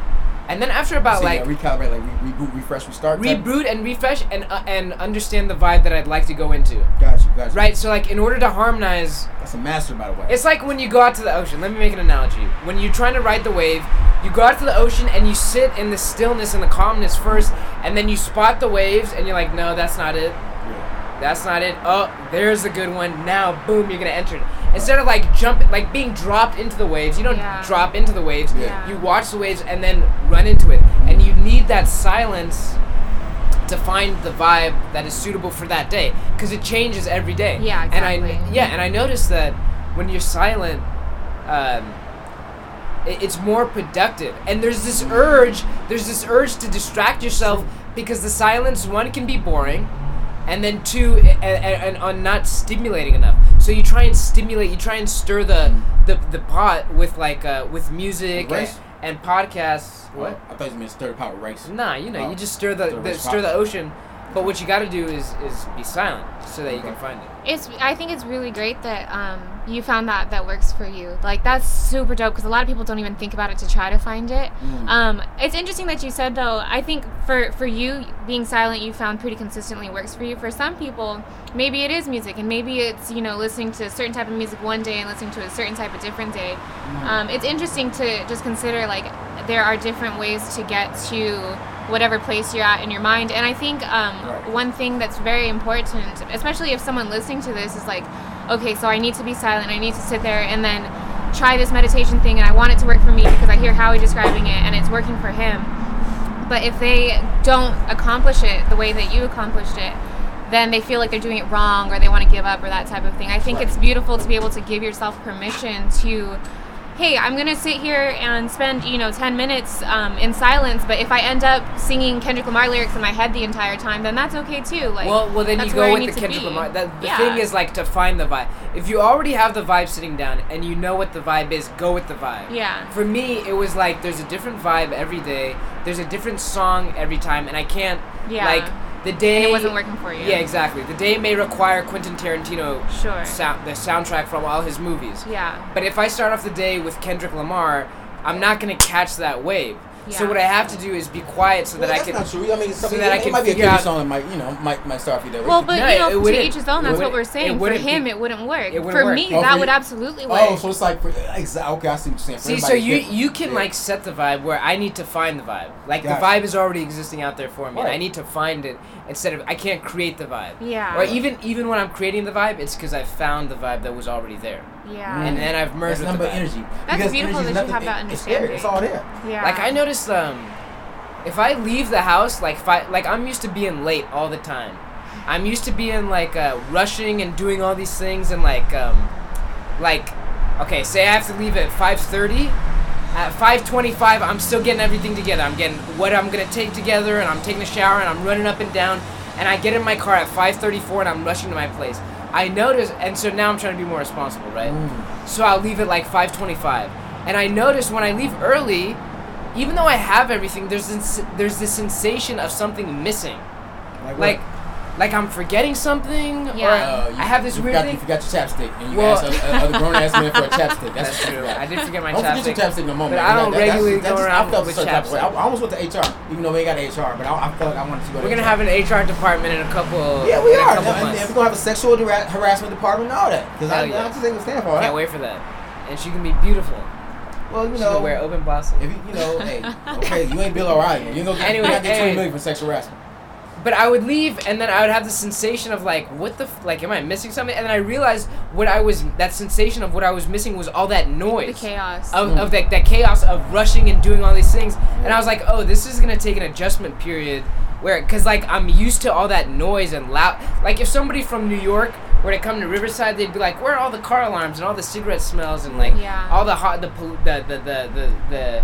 and then after about So, like yeah, recalibrate, like re- reboot, refresh, restart. type? reboot and refresh and uh, and understand the vibe that I'd like to go into. Got you, got you. Right. So like in order to harmonize, That's a master, by the way. it's like when you go out to the ocean. Let me make an analogy. When you're trying to ride the wave, you go out to the ocean and you sit in the stillness and the calmness first, and then you spot the waves and you're like, no, that's not it. Yeah. That's not it. Oh, there's a good one. Now, boom, you're gonna enter it. Instead of like jump, like being dropped into the waves, you don't Yeah. drop into the waves. Yeah. You watch the waves and then run into it. And you need that silence to find the vibe that is suitable for that day, because it changes every day. Yeah, And I, exactly. yeah, and I noticed that when you're silent, um, it- it's more productive and there's this urge there's this urge to distract yourself because the silence one can be boring and then two and, and, and are not stimulating enough so you try and stimulate you try and stir the the, the pot with like uh, with music and, and podcasts what What? I thought you meant stir the pot with rice. nah you know Oh. you just stir the, Stir the stir the ocean but what you got to do is is be silent so that you can find it It's. I think it's really great that um, you found that that works for you. Like that's super dope because a lot of people don't even think about it to try to find it. Mm. Um, it's interesting that you said though. I think for for you being silent, you found pretty consistently works for you. For some people, maybe it is music, and maybe it's you know listening to a certain type of music one day and listening to a certain type of different day. Mm-hmm. Um, it's interesting to just consider like there are different ways to get to whatever place you're at in your mind. And I think um, Right. one thing that's very important, especially if someone listening to this is like, okay, so I need to be silent, I need to sit there and then try this meditation thing, and I want it to work for me because I hear Howie describing it and it's working for him. But if they don't accomplish it the way that you accomplished it, then they feel like they're doing it wrong or they want to give up or that type of thing. I think Right. it's beautiful to be able to give yourself permission to hey, I'm gonna sit here and spend you know 10 minutes um, in silence, but if I end up singing Kendrick Lamar lyrics in my head the entire time, then that's okay too. Like, well, well, then you that's where I go with the Kendrick. Lamar. That, the Yeah. thing is like to find the vibe. If you already have the vibe sitting down and you know what the vibe is, go with the vibe. Yeah. For me, it was like there's a different vibe every day. There's a different song every time, and I can't Yeah. like the day. And it wasn't working for you. Yeah, exactly. The day may require Quentin Tarantino Sure. sound the soundtrack from all his movies. Yeah. But if I start off the day with Kendrick Lamar, I'm not gonna catch that wave. So what I have to do is be quiet so Well, that I can. that's can. not true. I mean, so something, that I it can might be a figure Kendrick out- song that might, you know, might might start off your day. Well, but No, you know, to wouldn't- each his own. That's what we're saying. For him, be- it wouldn't work. it wouldn't for work. me, Oh, that for would you- absolutely oh, work. oh, so it's like, for, exa- okay, I see what you're saying. For See, so you yeah. you can Yeah. like set the vibe where I need to find the vibe. Like Gotcha. the vibe is already existing out there for me, and Right. I need to find it instead of I can't create the vibe. Yeah. Or even even when I'm creating the vibe, it's because I found the vibe that was already there, yeah. and then I've merged That's with number the vibe. energy. That's Because beautiful energy is that you have that understanding. It's there. It's all there. yeah. Like I noticed, um, if I leave the house, like if I, like I'm used to being late all the time. I'm used to being like uh, rushing and doing all these things and like um, like okay, say I have to leave at 5:30. At 5:25, I'm still getting everything together. I'm getting what I'm gonna take together, and I'm taking a shower, and I'm running up and down, and I get in my car at 5:34, and I'm rushing to my place. I notice, and so now I'm trying to be more responsible, right? Mm. So I'll leave at like 5:25, and I notice when I leave early, even though I have everything, there's this, there's this sensation of something missing, Like, like what? Like I'm forgetting something, Yeah. or Uh, you- I have this you weird forgot, thing. You forgot your chapstick, and you Well- asked a, a, a grown ass man for a chapstick. That's, That's true. I did forget my don't chapstick. forget your chapstick no more. but man. I don't That- that- regularly that's- go that's- around I felt with some type of way. chapstick. I, I almost went to HR, even though we ain't got HR, but I, I felt like I wanted to go. We're to gonna HR. have an HR department in a couple. Yeah, we in a are. couple And, months. and we're gonna have a sexual hara- harassment department and all that. Because I, Hell yeah. I just think we stand for all Can't that. wait for that. And she can be beautiful. Well, you She know, can wear open bosses. if you, you know, hey, okay, you ain't Bill O'Reilly. You ain't gonna get, Anyway, you're not get hey. 20 million for sexual harassment. But I would leave, and then I would have the sensation of like, what the f- like, am I missing something? And then I realized what I was that sensation of what I was missing was all that noise, The chaos. Of, Mm. of that, that chaos of rushing and doing all these things, and I was like, oh, this is gonna take an adjustment period, where, cause like I'm used to all that noise and loud. Like if somebody from New York were to come to Riverside, they'd be like, where are all the car alarms and all the cigarette smells and like Yeah. all the hot the pol- the the the the. the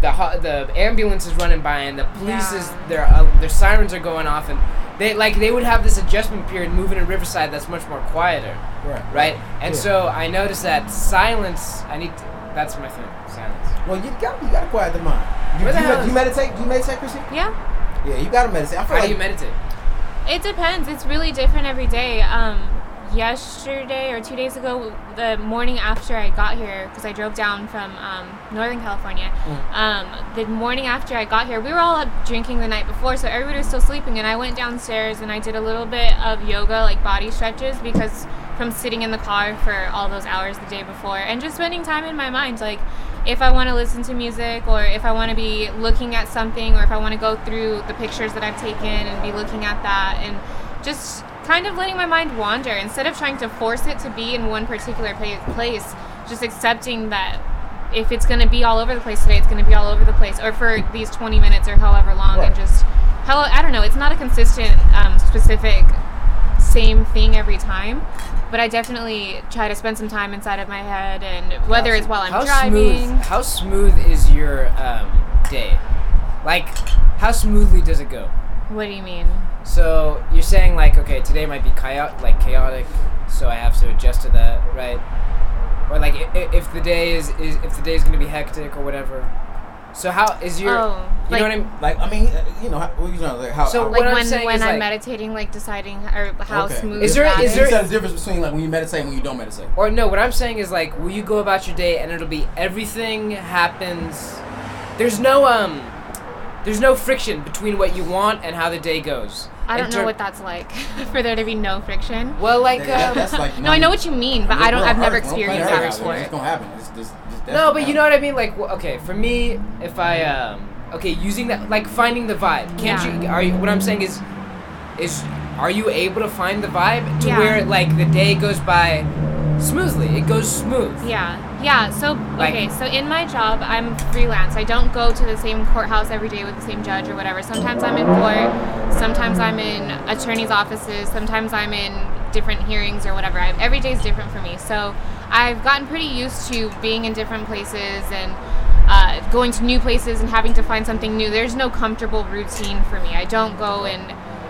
the, the ambulance is running by and the police is their uh, their sirens are going off and they like they would have this adjustment period moving in Riverside that's much more quieter, Right. right? And Yeah. so I noticed that silence. I need. To, that's my thing. Silence. Well, you got you gotta quiet the mind. You, Where the you, hell med- is- you meditate? Do you meditate, Chrissy? yeah. Yeah, you gotta meditate. I feel How like do you meditate? It depends. It's really different every day. Um, yesterday or two days ago, the morning after I got here, because I drove down from um, Northern California, um, the morning after I got here, we were all up drinking the night before, so everybody was still sleeping. And I went downstairs and I did a little bit of yoga, like body stretches, because from sitting in the car for all those hours the day before, and just spending time in my mind, like if I want to listen to music or if I want to be looking at something or if I want to go through the pictures that I've taken and be looking at that and just kind of letting my mind wander instead of trying to force it to be in one particular pa- place just accepting that if it's going to be all over the place today it's going to be all over the place or for these 20 minutes or however long Right. and just how I don't know it's not a consistent um, specific same thing every time but I definitely try to spend some time inside of my head and whether it's while I'm how driving smooth? How smooth is your um, day? Like, how smoothly does it go? What do you mean So you're saying like, okay, today might be chaotic, like chaotic, so I have to adjust to that, right? Or like, i- i- if the day is, is if the day is gonna be hectic or whatever. So how is your? Oh, you like- know what I mean? like I mean, uh, you know, how, well, you know, like how. So how, What like I'm when saying when is, I'm like- meditating, like deciding or how Okay. smooth Is there- that is is there- there a difference between like when you meditate and when you don't meditate? Or no, what I'm saying is like, will you go about your day and it'll be everything happens. There's no um, there's no friction between what you want and how the day goes. I don't know what that's like for there to be no friction. Well, like That- um, that's like No, I know what you mean, but I don't. I've never experienced experienced that It's gonna happen. It's just, just, No, but you know what I mean. Like, wh- okay, for me, if I um, okay, using that, like finding the vibe. Can't Yeah. you? Are you? What I'm saying is, is are you able to find the vibe to Yeah. where like the day goes by smoothly? It goes smooth. Yeah, yeah. So Like- okay, so in my job, I'm freelance. I don't go to the same courthouse every day with the same judge or whatever. Sometimes I'm in court. Sometimes I'm in attorneys' offices. Sometimes I'm in different hearings or whatever. I, every day is different for me. So I've gotten pretty used to being in different places and. Uh, going to new places and having to find something new. There's no comfortable routine for me. I don't go and,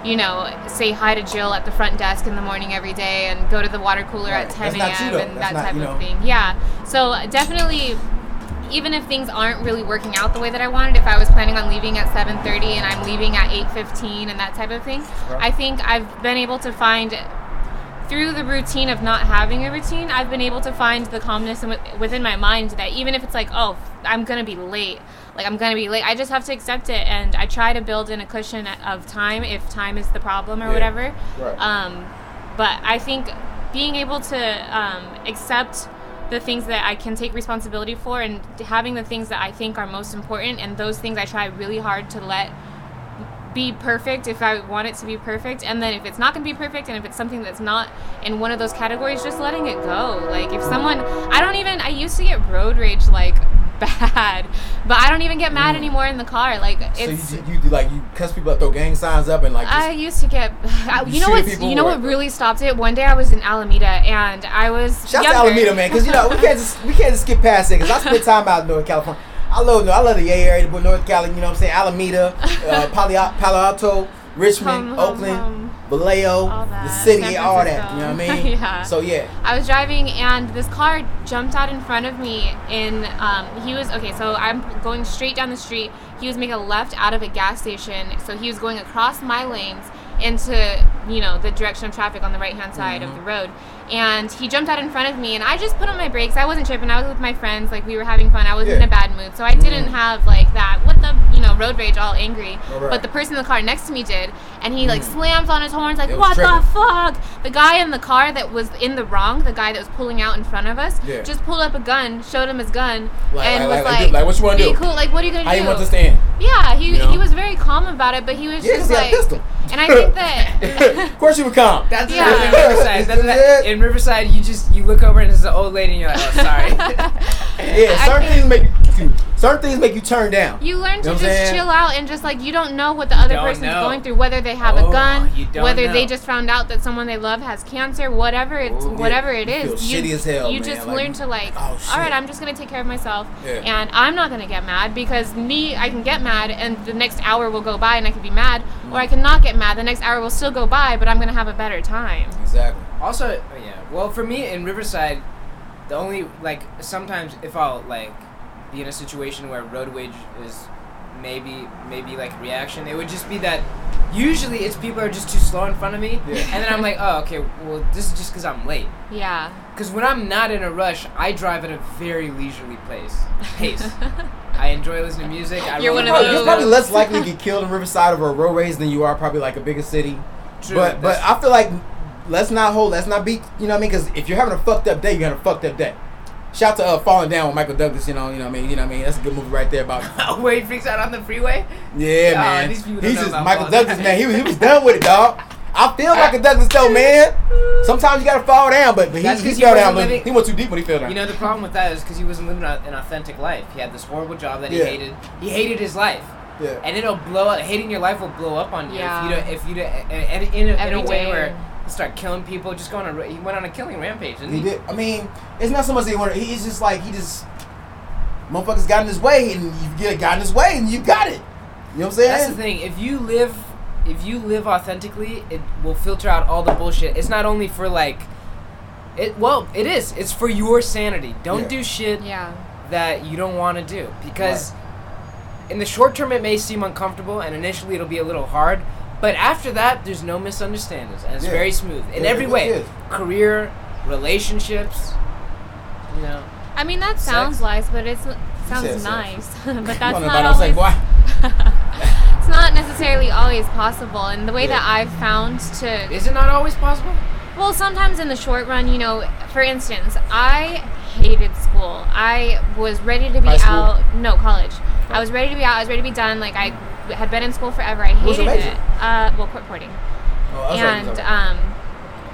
you know, say hi to Jill at the front desk in the morning every day and go to the water cooler Right. at 10 That's not you, a.m. and That's that not, type you of know. thing. Yeah. So definitely, even if things aren't really working out the way that I wanted, if I was planning on leaving at 7:30 and I'm leaving at 8:15 and that type of thing, Right. I think I've been able to find through the routine of not having a routine, I've been able to find the calmness in, within my mind that even if it's like, oh, I'm gonna be late, like I'm gonna be late, I just have to accept it, and I try to build in a cushion of time if time is the problem or Yeah. whatever. Right. Um, but I think being able to um, accept the things that I can take responsibility for and having the things that I think are most important and those things I try really hard to let be perfect if I want it to be perfect and then if it's not going to be perfect and if it's something that's not in one of those categories just letting it go like if someone I don't even I used to get road rage like bad but I don't even get mad mm. anymore in the car like it's so you, you, you like you cuss people up, throw gang signs up, and like I used to get. I, You you know what? You know what really stopped it? One day I was in Alameda and I was. Shout out younger. to Alameda, man, because you know we can't just we can't just skip past it. Because I spent time out in North California. I love I love the Bay Area, but North Cali, you know what I'm saying? Alameda, uh, Palo, Palo Alto, Richmond, Hum, Oakland. hum. Vallejo, the city, all that. You know what I mean? Yeah. So yeah. I was driving and this car jumped out in front of me. In um, he was okay. So I'm going straight down the street. He was making a left out of a gas station. So he was going across my lanes into you know the direction of traffic on the right hand side of the road. And he jumped out in front of me, and I just put on my brakes. I wasn't tripping. I was with my friends, like we were having fun. I was in a bad mood, so I didn't mm. have like that. What the you know road rage, all angry. Right, right. But the person in the car next to me did, and he like mm. slams on his horns, like It was what the fuck? The guy in the car that was in the wrong, the guy that was pulling out in front of us, Yeah. just pulled up a gun, showed him his gun, Like- and like- was like, like, like, what you wanna "Be do? Cool. Like, what are you gonna How do?" you want this to end? Yeah, he You know? he was very calm about it, but he was Yeah, 'cause just he a like, pistol. and I think that. of course you would calm That's Yeah. in Riverside. That's that, in Riverside, you just you look over and there's an old lady and you're like, oh sorry. Yeah, certain things make you, certain things make you turn down. You learn to know just saying? chill out and just like you don't know what the other don't person's know. going through, whether they have Oh, a gun, you don't whether they just found out that someone they love has cancer, whatever it's Oh, yeah. whatever it You is. feel shitty as hell, you man, just like, learn to like, oh, all right. I'm just gonna take care of myself, Yeah. and I'm not gonna get mad because me, I can get mad and the next hour will go by and I can be mad, or I Mm. can not get mad. The next hour will still go by, but I'm gonna have a better time. Exactly. Also, yeah. Well, for me in Riverside, the only like sometimes if I'll like be in a situation where road rage is maybe maybe like reaction, it would just be that usually it's people are just too slow in front of me, Yeah. and then I'm like, oh okay, well this is just because I'm late. Yeah. Because when I'm not in a rush, I drive at a very leisurely pace. Pace. I enjoy listening to music. I You're one of around. You're probably less likely to get killed in Riverside over a road race than you are probably like a bigger city. True, but but that's- I feel like let's not hold, let's not be, you know what I mean? Because if you're having a fucked up day, you're having a fucked up day. Shout to uh, Falling Down with Michael Douglas, you know, you know what I mean, you know what I mean. That's a good movie right there about. Where he freaks out on the freeway. Yeah, Oh, man. these people He's just Michael Falling Douglas, Down. man. He was he was done with it, dog. I feel Michael Douglas though, man. Sometimes you gotta fall down, but, but he, That's he fell down. living- He went too deep when he fell down. You know the problem with that is because he wasn't living a- an authentic life. He had this horrible job that he Yeah. hated. He hated his life, yeah. and it'll blow up. Hating your life will blow up on you Yeah. if you don't. If you don't, and, and in, a, in a way where he start killing people, just going on. a He went on a killing rampage. Didn't He he, did. I mean, it's not so much that he wanted. He's just like he just motherfuckers got in his way, and you get got in his way, and you got it. You know what I'm saying? That's the thing. If you live, if you live authentically, it will filter out all the bullshit. It's not only for like. It well, it is. It's for your sanity. Don't Yeah. do shit Yeah. that you don't want to do because in the short term it may seem uncomfortable and initially it'll be a little hard but after that there's no misunderstandings and it's Yeah. very smooth in Yeah, every way is. career relationships you know I mean that sounds Sex. nice, but it's said sounds sex. nice. but that's don't know not about no sex, always. boy. it's not necessarily always possible, and the way Yeah. that I've found to is it not always possible Well, sometimes in the short run, you know, for instance, I hated school. I was ready to be out. No, college. I oh. was ready to be out. I was ready to be done. Like I had been in school forever. I hated it. Uh, well, court reporting. Oh, and um,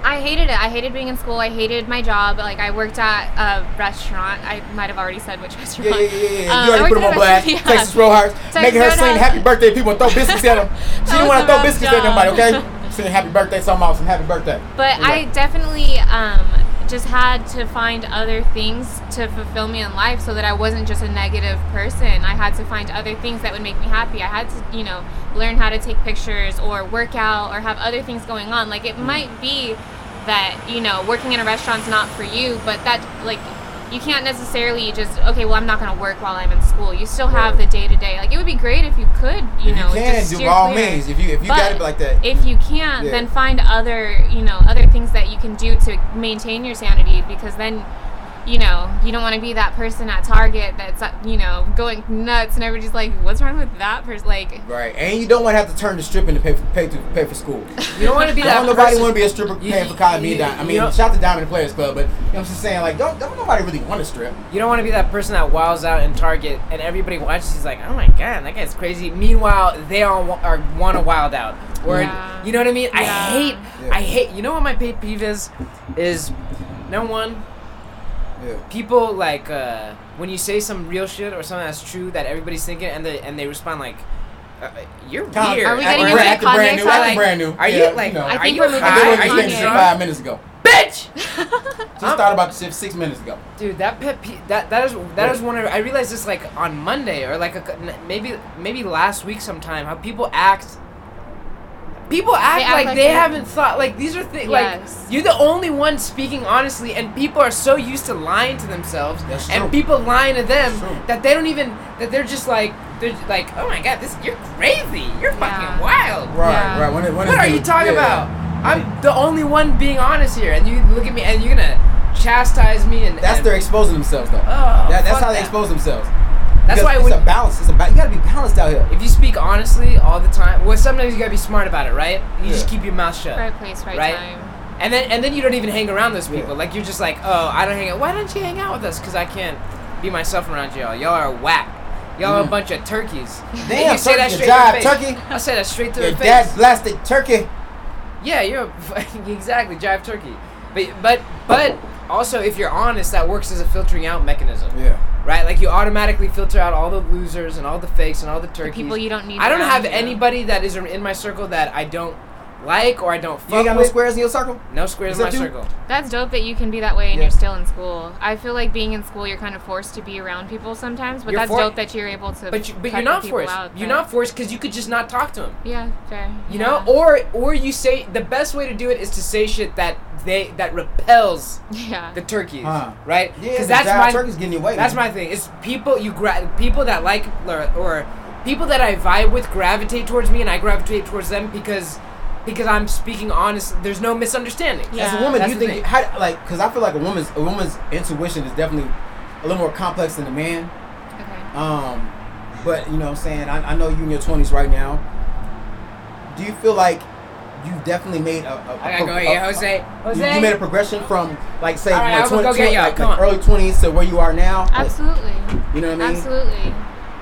I hated it. I hated being in school. I hated my job. Like I worked at a restaurant. I might have already said which restaurant. yeah, yeah, yeah, yeah. Um, you already put them on blast. yeah. Texas Roadhouse, Texas making her sing happy birthday. People and throw biscuits at him. She didn't want to throw biscuits at nobody, job. okay? Saying happy birthday, something awesome, happy birthday. But. I definitely um, just had to find other things to fulfill me in life so that I wasn't just a negative person. I had to find other things that would make me happy. I had to, you know, learn how to take pictures or work out or have other things going on. Like it mm. might be that, you know, working in a restaurant's not for you, but that, like, you can't necessarily just okay. Well, I'm not gonna work while I'm in school. You still have Right. the day to day. Like it would be great if you could, you If know, you can just do all clear. means. If you if you But got it like that, If you can't, Yeah. then find other, you know, other things that you can do to maintain your sanity because then, you know, you don't want to be that person at Target that's, uh, you know, going nuts and everybody's like, what's wrong with that person? Like, right? And you don't want to have to turn to stripping to pay for pay to pay for school. you don't want to be that don't nobody person- want to be a stripper You- paying for college. Me, you- and Di- I mean, know- shout to Diamond Players Club, but you know what I'm just saying, like, don't don't nobody really want to strip. You don't want to be that person that wows out in Target and everybody watches. He's like, "Oh my god, that guy's crazy." Meanwhile, they all wa- are want to wild out. Or Yeah. you know what I mean? Yeah. I hate, Yeah. I hate. You know what my pet peeve is? Is number one, Yeah. people like uh, when you say some real shit or something that's true that everybody's thinking, and they and they respond like, uh, "You're Kind weird." Are we getting Or brand- into acting brand new, side? acting brand new. Are you, Yeah, like- know. I I think you we're moving high? I did Are what you you said drunk? five minutes ago. bitch? Just thought about this shit six minutes ago. Dude, that pet pe- that that is that is one of I realized this like on Monday or like a, maybe maybe last week sometime how people act people act, They act like, like they they- haven't thought like these are things Yes. like you're the only one speaking honestly and people are so used to lying to themselves That's and true. people lying to them that they don't even that they're just like they're just like oh my god this you're crazy you're Yeah. fucking wild Right, Yeah. right. When it, when what are you talking yeah. about I'm the only one being honest here and you look at me and you're gonna chastise me and That's and, their exposing themselves though. Oh, that, that's how they that. expose themselves. That's Because why it's when, a balance. It's about you gotta be balanced out here. if you speak honestly all the time well sometimes you gotta be smart about it right you just keep your mouth shut Right place, right, Right? time. And then and then you don't even hang around those people. Yeah. Like you're just like, oh, I don't hang out. Why don't you hang out with us? Because I can't be myself around y'all. Y'all are whack. Y'all are a Mhm. bunch of turkeys. And Damn, you say that straight jive, to their face. turkey. I say that straight to Your their face. dad blasted turkey. Yeah, you're a, exactly jive turkey. But but but also if you're honest, that works as a filtering out mechanism. Yeah. Right? Like you automatically filter out all the losers and all the fakes and all the turkeys. people you don't need I don't have you. anybody that is in my circle that I don't like or I don't fuck You ain't got no squares in your circle? No squares in my Except you? circle. That's dope that you can be that way and Yeah. you're still in school. I feel like being in school, you're kind of forced to be around people sometimes, but You're that's for- dope that you're able to. But you, but you're not forced. out You're not forced because you could just not talk to them. Yeah, fair. You yeah. know, or or you say the best way to do it is to say shit that they that repels yeah. the turkeys, Huh. right? Yeah, Because the that's my turkey's getting away. that's man. my thing. It's people you gra- people that like or, or people that I vibe with gravitate towards me, and I gravitate towards them because because I'm speaking honest. There's no misunderstanding. Yeah. As a woman, That's you think thing. how like because I feel like a woman's a woman's intuition is definitely a little more complex than a man. Okay. Um, but you know what I'm saying I, I know you in your 20s right now. Do you feel like you've definitely made a, a, I gotta a- go a- here, Jose. you- Jose. You, made a progression from like say All right, like, I'm gonna 20, go get y'all, like, like early 20s to where you are now. Like, Absolutely. you know what I mean? Absolutely.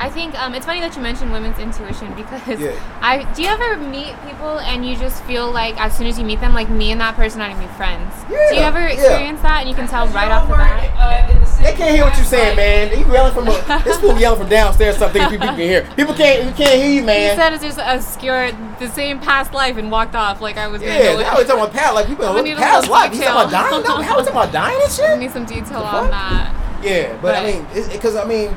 I think um, it's funny that you mentioned women's intuition because Yeah. I do you ever meet people and you just feel like as soon as you meet them, like me and that person aren't gonna be friends. do you Yeah, ever yeah. experience that and you can tell right off the bat? They can't hear what you're saying, man. You yelling from a, this fool yelling from downstairs. Something people can hear. People can't. You can't hear you, man. He said it's just obscure the same past life and walked off like I was gonna Yeah, know it. how we talking about past like people I'm look need a past little life. You talking about dying? No, how we talking about dying and shit? I need some detail on that. Yeah, but, I mean, because I mean,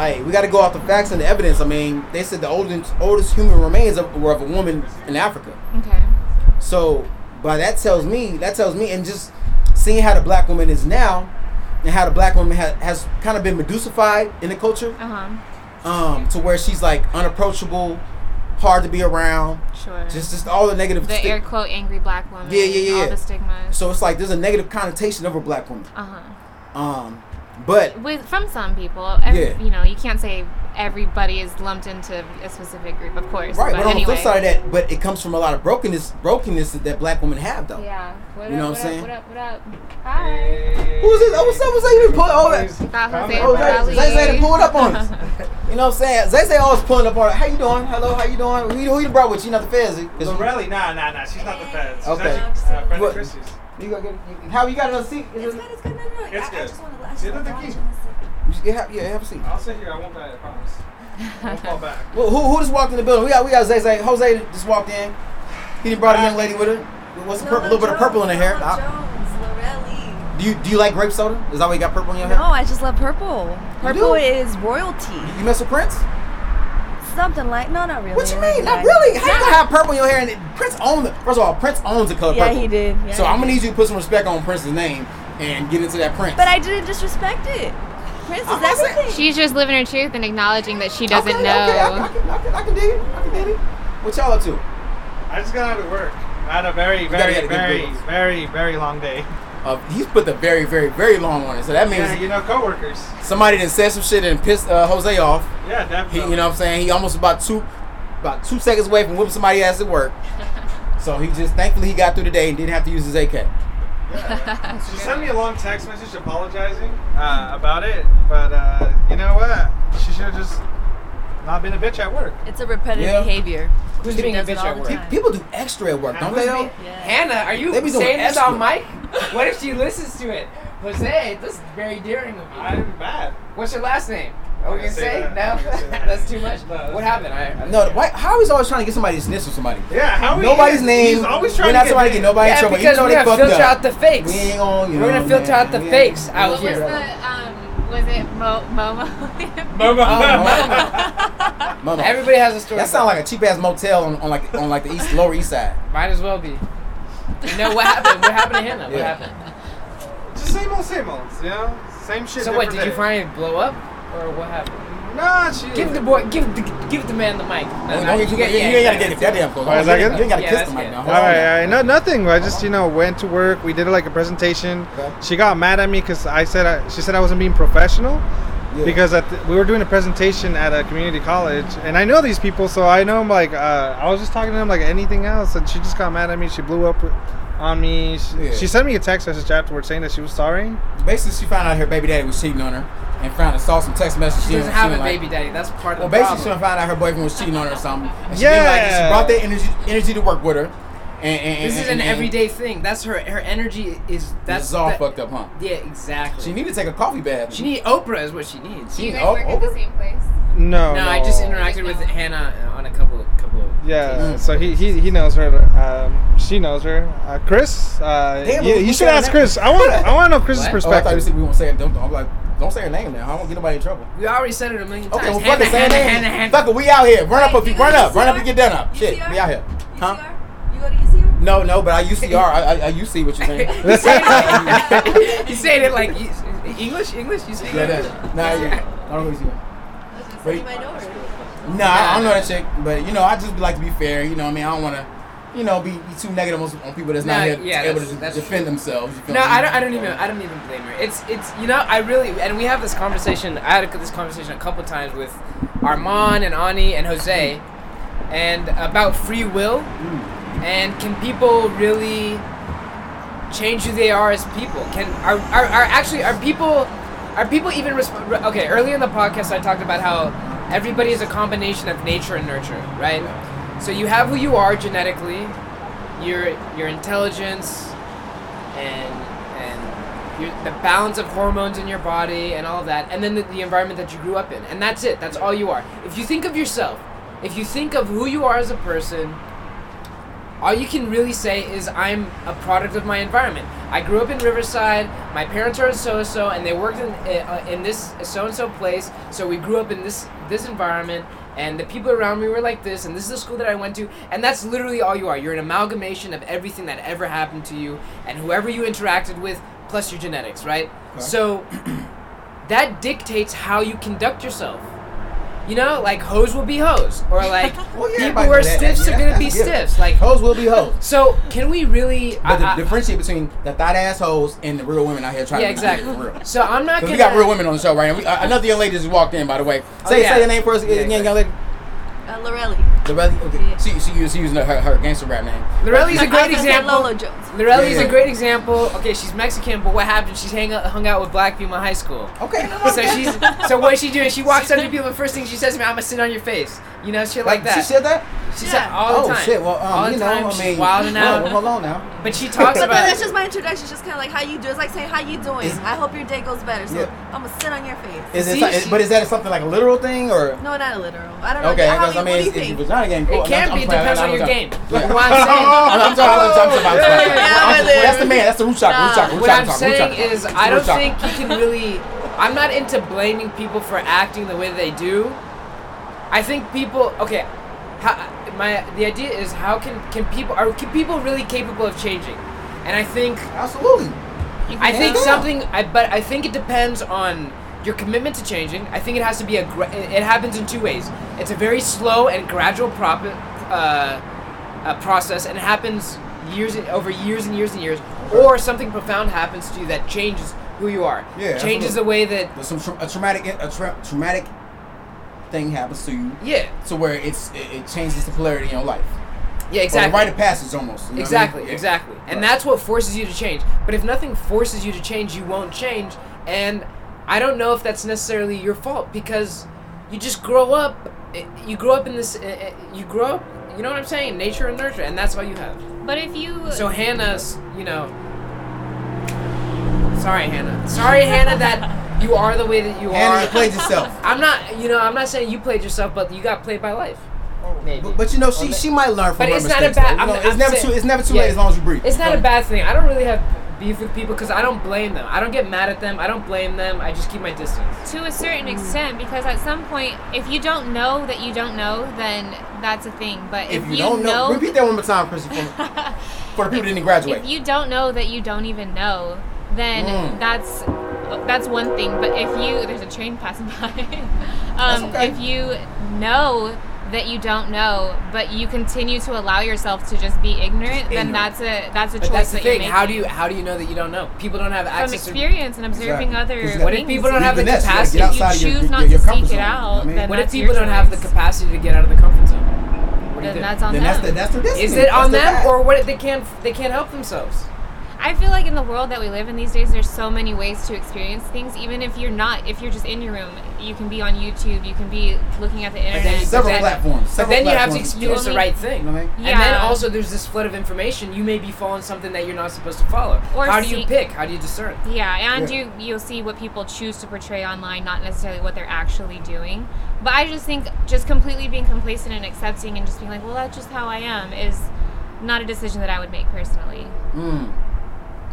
I we got to go off the facts and the evidence. I mean, they said the oldest oldest human remains of, were of a woman in Africa. Okay. So, but that tells me that tells me, and just seeing how the black woman is now, and how the black woman ha- has kind of been medusified in the culture, Uh huh. um, to where she's like unapproachable, hard to be around, Sure. just just all the negative. the sti- air quote angry black woman. Yeah, yeah, yeah, All the stigmas. so it's like there's a negative connotation of a black woman. uh huh. Um, but With from some people, every, Yeah. you know, you can't say everybody is lumped into a specific group, of course. Right, but, but on anyway. the flip side of that, but it comes from a lot of brokenness, brokenness that black women have, though. Yeah. What You know up, what I'm what saying? What up? What up? Hi. Who's this? Oh, what's up? What's up? You been pulling all that? Got Jose Oh, Morales. Zay, Zay, Zay, pull it up on us. You know what I'm saying? Zay Zay always pulling up on it. How you doing? Hello, how you doing? Who you, who you brought with you? Not the feds. is- is- Lorelli, nah, nah, nah. She's not the feds. She's Okay. actually, uh, friend What? of Chrissy's. You got good. you- How you got another seat? Is It's good, it's good. No, no, It's I, good. I just want to Sit at the key. you should- yeah, yeah, have a seat. I'll sit here. I won't die. I promise. I won't fall back. Well, who, who just walked in the building? We got we got Zay Zay. Jose just walked in. He brought a young lady with her. What's the purple? A little bit of purple in her hair. Nola Uh, Jones, Lorelli. Do you do you like grape soda? Is that why you got purple in your hair? No, I just love purple. Purple do? is royalty. You, you mess with Prince? Something like no, not really. What you I mean? Not that. really? How you gonna have purple in your hair? And it- Prince owns it. First of all, Prince owns the color purple. Yeah, purple. he did. Yeah, so he I'm gonna did. need you to put some respect on Prince's name and get into that Prince. But I didn't disrespect it. Prince is I'm not saying- everything. She's just living her truth and acknowledging that she doesn't okay, know. Okay, I, I, can, I, can, I can dig it. I can dig it. What y'all up to? I just got out of work. I had a very, gotta very, get a good very, very, very long day. Uh, he's put the very, very, very long on it. So that means Yeah, you know, coworkers. somebody that said some shit and pissed uh, Jose off. Yeah, He, definitely. you know what I'm saying? He almost about two, about two seconds away from whipping somebody ass at work. So he just, thankfully, he got through the day and didn't have to use his AK. She sent me a long text message apologizing uh, about it, but uh, you know what? She should have just not been a bitch at work. It's a repetitive Yeah. behavior. Who's She being a does it bitch all at the work? time. People do extra at work, don't they? Though? Yeah. Hannah, are you They be doing saying this on mic? What if she listens to it? Jose, this is very daring of you. I'm bad. What's your last name? Are we I gonna say say? that. No, I can say that. that's too much. No, that's what happened? I, I No, why, how is always trying to get somebody to snitch on somebody? Yeah, how he Nobody's is. name. He's always We're trying not to somebody get get nobody in Yeah, trouble, because even though we're they gonna fucked filter up. out the fakes. We ain't on, you We're know, gonna filter man. out the We ain't- fakes out What was here. the um, Was it Mo- Momo? Oh, Momo. Everybody has a story. That sounds like a cheap ass motel on, on like on like the east lower east side. Might as well be. You know what happened? What happened to Hannah? What Yeah. happened? Just same old, same old. You know, same shit. So what? different Did you day. finally blow up, or what happened? Nah, she. Give the boy, give the, give the man the mic. No, Don't no, get- you you, get- you ain't gotta yeah, get that damn close. Oh, is that You good? ain't gotta Yeah, kiss the mic good. now. All Hold on right, now. all right, no, nothing. I just you know went to work. We did like a presentation. Okay. She got mad at me because I said I, she said I wasn't being professional Yeah. because at the, we were doing a presentation at a community college and I know these people, so I know them like uh, I was just talking to them like anything else, and she just got mad at me. She blew up on me. She, Yeah. she sent me a text message afterwards saying that she was sorry. Basically, she found out her baby daddy was cheating on her, and found and saw some text messages. She doesn't didn't- have a like. baby daddy. That's part Well, of the basically, she found out her boyfriend was cheating on her or something. And she didn't like. She brought that energy energy to work with her. And, and, This is an and, everyday thing. That's her. Her energy is That's that's all that- fucked up, huh? Yeah, exactly. She need to take a coffee bath. She need Oprah is what she needs. Do you She- guys work at the same place? No, no, I just interacted with Hannah on a couple couple. Of yeah, Mm. so he, he he knows her. Um, she knows her. Uh, Kris, uh, Damn, you, you should ask? Kris. I want I want to know Kris's What? Oh, I thought you perspective. said we won't say it. Don't, I'm like, don't say her name now. I won't get nobody in trouble. We already said it a million times. Okay, well, fuck Hannah, it. Say her name. Hannah, Hannah. Fuck it. We out here. Run up, Wait, if you you run go to up, run up and get done up. Shit, we out here. Huh? UCR? You go to UCR? No, no, but I UCR. I, I, I you see what you're saying. He's saying it, he's saying it like English. English. You say Yeah, that. Nah, yeah. I don't know who you So you Wait. might know her. Nah, I don't know that chick, but you know, I just like to be fair. You know, what I mean, I don't want to, you know, be, be too negative on, people that's not here yeah, able to that's- that's defend themselves. You feel No, me? I don't. I don't even. I don't even blame her. It's. It's. You know, I really. And we have this conversation. I had this conversation a couple times with Armand and Ani and Jose, and about free will, and can people really change who they are as people? Can are are, are actually are people are people even resp- okay? Earlier in the podcast, I talked about how everybody is a combination of nature and nurture, right? So you have who you are genetically, your your intelligence, and and your, the balance of hormones in your body and all that, and then the, the environment that you grew up in, and that's it. That's all you are. If you think of yourself, if you think of who you are as a person, all you can really say is I'm a product of my environment. I grew up in Riverside. My parents are so and so, and they worked in uh, in this so and so place. So we grew up in this this environment, and the people around me were like this, and this is the school that I went to, and that's literally all you are. You're an amalgamation of everything that ever happened to you, and whoever you interacted with, plus your genetics, right? So that dictates how you conduct yourself. You know, like hoes will be hoes, or like Well, yeah, people who are do that. stiffs Yeah, are gonna be that's stiffs. Like Hoes will be hoes. so can we really? But the I- I- differentiate between the thought ass hoes and the real women out here trying yeah, to exactly. be real. So I'm not gonna. we got real women on the show right now. We, uh, another young lady just walked in, by the way. Oh, Say yeah. say your name first. Yeah, again, young lady. Uh, Lorelli. The. Okay. Yeah. She she used, she using her, her gangster rap name. Lorelli's a great was gonna say example. Lolo Jones. Lorelli's Yeah, yeah. a great example. Okay, she's Mexican, but what happened? She's hang out, hung out with black people in high school. Okay. no, no, So she's so what is she doing? She walks up to people. The first thing she says to me, "I'm gonna sit on your face." You know, shit like that. She said that. She Yeah. said all oh the time. Oh shit. Well, um, all the you know, time. I she's mean, wilding oh, out. well, hold on now. But she talks But then about. that's just my introduction. It's just kind of like how you do. It's like saying how you doing. Is- I hope your day goes better. So Yeah. I'm gonna sit on your face. Is it? See, so- she- but is that something like a literal thing or? No, not a literal. I don't know. Okay, how because you, I mean, what do it's, you it's think? your vagina game. It can I'm- be. I'm It depends on your game. Yeah. What I'm saying. I'm, I'm talking. About. Yeah, I'm- yeah, That's the man. That's the root chakra. Root chakra. What I'm saying is, I don't think you can really. I'm not into blaming people for acting the way they do. I think people. Okay, how, my the idea is how can can people are can people really capable of changing? And I think Absolutely. I think something. I but I think it depends on your commitment to changing. I think it has to be a. gra- It happens in two ways. It's a very slow and gradual prop, uh, uh, process, and it happens years over years and years and years. Or something profound happens to you that changes who you are. Yeah, changes absolutely. the way that. There's some tra- a traumatic a tra- traumatic thing happens to you, Yeah. to where it's it, it changes the polarity in your life. Yeah. Or Exactly. the rite of passage almost. you know what I mean? Exactly, Yeah. exactly. And Right. that's what forces you to change. But if nothing forces you to change, you won't change. And I don't know if that's necessarily your fault because you just grow up. eh, You grow up in this. eh, eh, You grow up. You know what I'm saying? Nature and nurture, and that's all you have. But if you So Hannah's, you know. Sorry, Hannah. Sorry, Hannah, that you are the way that you Hannah, are. you played yourself. I'm not. You know, I'm not saying you played yourself, but you got played by life. Maybe. But, but you know, she she might learn from But her it's not a bad- though. You I'm- know, it's I'm never saying- too it's never too Yeah. late as long as you breathe. It's not a bad thing. I don't really have beef with people because I don't blame them. I don't get mad at them. I don't blame them. I just keep my distance. to a certain extent because at some point if you don't know that you don't know then that's a thing but If if, you don't know, repeat that one more time, Chrissy, for, for the people who didn't graduate. if you don't know that you don't even know then Mm. that's that's one thing but if you there's a train passing by um, okay. if you know that you don't know but you continue to allow yourself to just be ignorant, then that's a that's a But choice that's the that you're thing. How do you how do you know that you don't know? People don't have from access to. experience and observing Exactly. other 'Cause you What if people don't have the Finesse, capacity? you outside your- choose your- not your to seek zone, it out, what I mean? then What if people don't have the capacity to get out of the comfort zone? What do you Then think? that's on then them. that's the that's their. Is it That's on them path. or what? They can't they can't help themselves. I feel like in the world that we live in these days, there's so many ways to experience things. Even if you're not, if you're just in your room, you can be on YouTube, you can be looking at the then internet. you- several then- platforms? But several then you have to platforms. experience the right thing. You know I mean? And then also there's this flood of information. You may be following something that you're not supposed to follow. Or How do you see- pick? How do you discern? Yeah, and Yeah. you you'll see what people choose to portray online, not necessarily what they're actually doing. But I just think just completely being complacent and accepting and just being like, well, that's just how I am, is not a decision that I would make personally. Mm.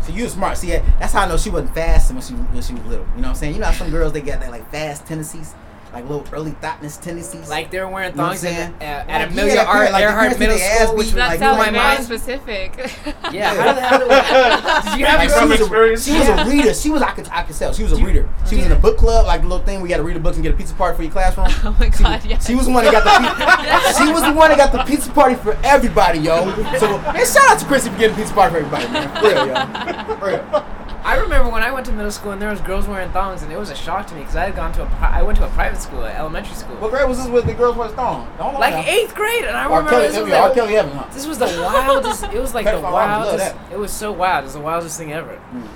So you was smart. See, that's how I know she wasn't fast when she when she was little. You know what I'm saying? You know how some girls they got that like fast tendencies, like little early thoughtness tendencies. Like they were wearing You know what I'm thongs in, saying? uh, at Like, Amelia yeah, Art, like, the Earhart Middle School, which That like, sounds my very mind. specific. Yeah, how the hell did you have Like, she a, experience? she was a reader. She was I could I could tell she was a reader. She was in a book club, like the little thing we got to read a book and get a pizza party for your classroom. Oh my She God, was- yes. She was the one that got the she was the one that got the pizza party for everybody, yo. So man, shout out to Chrissy for getting a pizza party for everybody, man. For real, yo. For real. I remember when I went to middle school and there was girls wearing thongs and it was a shock to me because I had gone to a pri- I went to a private school, a elementary school, What grade was this with the girls wear thongs? Hold on like now. eighth grade, and I R. remember Kelly, this was, yeah, like, Kelly Evans, huh? this was the wildest. It was like the Pedophile, I would love wildest. It was so wild. It was the wildest thing ever. Mm.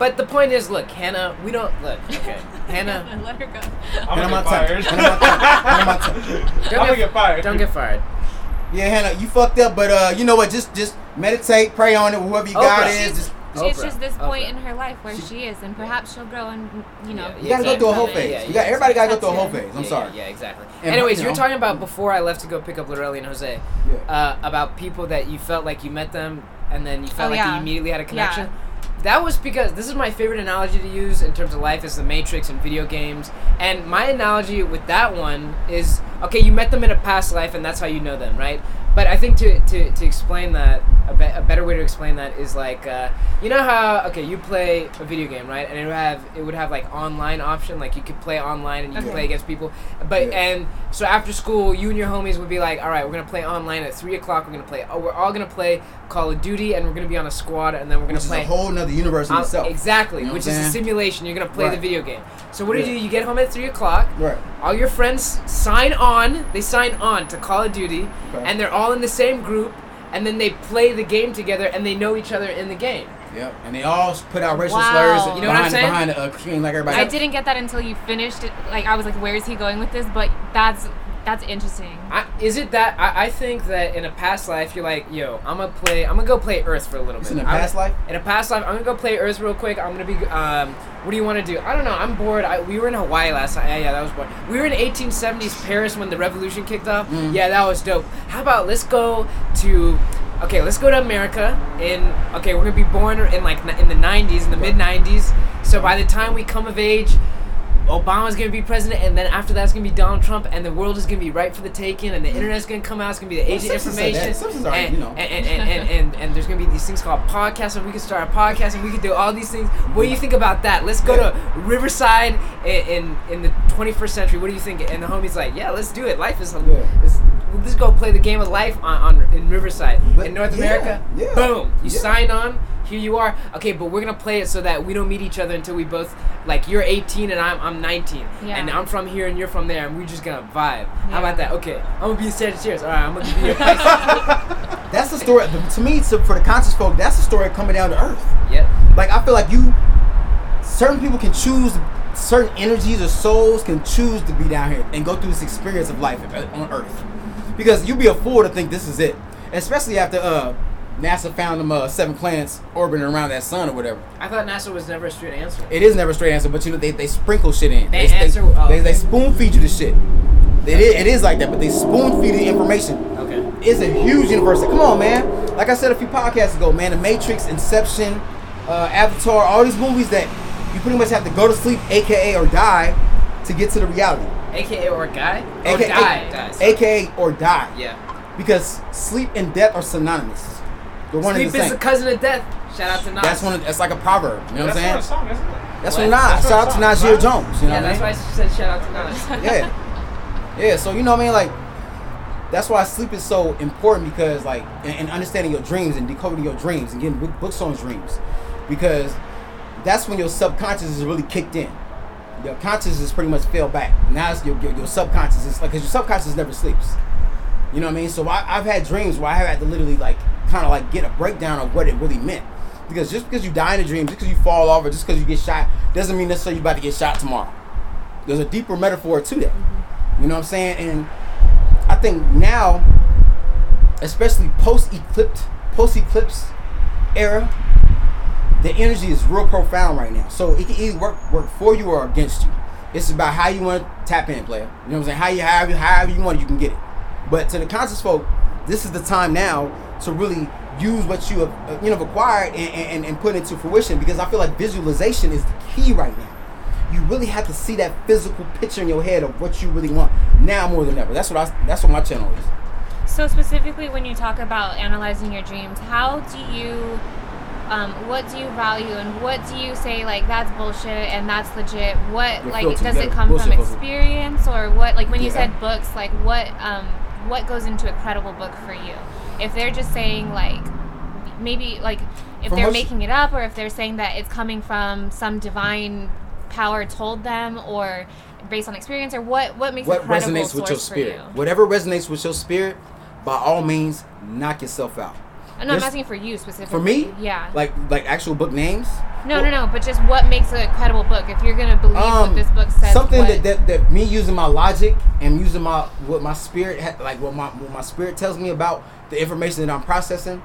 But the point is, look, Hannah, we don't look. Okay, Hannah, Let her go. I'm Hannah gonna get fired. Hannah Montana. Hannah Montana. don't I'm gonna get fired. Don't get fired. Yeah, Hannah, you fucked up, but uh, you know what? Just just meditate, pray on it, whoever you Oprah. God is. Just she's Oprah. just this point Oprah. in her life where She- she, is, and perhaps she'll grow and you know. Yeah, you gotta go through a whole phase. yeah, you got everybody gotta go through a whole phase. I'm Yeah, sorry. Yeah, yeah, exactly. And, Anyways, you you were talking about before I left to go pick up Lorelli and Jose. Yeah. Uh, about people that you felt like you met them and then you felt Oh, like yeah. you immediately had a connection. Yeah. That was because this is my favorite analogy to use in terms of life is the Matrix and video games. And my analogy with that one is okay, you met them in a past life and that's how you know them, right? But I think to, to, to explain that, a, be- a better way to explain that is like, uh, you know how okay, you play a video game, right? And it would have it would have like online option, like you could play online and you could Okay. play against people. But Yeah. and so after school, you and your homies would be like, all right, we're gonna play online at three o'clock. We're gonna play. Oh, we're all gonna play Call of Duty, and we're gonna be on a squad, and then we're gonna Which is play a whole nother universe in um, itself. Exactly, You know which is a simulation. You're gonna play the video game. So what do Yeah. you do? You get home at three o'clock. Right. All your friends sign on. They sign on to Call of Duty, Okay. and they're all in the same group. And then they play the game together, and they know each other in the game. Yep. And they all put out racial Wow. slurs You know what I'm behind, saying? behind the uh, screen like everybody I else. didn't get that until you finished it. Like I was like, where is he going with this? But that's that's interesting. I, is it that I, I think that in a past life you're like, yo, I'm gonna play, I'm gonna go play Earth for a little It's bit. in a I'm- past life? In a past life, I'm gonna go play Earth real quick. I'm gonna be. Um, what do you want to do? I don't know. I'm bored. I, we were in Hawaii last night. Yeah, yeah, that was boring. We were in 1870s Paris when the revolution kicked off. Mm. Yeah, that was dope. How about let's go to. Okay, let's go to America. In okay, we're gonna be born in like in the 90s, in the mid 90s. So by the time we come of age, Obama's gonna be president, and then after that's gonna be Donald Trump, and the world is gonna be ripe for the taking, and the mm-hmm. internet's gonna come out. It's gonna be the Well, age of Simpsons said that. information. Already, and, you know. and, and, and, and, there's gonna be these things called podcasts, and we can start a podcast, and we can do all these things. What do you think about that? Let's go to Riverside in, in in the 21st century. What do you think? And the homie's like, yeah, let's do it. Life is, Yeah. is let's go play the game of life on, on in Riverside But- in North yeah, America. yeah, Boom, you yeah. sign on. Here you are. Okay, but we're gonna play it so that we don't meet each other until we both like you're 18 and I'm I'm 19, Yeah. and I'm from here and you're from there, and we're just gonna vibe. How about that? Okay, I'm gonna be a Sagittarius. All right, I'm gonna be a Pisces. That's the story. To me, so for the conscious folk, that's the story coming down to earth. yep. Like I feel like you, certain people can choose, certain energies or souls can choose to be down here and go through this experience of life on Earth. Because you'd be a fool to think this is it, especially after uh, NASA found them uh, seven planets orbiting around that sun or whatever. I thought NASA was never a straight answer. It is never a straight answer, but you know they, they sprinkle shit in. They they, answer- oh, they, they spoon feed you the shit. It is, it is like that, but they spoon feed the information. Okay. It's a huge universe. Come on, man. Like I said a few podcasts ago, man, the Matrix, Inception, uh, Avatar, all these movies that you pretty much have to go to sleep, aka or die, to get to the reality. AKA or guy? Or AKA, die. AKA or die. Yeah. Because sleep and death are synonymous. They're one Sleep the is same. the cousin of death. Shout out to Nas. That's one. Of, that's like a proverb. You know what I'm saying? not song, isn't it? That's What? what Nas. That's Shout out to a Nasir Jones. You know yeah, what I that's mean? why she said shout out to Nas. yeah. Yeah, so you know what I mean? Like, that's why sleep is so important because, like, and, and understanding your dreams and decoding your dreams and getting book- books on dreams. Because that's when your subconscious is really kicked in. Your conscious is pretty much fell back. Now it's your, your, your subconscious is like, because your subconscious never sleeps. You know what I mean? So I, I've had dreams where I have had to literally, like, kind of like get a breakdown of what it really meant. Because just because you die in a dream, just because you fall off, or just because you get shot, doesn't mean necessarily you're about to get shot tomorrow. There's a deeper metaphor to that. You know what I'm saying? And I think now, especially post eclipse, post eclipse era, the energy is real profound right now. So it can either work work for you or against you. It's about how you want to tap in, player. You know what I'm saying? How you however, however you want it, you can get it. But to the conscious folk, this is the time now to really use what you have uh, you know acquired and, and, and put into fruition because I feel like visualization is the key right now. You really have to see that physical picture in your head of what you really want now more than ever. That's what I that's what my channel is. So specifically, when you talk about analyzing your dreams, how do you, um, what do you value, and what do you say like that's bullshit and that's legit? What like does it come from bullshit experience or what? Like when you Yeah. said books, like what um, what goes into a credible book for you? If they're just saying like maybe like if From they're making it up or if they're saying that it's coming from some divine power told them or based on experience or what what makes What a credible resonates with your spirit? you? Whatever resonates with your spirit, by all means, knock yourself out. No, I'm asking for you specifically. For me, yeah. like like actual book names. no, no, no. But just what makes a credible book? If you're gonna believe Um, what this book says, something what, that, that that me using my logic and using my what my spirit ha- like what my what my spirit tells me about the information that I'm processing,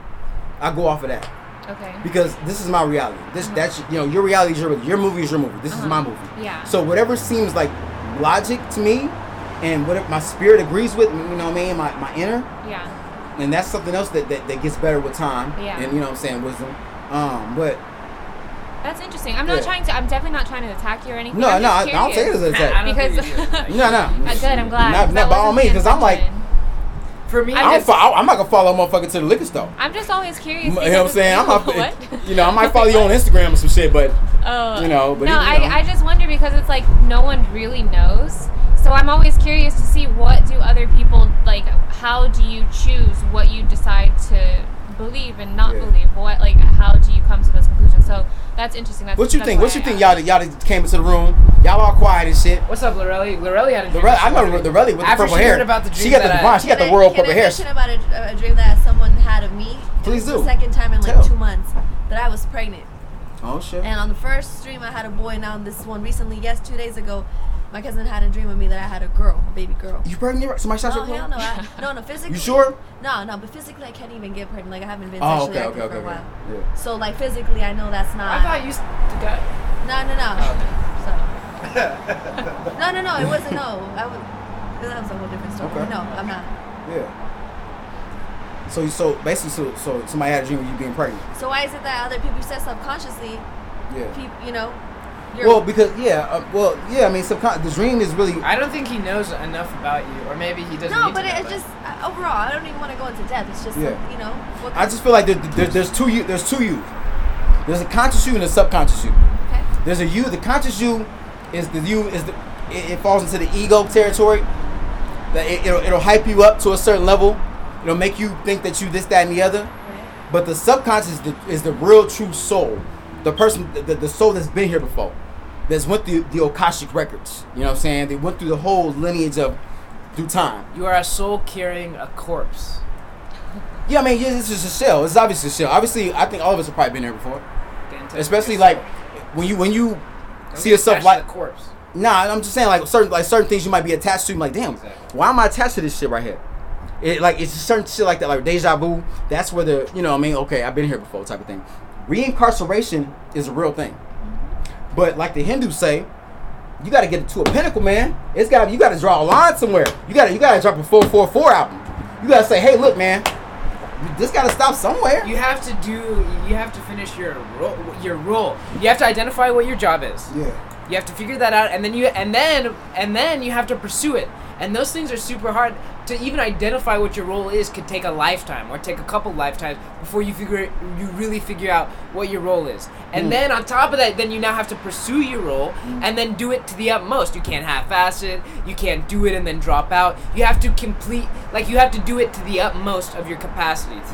I go off of that okay. because this is my reality. This that's you know your reality is your your movie is your movie. This is Uh-huh. my movie. Yeah. So whatever seems like logic to me, and whatever my spirit agrees with, you know what I mean, my my inner, yeah. And that's something else that, that, that gets better with time. Yeah. And you know what I'm saying, wisdom. Um, but That's interesting. I'm not Yeah. trying to. I'm definitely not trying to attack you or anything. no, I'm no, I, just I don't take it as an attack. Because- think you do. No, no. Uh, good. I'm glad. Not, 'cause not by all means, because I'm like. For me, I I'm don't just- fo- I'm not gonna follow a motherfucker to the liquor store. I'm just always curious. You know what I'm saying? I'm not, what? you know, I might follow you on Instagram or some shit, but Oh, you know, but no, you know. I, I just wonder because it's like no one really knows. So I'm always curious to see what do other people like. How do you choose what you decide to believe and not Yeah. believe? What like how do you come to those conclusions? So that's interesting. That's what you that's think? What why you I think? asked. Y'all, y'all came into the room. Y'all all quiet and shit. What's up, Lorelli? Lorelli had a dream. Re- she I know wanted the to- Relly with the After purple she hair. heard about the dream she got the that I- She got Can the I- world can purple I hair. mention about a, a dream that someone had of me? Please It was do. The second time in like Tell. two months that I was pregnant. Oh shit. And on the first dream, I had a boy. Now on this one recently, yes, two days ago, my cousin had a dream with me that I had a girl, a baby girl. You pregnant? Somebody shot No, your hell no, I, no, no. Physically, You sure? No, no, but physically, I can't even get pregnant. Like I haven't been Oh, sexually okay, active okay, okay, for a okay. while. Yeah. So like physically, I know that's not. I thought you st- got. No, no, no. Oh, So. no, no, no. It wasn't. No, I was. That was a whole different story. Okay. No, I'm not. Yeah. So, so basically, so, so somebody had a dream of you being pregnant. So why is it that other people said subconsciously, Yeah. people, you know, you're Well, because yeah, uh, well, yeah. I mean, subcon- the dream is really. I don't think he knows enough about you, or maybe he doesn't. no, need but to know it's that. just uh, overall. I don't even want to go into depth. It's just Yeah. some- you know. What I just feel like there, there, there's two you. There's two you. There's a conscious you and a subconscious you. okay. There's a you. The conscious you is the you is the. It, it falls into the ego territory. That it, it'll, it'll hype you up to a certain level. It'll make you think that you this, that, and the other. But the subconscious is the, is the real true soul. The person, the, the, soul that's been here before. That's went through the Akashic records. You know what I'm saying? They went through the whole lineage of through time. You are a soul carrying a corpse. Yeah, I mean, yeah, it's just a shell. It's obviously a shell. Obviously, I think all of us have probably been there before. Especially like when you when you Don't see yourself like a corpse. Nah, I'm just saying like certain like certain things you might be attached to. I'm like, damn, Exactly. why am I attached to this shit right here? It like it's certain shit like that, like deja vu. That's where the you know what I mean. Okay, I've been here before, type of thing. Reincarceration is a real thing, but like the Hindus say, you got to get to a pinnacle, man. It's got you got to draw a line somewhere. You got to you got to drop a four four four album. You got to say, hey, look, man, this got to stop somewhere. You have to do. You have to finish your role. Your role. You have to identify what your job is. yeah. You have to figure that out, and then you and then and then you have to pursue it. And those things are super hard to even identify what your role is. Could take a lifetime or take a couple lifetimes before you figure you really figure out what your role is. And Mm. then on top of that, then you now have to pursue your role and then do it to the utmost. You can't half-ass it. You can't do it and then drop out. You have to complete like you have to do it to the utmost of your capacities,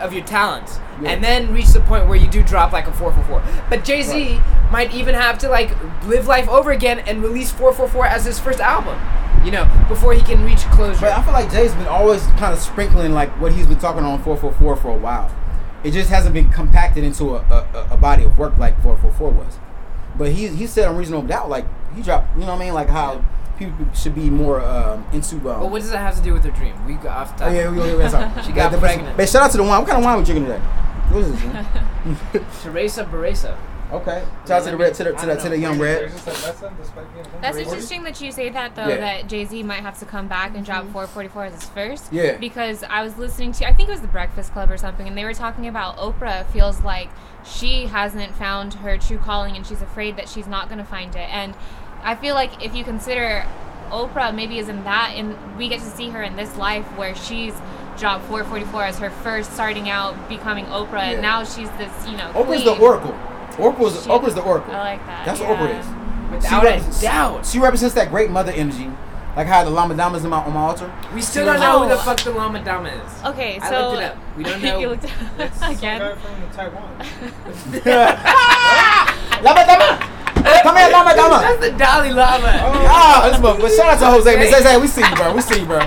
of your talents, Mm. Yeah. and then reach the point where you do drop like a four four four. But Jay Z might even have to like live life over again and release four four four as his first album. You know, before he can reach closure. But I feel like Jay's been always kind of sprinkling like what he's been talking on 444 for a while. It just hasn't been compacted into a, a, a body of work like 444 was. But he he said on Reasonable Doubt like he dropped you know what I mean like how people should be more um, into. Um, But what does that have to do with her dream? We got off the Oh yeah, we, sorry. She got But- but- pregnant. But shout out to the wine. What kind of wine we drinking today? What is this? man? Teresa Baresa. Okay. Shout out to the red to the to the, to the young red. There's just a lesson despite being a That's interesting that you say that though. Yeah. That Jay Z might have to come back and drop 444 as his first. Yeah. Because I was listening to, I think it was the Breakfast Club or something, and they were talking about Oprah feels like she hasn't found her true calling, and she's afraid that she's not going to find it. And I feel like if you consider Oprah maybe is in that, and we get to see her in this life where she's dropped 444 as her first starting out becoming Oprah, Yeah. and now she's this, you know, Oprah's the oracle. Oprah's She- Oprah's the oracle. I like that. That's yeah. what Oprah is. Without She a represents- doubt. She represents that great mother energy, like how the Lama Damas in my, on my altar. We still don't know who the Oh. fuck the Lama Dama is. Okay, I so looked it up. We don't know. you looked it It's up some again. guy from Taiwan. Lama Dama! Come here, Lama Dama! That's the Dalai Lama. Ah, this mother- but shout out to Jose. But Zay, Zay, we see you, bro. We see you, bro.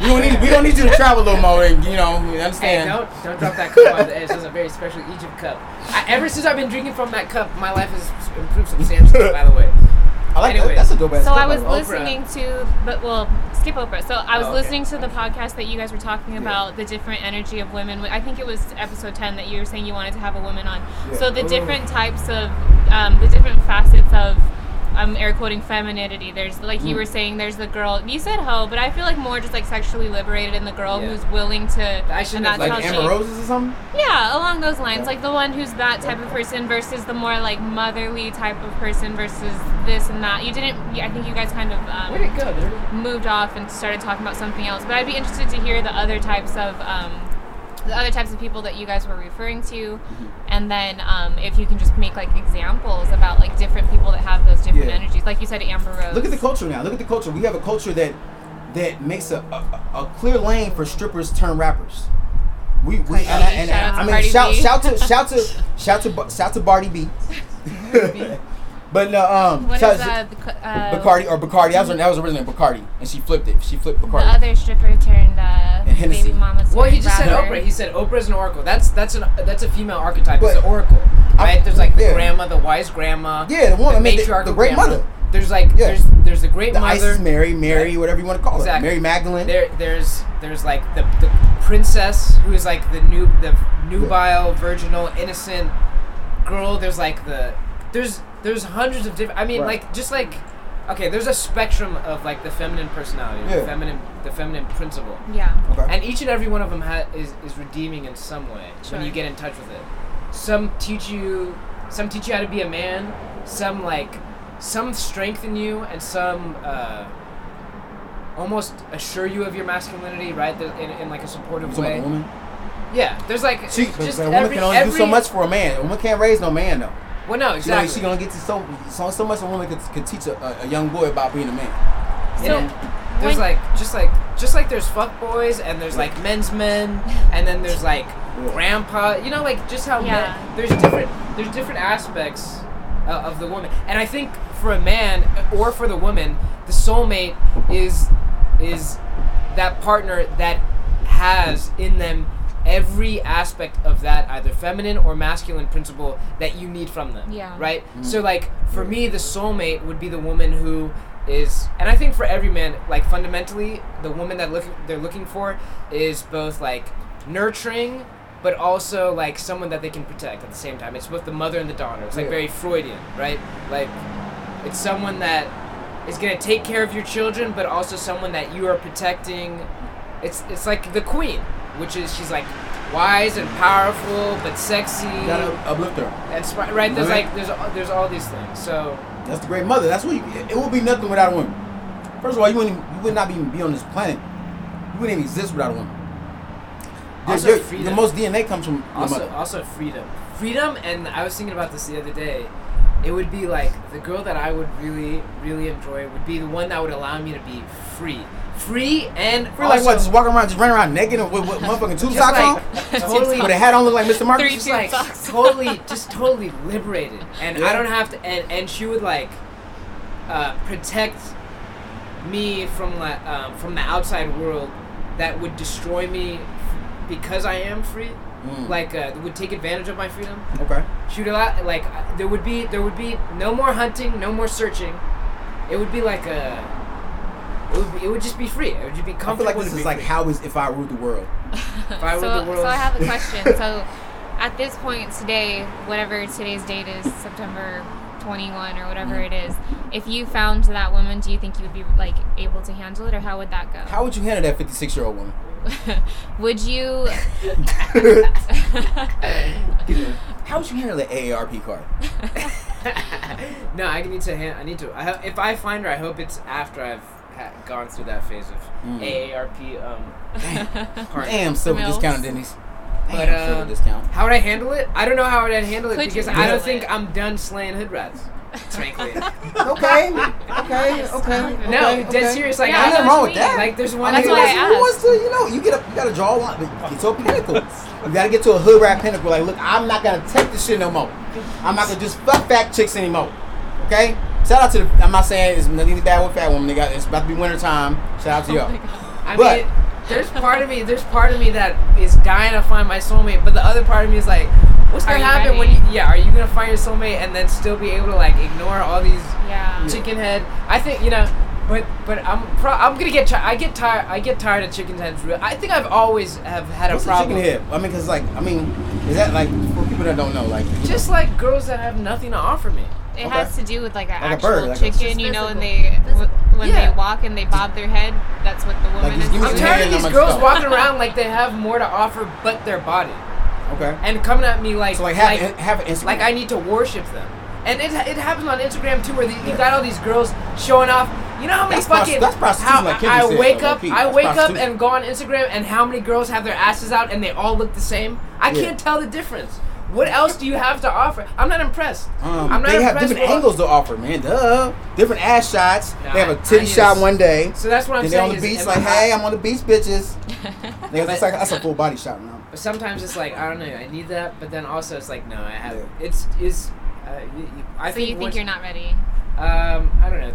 We don't need we don't need you to travel a little more, and you know, we Hey, understand. don't don't drop that cup on the edge. That's a very special Egypt cup. I, ever since I've been drinking from that cup, my life has improved substantially. by the way, I like Anyway. that. That's a dope ass. So cup, I was by the way. Oprah. listening to, but well, skip Oprah. So I was Oh, okay. listening to the podcast that you guys were talking about the different energy of women. I think it was episode ten that you were saying you wanted to have a woman on. Yeah. So the different types of, um, the different facets of. I'm air quoting femininity. There's like you were saying, there's the girl. You said hoe, but I feel like more just like sexually liberated, and the girl Yeah. who's willing to. I have- that's like Amber she- Roses or something. Yeah, along those lines. Like the one who's that type of person versus the more like motherly type of person versus this and that. You didn't. I think you guys kind of um, where'd it go, dude? moved off and started talking about something else. But I'd be interested to hear the other types of um, the other types of people that you guys were referring to, Mm-hmm. and then um, if you can just make like examples about like different people that have those different Yeah. energies. Like you said, Amber Rose. Look at the culture now. Look at the culture. We have a culture that that makes a, a, a clear lane for strippers turn rappers. We, we and, I, and to I mean shout shout to shout to shout to shout to Cardi B. but no um What is shout- uh, the, co- uh, Bacardi or Bacardi. That was her, that was originally Bacardi, and she flipped it. She flipped Bacardi. the Bacardi. other stripper turned uh, And Hennessy. baby mama's. Well, he just said. Oprah. He said Oprah's an oracle. That's that's an that's a female archetype. But- it's an oracle, right? There's like the Yeah. grandma, the wise grandma. Yeah, the one- I mean, the- matriarchal the great grandma. mother. There's like Yeah. there's there's the great the mother. Isis Mary, Mary, Right. whatever you want to call Exactly. her, Mary Magdalene. There, there's, there's like the, the princess who is like the new, the nubile, virginal, innocent girl. There's like the, there's, there's hundreds of different. I mean, Right. like just like, okay, there's a spectrum of like the feminine personality, Yeah. the feminine, the feminine principle, Yeah. Okay. and each and every one of them ha- is is redeeming in some way when you get in touch with it. Some teach you, some teach you how to be a man. Some like, some strengthen you, and some. uh almost assure you of your masculinity, right? The- In, in like a supportive Talking about way. the woman. Yeah, there's like She, just a woman every, can only do so much for a man. A woman can't raise no man though. Well, no, You know, exactly. she gonna get to so so, so much a woman could, could teach a, a, a young boy about being a man. So And there's like just like just like there's fuck boys and there's like men's men and then there's like grandpa. You know, like just how Yeah. men, there's different there's different aspects uh, of the woman, and I think for a man or for the woman, the soulmate is is that partner that has in them every aspect of that either feminine or masculine principle that you need from them Yeah. right? Mm. So like for me the soulmate would be the woman who is and i think for every man like fundamentally the woman that look, they're looking for is both like nurturing but also like someone that they can protect at the same time. It's both the mother and the daughter. It's like Yeah. very freudian right? Like it's someone that is going to take care of your children but also someone that you are protecting. It's it's like the queen which is she's like wise and powerful but sexy. You gotta uplift her. and sp- right there's like there's there's all these things. So That's the great mother. That's what you, it would be nothing without a woman. First of all, you wouldn't you would not even be on this planet. You wouldn't even exist without a woman. Also your- the freedom. most DNA comes from also mother. also freedom, freedom, and I was thinking about this the other day. It would be like the girl that I would really really enjoy would be the one that would allow me to be free, free and For like what? Just walking around, just running around naked and with, with motherfucking tube just socks like, on, totally with a hat on, look like Mr. Marcus. Three just like socks. totally just totally liberated and i don't have to and, and she would like uh, protect me from like um, from the outside world that would destroy me because i am free Mm. like uh, would take advantage of my freedom Okay. shoot a lot like uh, there would be there would be no more hunting no more searching it would be like a it would, be, it would just be free it would just be I feel comfortable like this is like free. how is if I ruled the world. if I so, were the world so I have a question. so, at this point today, whatever today's date is, September 21 or whatever Mm-hmm. it is, if you found that woman, do you think you would be like able to handle it, or how would that go? How would you handle that 56 year old woman? would you? How would you handle the AARP card? no, I need to. Han- I need to. I ho- if I find her, I hope it's after I've ha- gone through that phase of Mm. AARP. Um, part. Damn, silver discount, Denny's. But, Damn, uh, discount. How would I handle it? I don't know how I would I handle it Could because I don't think it? I'm done slaying hood rats. Frankly, Okay, okay, okay. no, okay, dead serious. Like, Yeah, I Ain't nothing know wrong what with that. Like, there's one. That's thing why I asked. Who wants to, you know, you get up, you gotta draw a line, but get to a pinnacle. You gotta get to a hood rat pinnacle. Like, look, I'm not gonna take this shit no more. I'm not gonna just fuck fat chicks anymore. Okay? Shout out to the. I'm not saying it's nothing bad with fat women. They got it's about to be winter time. Shout out to oh y'all. I But- mean, there's part of me. There's part of me that is dying to find my soulmate, but the other part of me is like, what's Are gonna you happen when you? Yeah, are you gonna find your soulmate and then still be able to like ignore all these yeah. chicken head? I think you know, but but I'm pro- I'm gonna get. Ti- I get tired. I get tired of chicken heads. real- I think I've always have had a What's a problem. chicken head? I mean, cause like, I mean, is that like for people that don't know, like, Just like girls that have nothing to offer me. It Okay. has to do with like an Like actual bird, like chicken, you know, when physical. they Physical. when Yeah. they walk and they bob their head. That's what the woman just is give me I'm some tired of these girls walking around like they have more to offer but their body, okay. and coming at me like So like, have like, have Instagram. like I need to worship them. And it, it happens on Instagram too, where the, you got all these girls showing off. You know how many That's prost- fucking that's how like Kendrick I wake up, low-key. I That's wake up and go on Instagram, and how many girls have their asses out and they all look the same? I Yeah. can't tell the difference. What else do you have to offer? I'm not impressed. Um, I'm not they have impressed different with- angles to offer, man. Duh. Different ass shots. Nah, they have a titty shot one day. So that's what I'm Then they're saying. on the beach like, hey, I'm on the beach, bitches. They- that's, like, that's a full body shot now. But sometimes it's like I don't know. I need that, but then also it's like no, I have. Yeah. It's is. Uh, you, you, I So think you think once- you're not ready? Um, I don't know.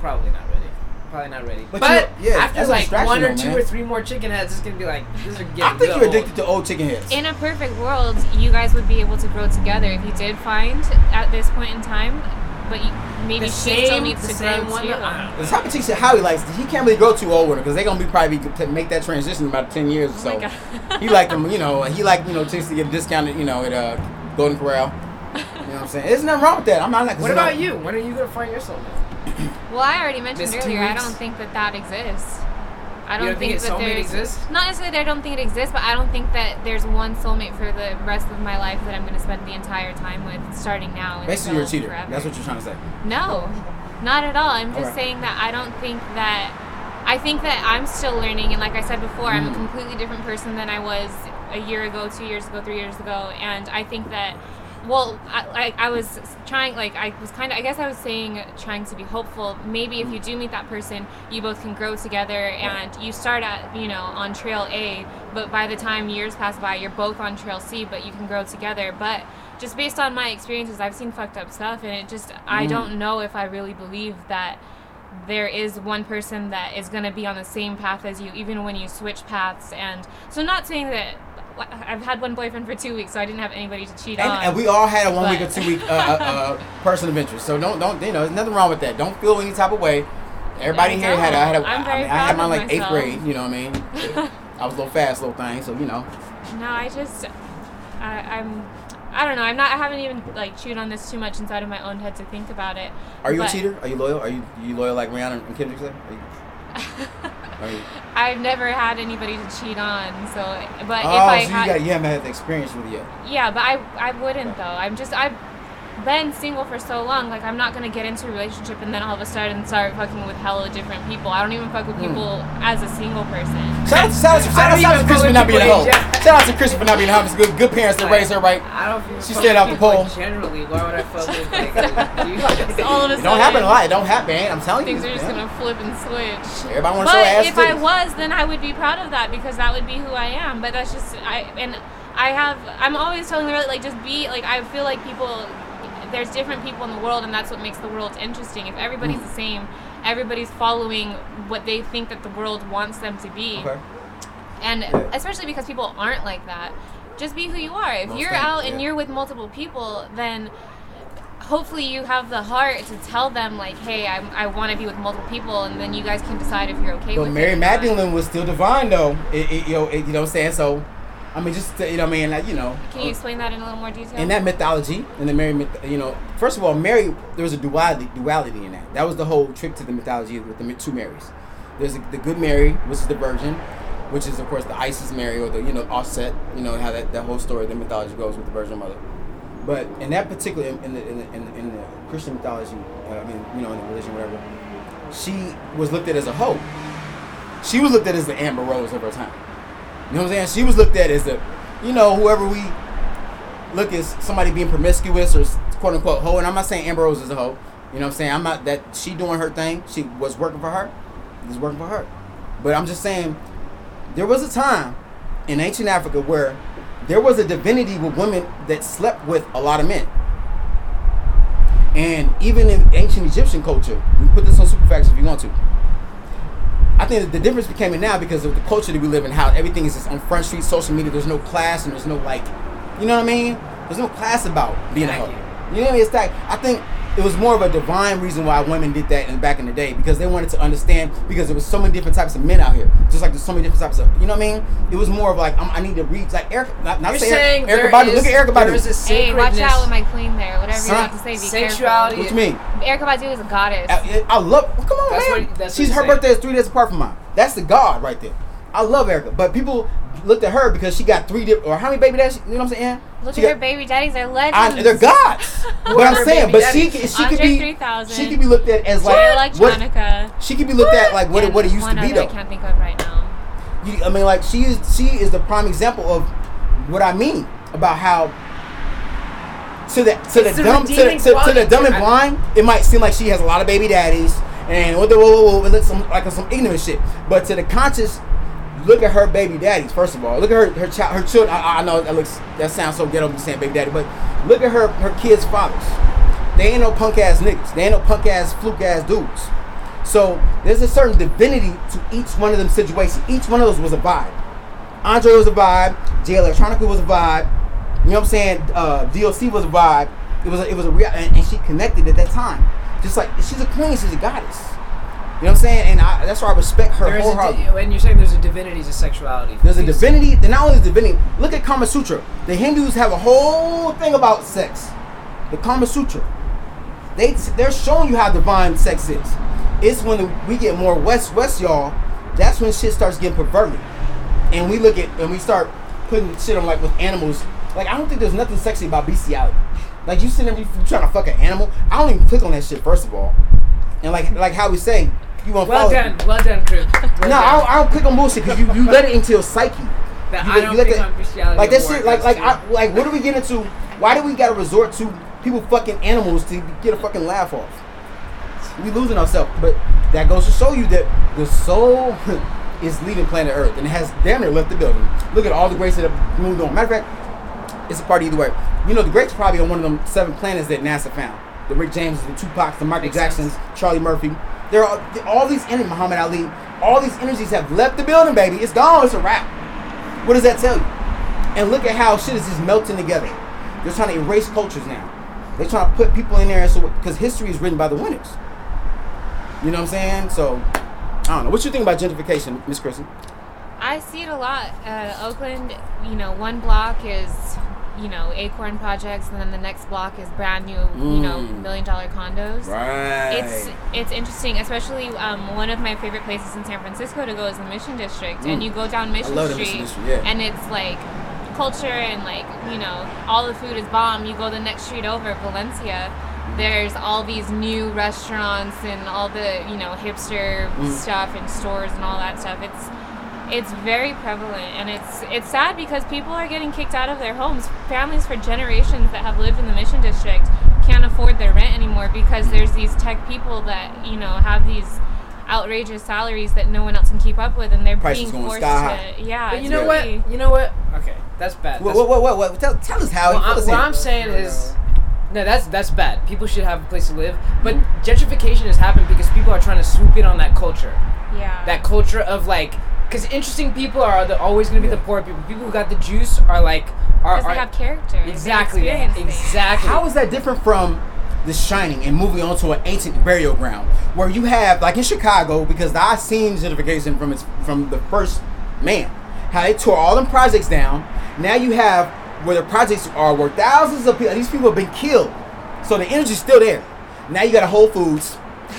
Probably not ready. Probably not ready. But But, yeah, after like one or two man. or three more chicken heads, it's gonna be like this is getting. I think you're old. addicted to old chicken heads. In a perfect world, you guys would be able to grow together if you did find at this point in time, but you, maybe The she same, still needs the to same grow one. too. I don't The know. type of chicks that Howie likes, he can't really grow too old with her because they're gonna be probably to make that transition in about ten years or Oh so. my God. he like them, you know. He like you know chicks to get discounted, you know, at uh, Golden Corral. You know what I'm saying? There's nothing wrong with that. I'm not like. What about you? When are you gonna find yourself? soulmate? Well, I already mentioned earlier, I don't think that that exists. I don't, don't think think, that there's exists? not necessarily that I don't think it exists, but I don't think that there's one soulmate for the rest of my life that I'm going to spend the entire time with, starting now. Basically, you're a cheater. Forever. That's what you're trying to say. No, not at all. I'm just saying that I don't think that. I think that I'm still learning, and like I said before, I'm a Mm. completely different person than I was a year ago, two years ago, three years ago, and I think that. Well, I, I, I was trying, like, I was kind of, I guess I was saying, trying to be hopeful. Maybe if you do meet that person, you both can grow together and you start at, you know, on trail A, but by the time years pass by, you're both on trail C, but you can grow together. But just based on my experiences, I've seen fucked up stuff, and it just, I Mm. don't know if I really believe that there is one person that is going to be on the same path as you, even when you switch paths. And so, not saying that I've had one boyfriend for two weeks, so I didn't have anybody to cheat And, on. and we all had a one week or two week uh, uh, uh, person of interest. So don't don't you know? There's nothing wrong with that. Don't feel any type of way. Everybody here had a, I had a, I'm I, mean, I had mine like eighth grade. You know what I mean? I was a little fast, little thing. So you know. No, I just, I, I'm, I don't know. I'm not. I haven't even like chewed on this too much inside of my own head to think about it. Are you But- a cheater? Are you loyal? Are you you loyal like Rihanna and Kendrick said? Are you- Right. I've never had anybody to cheat on. So, but Oh, if I so you had, got you haven't had the experience with it yet. yeah, but I I wouldn't though. I'm just I've been single for so long. Like I'm not gonna get into a relationship and then all of a sudden start fucking with hella different people. I don't even fuck with hmm. people as a single person. Shout out, shout out, shout out, shout out to Kris for not being a hoe. Shout out to Kris for not being a hoe. It's good, good parents that raised her right. I don't feel She fuck stayed with out the people pole. Generally, why would I fuck with like you? All of a It sudden, don't happen a lot. It don't happen. I'm telling you. Things are just man. gonna flip and switch. Everybody want to show ass. But ass if I was, then I would be proud of that because that would be who I am. But that's just I and I have. I'm always telling the like just be like I feel like people. There's different people in the world, and that's what makes the world interesting. If everybody's Mm. the same, everybody's following what they think that the world wants them to be, Okay. and Yeah. especially because people aren't like that. Just be who you are. If Most you're things, out and you're with multiple people, then hopefully you have the heart to tell them like, hey, I, I want to be with multiple people, and then you guys can decide if you're okay But with Mary it. or not. Magdalene was still divine though. It, it, you know, it, you know what I'm saying? So, I mean, just to- you know, what I mean, like you know, Can you explain that in a little more detail? in that mythology, in the Mary, myth, you know, first of all, Mary, there was a duality, duality in that. That was the whole trick to the mythology with the two Marys. There's the good Mary, which is the Virgin, which is of course the Isis Mary or the you know offset. You know how that, that whole story, the mythology goes with the Virgin Mother. But in that particular, in the in the, in the, in the Christian mythology, uh, I mean, you know, in the religion, whatever, she was looked at as a hoe. She was looked at as the Amber Rose of her time. You know what I'm saying? She was looked at as a, you know, whoever we look as somebody being promiscuous or quote unquote hoe. And I'm not saying Amber Rose is a hoe. You know what I'm saying? I'm not that she doing her thing. She was working for her. It was working for her. But I'm just saying, there was a time in ancient Africa where there was a divinity with women that slept with a lot of men. And even in ancient Egyptian culture, we put this on super Superfacts if you want to. I think that the difference became it now because of the culture that we live in, how everything is just on front street, social media. There's no class and there's no like, you know what I mean? There's no class about being a hoe. You know what I mean? It's like I think it was more of a divine reason why women did that in back in the day because they wanted to understand because there was so many different types of men out here, just like there's so many different types of, you know what I mean? It was more of like I'm, I need to read like Erykah. Not, not You're saying saying Erykah Badu. Look at Erykah there is Badu. a Hey, watch out with my queen there. Whatever Son- you have to say, be Sexuality- What you mean? careful. Erykah Badu is a goddess. I, I love. Come on, That's man. what- that's She's her saying. birthday is three days apart from mine. That's the God right there. I love Erykah, but people looked at her because she got three different or how many baby daddies? You know what I'm saying? Look She at her baby daddies. They're legends. I, they're gods. what I'm saying, but she daddies? she could be 3000. she could be looked at as Jay like what Electronica. she could be looked at like what it, what it used to be other though. I can't think of right now. You, I mean, like she is she is the prime example of what I mean about how to the to It's the the dumb to, redeeming to, to the dumb and blind, it might seem like she has a lot of baby daddies and what the whoa, whoa, whoa, and it's some like some ignorant shit. But to the conscious, look at her baby daddies. First of all, look at her her child her children. I, I know that looks that sounds so ghetto me saying baby daddy, but look at her her kids' fathers. They ain't no punk ass niggas. They ain't no punk ass fluke ass dudes. So there's a certain divinity to each one of them situations. Each one of those was a vibe. Andre was a vibe. Jay Electronica was a vibe. You know what I'm saying? Uh, D.O.C. was a vibe. It was a, it was a real, and, and she connected at that time. Just like she's a queen, she's a goddess. You know what I'm saying? And I, that's why I respect her There wholeheartedly. di- when you're saying there's a divinity to sexuality. There's a divinity. Then not only is divinity. Look at Kama Sutra. The Hindus have a whole thing about sex. The Kama Sutra. They they're showing you how divine sex is. It's when we get more west west y'all. That's when shit starts getting perverted, and we look at and we start putting shit on like with animals. Like I don't think there's nothing sexy about bestiality. Like you sitting there, you trying to fuck an animal. I don't even click on that shit first of all. And like like how we say, you want to Well done, well done, Crib. Well No, I done. don't, I don't click on bullshit because you, you let it into your psyche. That You I don't you let Like that of war shit, like like I, like what are we getting into? Why do we gotta resort to people fucking animals to get a fucking laugh off? We losing ourselves, but that goes to show you that the soul is leaving planet Earth and it has damn near left the building. Look at all the greats that have moved on. Matter of fact, it's a party either way. You know, the greats probably on one of them seven planets that NASA found. The Rick James, the Tupacs, the Michael Makes Jacksons, sense. Charlie Murphy. There are all these energies, Muhammad Ali. All these energies have left the building, baby. It's gone. It's a wrap. What does that tell you? And look at how shit is just melting together. They're trying to erase cultures now. They're trying to put people in there so because history is written by the winners. You know what I'm saying? So I don't know. What you think about gentrification, Miss Kristen? I see it a lot. Uh, Oakland, you know, one block is you know, acorn projects, and then the next block is brand new, you know, Mm. million dollar condos. Right. It's it's interesting, especially um, one of my favorite places in San Francisco to go is the Mission District, and Mm. you go down Mission Street, Mission District, yeah. and it's like culture and like you know all the food is bomb. You go the next street over, Valencia. There's all these new restaurants and all the you know hipster Mm. stuff and stores and all that stuff. It's it's very prevalent and it's it's sad because people are getting kicked out of their homes. Families for generations that have lived in the Mission District can't afford their rent anymore because there's these tech people that you know have these outrageous salaries that no one else can keep up with and they're Prices being going forced sky to yeah But you it's know what? You know what? Okay, that's bad. What, That's- what, what, what, what? Tell, tell us how. Well, I, us what. I'm saying is, no, that's that's bad. People should have a place to live, but gentrification has happened because people are trying to swoop in on that culture, yeah that culture of like, because interesting people are the, always going to be the poor people. People who got the juice are like, are, because are they have character exactly, exactly. How is that different from The Shining and moving on to an ancient burial ground where you have, like in Chicago, because I've seen gentrification from its from the first man, how they tore all them projects down. Now you have where the projects are where thousands of people, these people have been killed, so the energy's still there. Now you got a Whole Foods.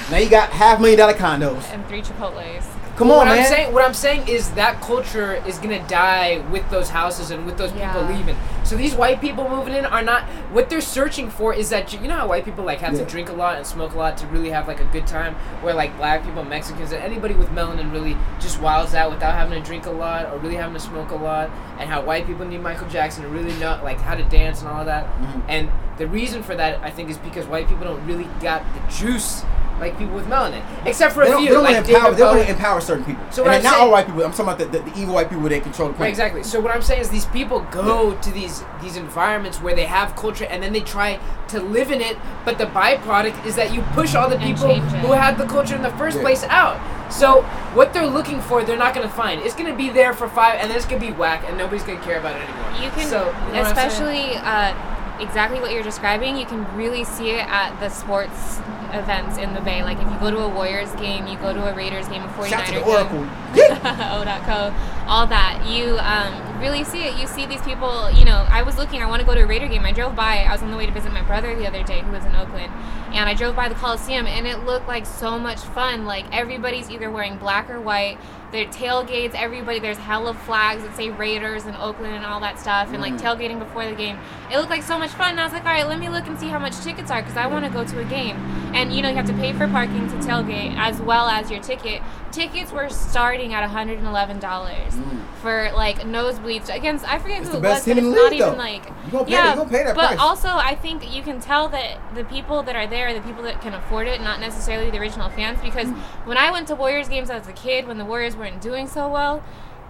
Now you got half million dollar condos. and three Chipotle's Come on, what on, I'm saying, what I'm saying is that culture is gonna die with those houses and with those people leaving. So these white people moving in are not. What they're searching for is that you know how white people like have Yeah. to drink a lot and smoke a lot to really have like a good time. Where like black people, Mexicans, and anybody with melanin really just wilds out without having to drink a lot or really having to smoke a lot. And how white people need Michael Jackson to really know like how to dance and all of that. Mhm. And the reason for that I think is because white people don't really got the juice like people with melanin, except for They a don't, few they don't like want to empower. David They want to empower certain people. So and what I'm not saying- all white people. I'm talking about the, the, the evil white people that control the Right, planet. exactly. So what I'm saying is these people go to these these environments where they have culture and then they try to live in it, but the byproduct is that you push all the people who had the culture in the first Yeah. place out. So what they're looking for, they're not gonna find. It's gonna be there for five, and then it's gonna be whack, and nobody's gonna care about it anymore. You can, so, you know what I'm especially uh, exactly what you're describing. You can really see it at the sports events in the Bay. Like if you go to a Warriors game, you go to a Raiders game, a 49er Shout to the game. Oracle. Yeah. O.co, all that. You um, really see it. You see these people, you know, I was looking, I want to go to a Raider game. I drove by, I was on the way to visit my brother the other day who was in Oakland, and I drove by the Coliseum and it looked like so much fun. Like everybody's either wearing black or white. There tailgates, everybody, there's hella flags that say Raiders and Oakland and all that stuff, and like tailgating before the game. It looked like so much fun. And I was like, all right, let me look and see how much tickets are because I want to go to a game. And you know, you have to pay for parking to tailgate as well as your ticket. Tickets were starting at $111 for like nosebleeds. against, I forget It's who it was, but it's not league, even though. like pay- yeah. you pay that but price. also, I think you can tell that the people that are there are the people that can afford it, not necessarily the original fans. Because Mm. when I went to Warriors games as a kid, when the Warriors weren't doing so well.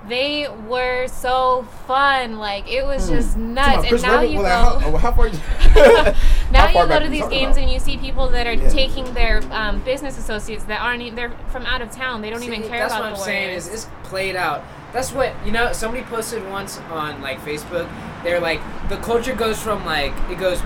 They were so fun, like it was just Hmm. nuts. And now Webber- you well, go, How, how far? you- now you go to these games about? and you see people that are Yeah. taking their um, business associates that aren't even, they're from out of town. They don't See, even care that's about what I'm the saying is it's played out. That's what you know. Somebody posted once on like Facebook. They're like the culture goes from like it goes,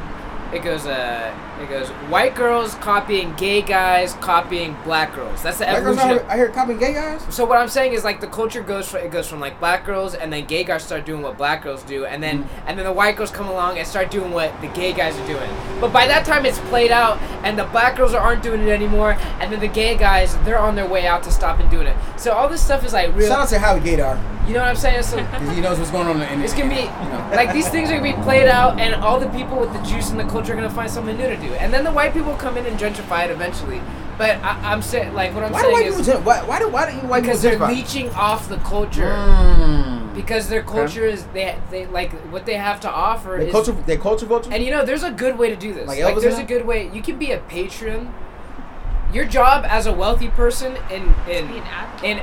it goes uh it goes white girls copying gay guys copying black girls. That's the Black evolution. out of- here- I hear copying gay guys. so what I'm saying is like the culture goes from it goes from like black girls and then gay guys start doing what black girls do and then Mm. and then the white girls come along and start doing what the gay guys are doing. But by that time it's played out and the black girls aren't doing it anymore and then the gay guys they're on their way out to stop and doing it. So all this stuff is like real. Shout out to Howie Gator. You know what I'm saying? So he knows what's going on. In, it's gonna be you know. like these things are gonna be played out, and all the people with the juice and the culture are gonna find something new to do, and then the white people come in and gentrify it eventually. But I, I'm saying, like, what I'm Why do white saying people? is gen- Why, why do why do you white because they're leeching off the culture. Mm. Because their culture is they they like what they have to offer They culture, they culture vulture. and you know, there's a good way to do this. Like Like, there's a good way. You can be a patron. Your job as a wealthy person in in Be an in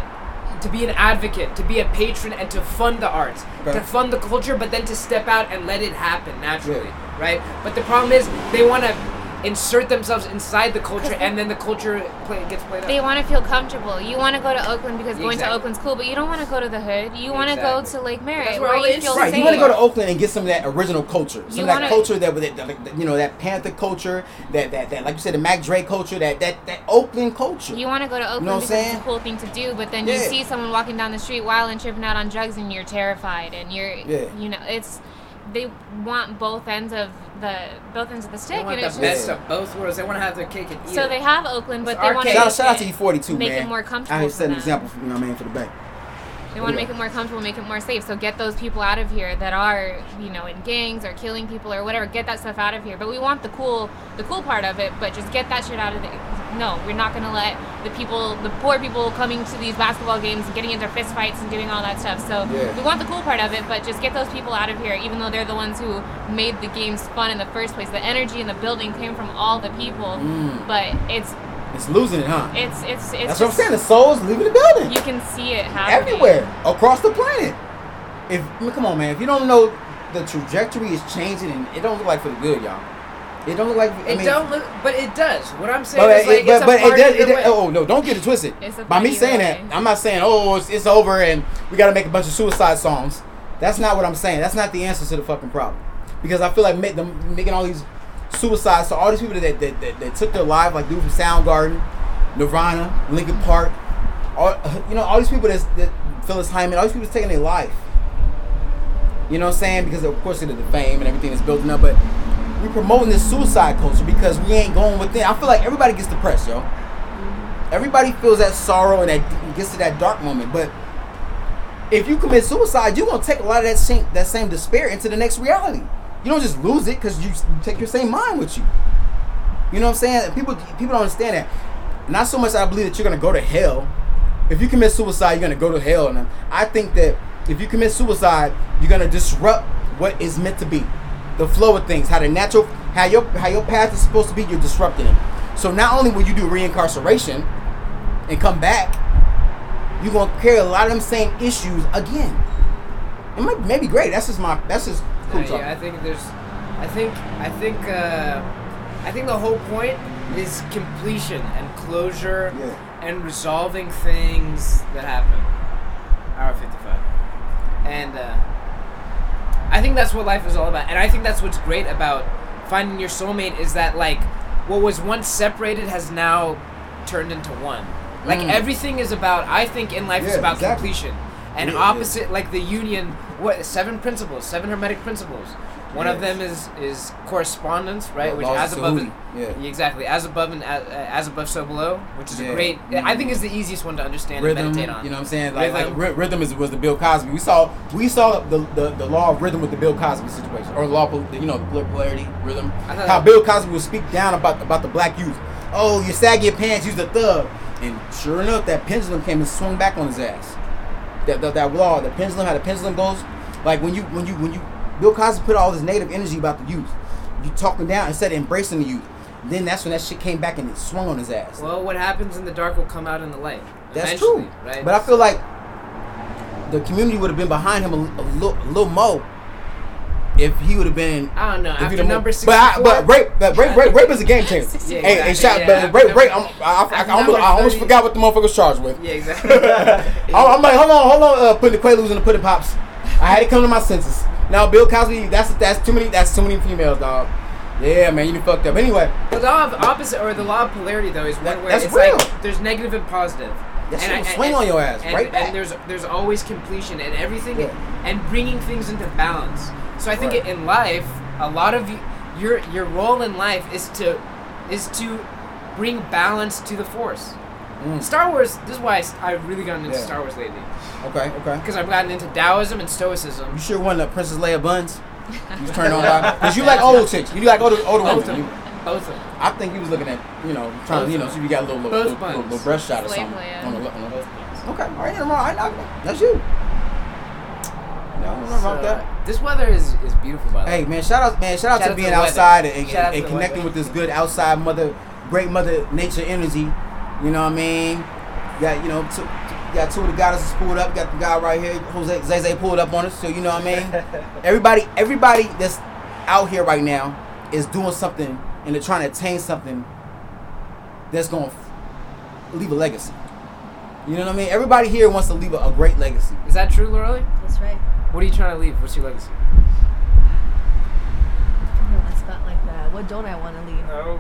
to be an advocate, to be a patron, and to fund the arts, Okay. to fund the culture, but then to step out and let it happen naturally, right? But the problem is they want to insert themselves inside the culture, and then the culture play, gets played out. They want to feel comfortable. You want to go to Oakland because going to Oakland's cool, but you don't want to go to the hood. You want to go to Lake Merritt That's where where, all the you feel interest- Right, safe. you want to go to Oakland and get some of that original culture, some You of that wanna- culture that, that, that, you know, that Panther culture, that, that, that, like you said, the Mac Dre culture, that, that, that Oakland culture. You want to go to Oakland you know what I'm because it's saying? a cool thing to do, but then you see someone walking down the street wild and tripping out on drugs, and you're terrified, and you're, Yeah. you know, it's they want both ends of the both ends of the stick. They stick, want and the it's best just of both worlds. They want to have their cake and eat so it. they have Oakland, but It's they want arcade. to Shout, shout out to E42, make it more comfortable I here for setting an example, for, you know what I mean, for the bank. They want to make it more comfortable, make it more safe. So get those people out of here that are, you know, in gangs or killing people or whatever. Get that stuff out of here. But we want the cool, the cool part of it. But just get that shit out of the. No, we're not gonna let the people, the poor people, coming to these basketball games and getting into fist fights and doing all that stuff. So Yeah. we want the cool part of it, but just get those people out of here. Even though they're the ones who made the games fun in the first place. The energy in the building came from all the people. Mm. But it's, It's losing it, huh? it's, it's, it's. That's what I'm saying. The soul's leaving the building. You can see it happening everywhere across the planet. If I mean, come on, man, if you don't know the trajectory is changing and it don't look like for the good, y'all. It don't look like. I It mean, don't look, but it does. What I'm saying But, is like it, but, but it does. It, does- way. oh no! Don't get it twisted. It's a By me saying either that. I'm not saying oh it's, it's over and we got to make a bunch of suicide songs. That's not what I'm saying. That's not the answer to the fucking problem. Because I feel like make them making all these suicides. So all these people that that, that, that took their life, like dude from Soundgarden, Nirvana, Linkin Park, all you know, all these people that Phyllis Hyman, all these people taking their life. You know what I'm saying? Because of course of the fame and everything that's building up, but we promoting this suicide culture because we ain't going within. I feel like everybody gets depressed, yo. Everybody feels that sorrow and that gets to that dark moment. But if you commit suicide, you're gonna take a lot of that same that same despair into the next reality. You don't just lose it because you take your same mind with you. You know what I'm saying? People people don't understand that. Not so much I believe that you're gonna go to hell. If you commit suicide, you're gonna go to hell. And I think that if you commit suicide, you're gonna disrupt what is meant to be, the flow of things, how the natural, how your how your path is supposed to be. You're disrupting it. So not only will you do reincarceration and come back, you're gonna carry a lot of them same issues again. It might maybe great. That's just my that's just Uh, yeah, I think there's, I think, I think, uh, I think the whole point is completion and closure Yeah. and resolving things that happen. Hour fifty-five, and uh, I think that's what life is all about. And I think that's what's great about finding your soulmate is that like what was once separated has now turned into one. Like Mm. everything is about. I think in life is about exactly. completion. And Yeah, yeah. opposite, like the union, what seven principles, seven hermetic principles. One of them is is correspondence, right? The which as above, Tahuti, yeah. exactly as above and as, as above, so below, which is Yeah. a great. I think is the mm-hmm. easiest one to understand rhythm. and meditate on. You know what I'm saying? Like, Rhythm. like rhythm is was the Bill Cosby. We saw we saw the, the, the law of rhythm with the Bill Cosby situation, or the law of you know polarity rhythm. How Bill Cosby would speak down about about the black youth. Oh, you sag your pants, you's a thug. And sure enough, that pendulum came and swung back on his ass. That that, that law, the pendulum, how the pendulum goes. Like when you when you when you Bill Cosby put all this negative energy about the youth. You talking down instead of embracing the youth. Then that's when that shit came back and it swung on his ass. Well, what happens in the dark will come out in the light. That's true. right? But I feel like the community would have been behind him a, a, little, a little more if he would have been. I don't know. After number more- But, I, but rape, but rape, rape, rape is a game changer. Yeah, hey, exactly, shot, yeah. but rape, rape. I'm, I, I, almost, I almost forgot what the motherfucker's charged with. yeah, exactly. I'm, I'm like, hold on, hold on, uh, putting the Quaaludes in the pudding pops. I had to come to my senses. Now, Bill Cosby, that's that's too many. That's too many females, dog. Yeah, man, you fucked up. Anyway, The law of opposite or the law of polarity though is one That- where that's it's real. like there's negative and positive. That shit I- will and- on your ass, and, right back. And there's there's always completion and everything Yeah. and bringing things into balance. So I think Right. in life, a lot of you, your your role in life is to is to bring balance to the force. Mm. Star Wars. This is why I, have really gotten into Yeah. Star Wars lately okay, okay. because I've gotten into Taoism and Stoicism. You sure won the Princess Leia buns? You was turned on by because you like old chicks. You like older older Both women. of You- Both of them. I think he was looking at you know trying Both to you know of see if you got a little little, Both little, little, little breast shot or Slave something. Leia. On the, on the, Both buns. okay, all right, never mind. I, I, that's you. No, I don't know about that. This weather is, is beautiful by the way. Hey man, shout out man, shout out Shout to out to being the outside and, and, Shout out and connecting weather. with this good outside mother, great mother nature energy. You know what I mean? Got you know, two, two- got two of the goddesses pulled up. Got the guy right here, Jose Zeze pulled up on us. So you know what I mean? everybody, everybody that's out here right now is doing something and they're trying to attain something that's gonna f- leave a legacy. You know what I mean? Everybody here wants to leave a, a great legacy. Is that true, Lorelei? That's right. What are you trying to leave? What's your legacy? No, it's not like that. What don't I want to leave? Oh,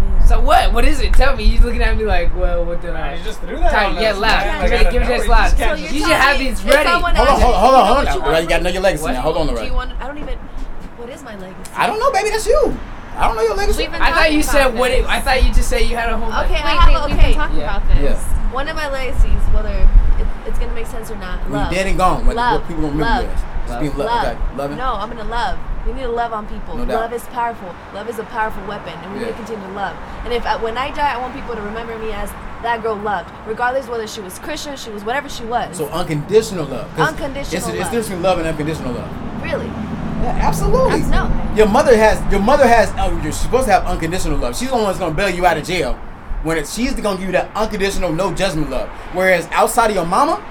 Man. So what? What is it? Tell me. You looking at me like, well, what did I? You just threw that. Tight, yeah, us, loud. man. Give Like, it- I give it just loud. So you're should have these ready. Hold on, hold on, hold on, you know hold on. you Right, you gotta know your legacy What? now. Hold on, Do you want? I don't even. What is my legacy? I don't know, baby. That's you. I don't know your legacy. I thought you said about what? It. I thought you just said you had a whole. bunch. Okay, I have wait, a- we've okay. been talking Yeah. about this. Yeah. One of my legacies, whether it, it's gonna make sense or not, When love. you dead and gone. What, Love. what people remember Love. Just being Love. love. Okay. Loving. No, I'm gonna love. We need to love on people. No love is powerful. Love is a powerful weapon, and we Yeah. need to continue to love. And if I, when I die, I want people to remember me as that girl loved, regardless whether she was Christian, she was whatever she was. So unconditional love. Unconditional it's, It's love. different between love and unconditional love. really, Yeah, absolutely. No. Your mother has. Your mother has. Uh, you're supposed to have unconditional love. She's the one that's gonna bail you out of jail. When it, she's gonna give you that unconditional, no judgment love. Whereas outside of your mama,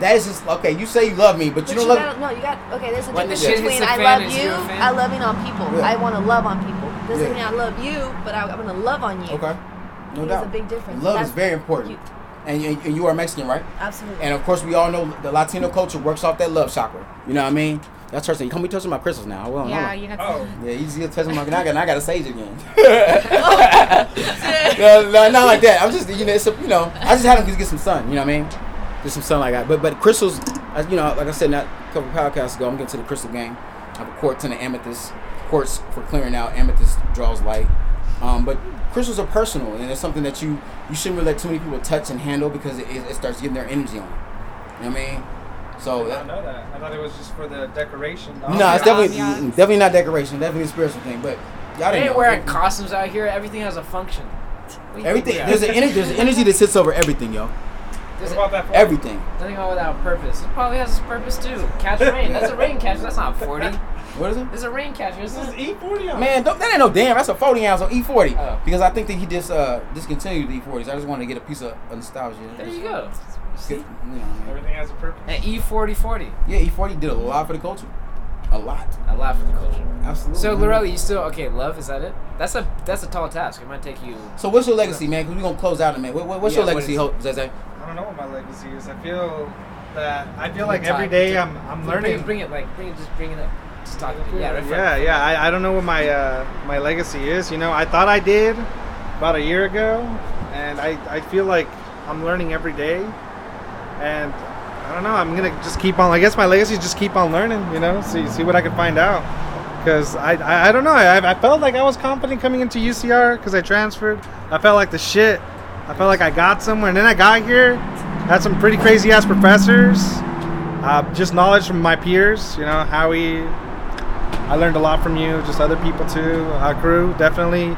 that is just okay. You say you love me, but, but you you, don't love. gotta no. You got okay. There's a When difference shit between I love is you, you a fan? I loving on people. Yeah. I want to love on people. Doesn't Yeah. mean I love you, but I, I'm gonna love on you. Okay. No There's doubt. a big difference. Love That's- is very important. you- and, you, and you are Mexican, right? Absolutely. And of course, we all know the Latino culture works off that love chakra. You know what I mean? That's her saying. Come be touching my crystals now. Well, Yeah, hold on. you got Oh. Yeah, you just touching my. Now I got, now I got to sage again. no, no, not like that. I'm just, you know, it's a, you know, I just had him get some sun. You know what I mean? Get some sun like that. But but crystals, as you know, like I said, not a couple podcasts ago, I'm getting to the crystal game. I have a quartz and an amethyst. Quartz for clearing out. Amethyst draws light. Um, but crystals are personal, and it's something that you you shouldn't really let too many people touch and handle because it, it starts getting their energy on. you. You know what I mean? So I didn't know that. I thought it was just for the decoration. the no, it's definitely ambiance. definitely not decoration. Definitely a spiritual thing. But y'all They didn't ain't wearing costumes out here. Everything has a function. What do you Everything there's an energy. There's an energy that sits over everything, yo. What about that? for? Everything. nothing wrong without purpose. It probably has a purpose too. Catch rain. That's a rain catcher. That's not 40. What is it? There's a rain catcher. This Isn't is it? E40 on. Man, don't, that ain't no damn. That's a 40 ounce on E40. Oh. Because I think that he just uh discontinued the E40s. I just wanted to get a piece of nostalgia. There you go. Just get- See? you know, Everything has a purpose. An E4040. yeah, E40 did a lot for the culture. A lot. A lot for the culture. Absolutely. So man. Lorelli, you still okay? Love is that it? That's a that's a tall task. It might take you. So what's your legacy, man? Because we're gonna close out in a minute. What, what- what's Yeah, your legacy, is it? Ho- Zeze? I don't know what my legacy is. I feel that I feel like every day I'm I'm learning. Bring, it like bring it. Just bring it up. Just talk. to. Yeah. Right Yeah, yeah. I, I don't know what my uh, my legacy is. You know, I thought I did about a year ago, and I, I feel like I'm learning every day, and I don't know. I'm gonna just keep on. I guess my legacy is just keep on learning. You know, see see what I can find out. Because I, I I don't know. I I felt like I was confident coming into UCR because I transferred. I felt like the shit. I felt like I got somewhere, and then I got here. Had some pretty crazy ass professors. Uh, just knowledge from my peers. You know, Howie, I learned a lot from you, just other people too, our crew definitely.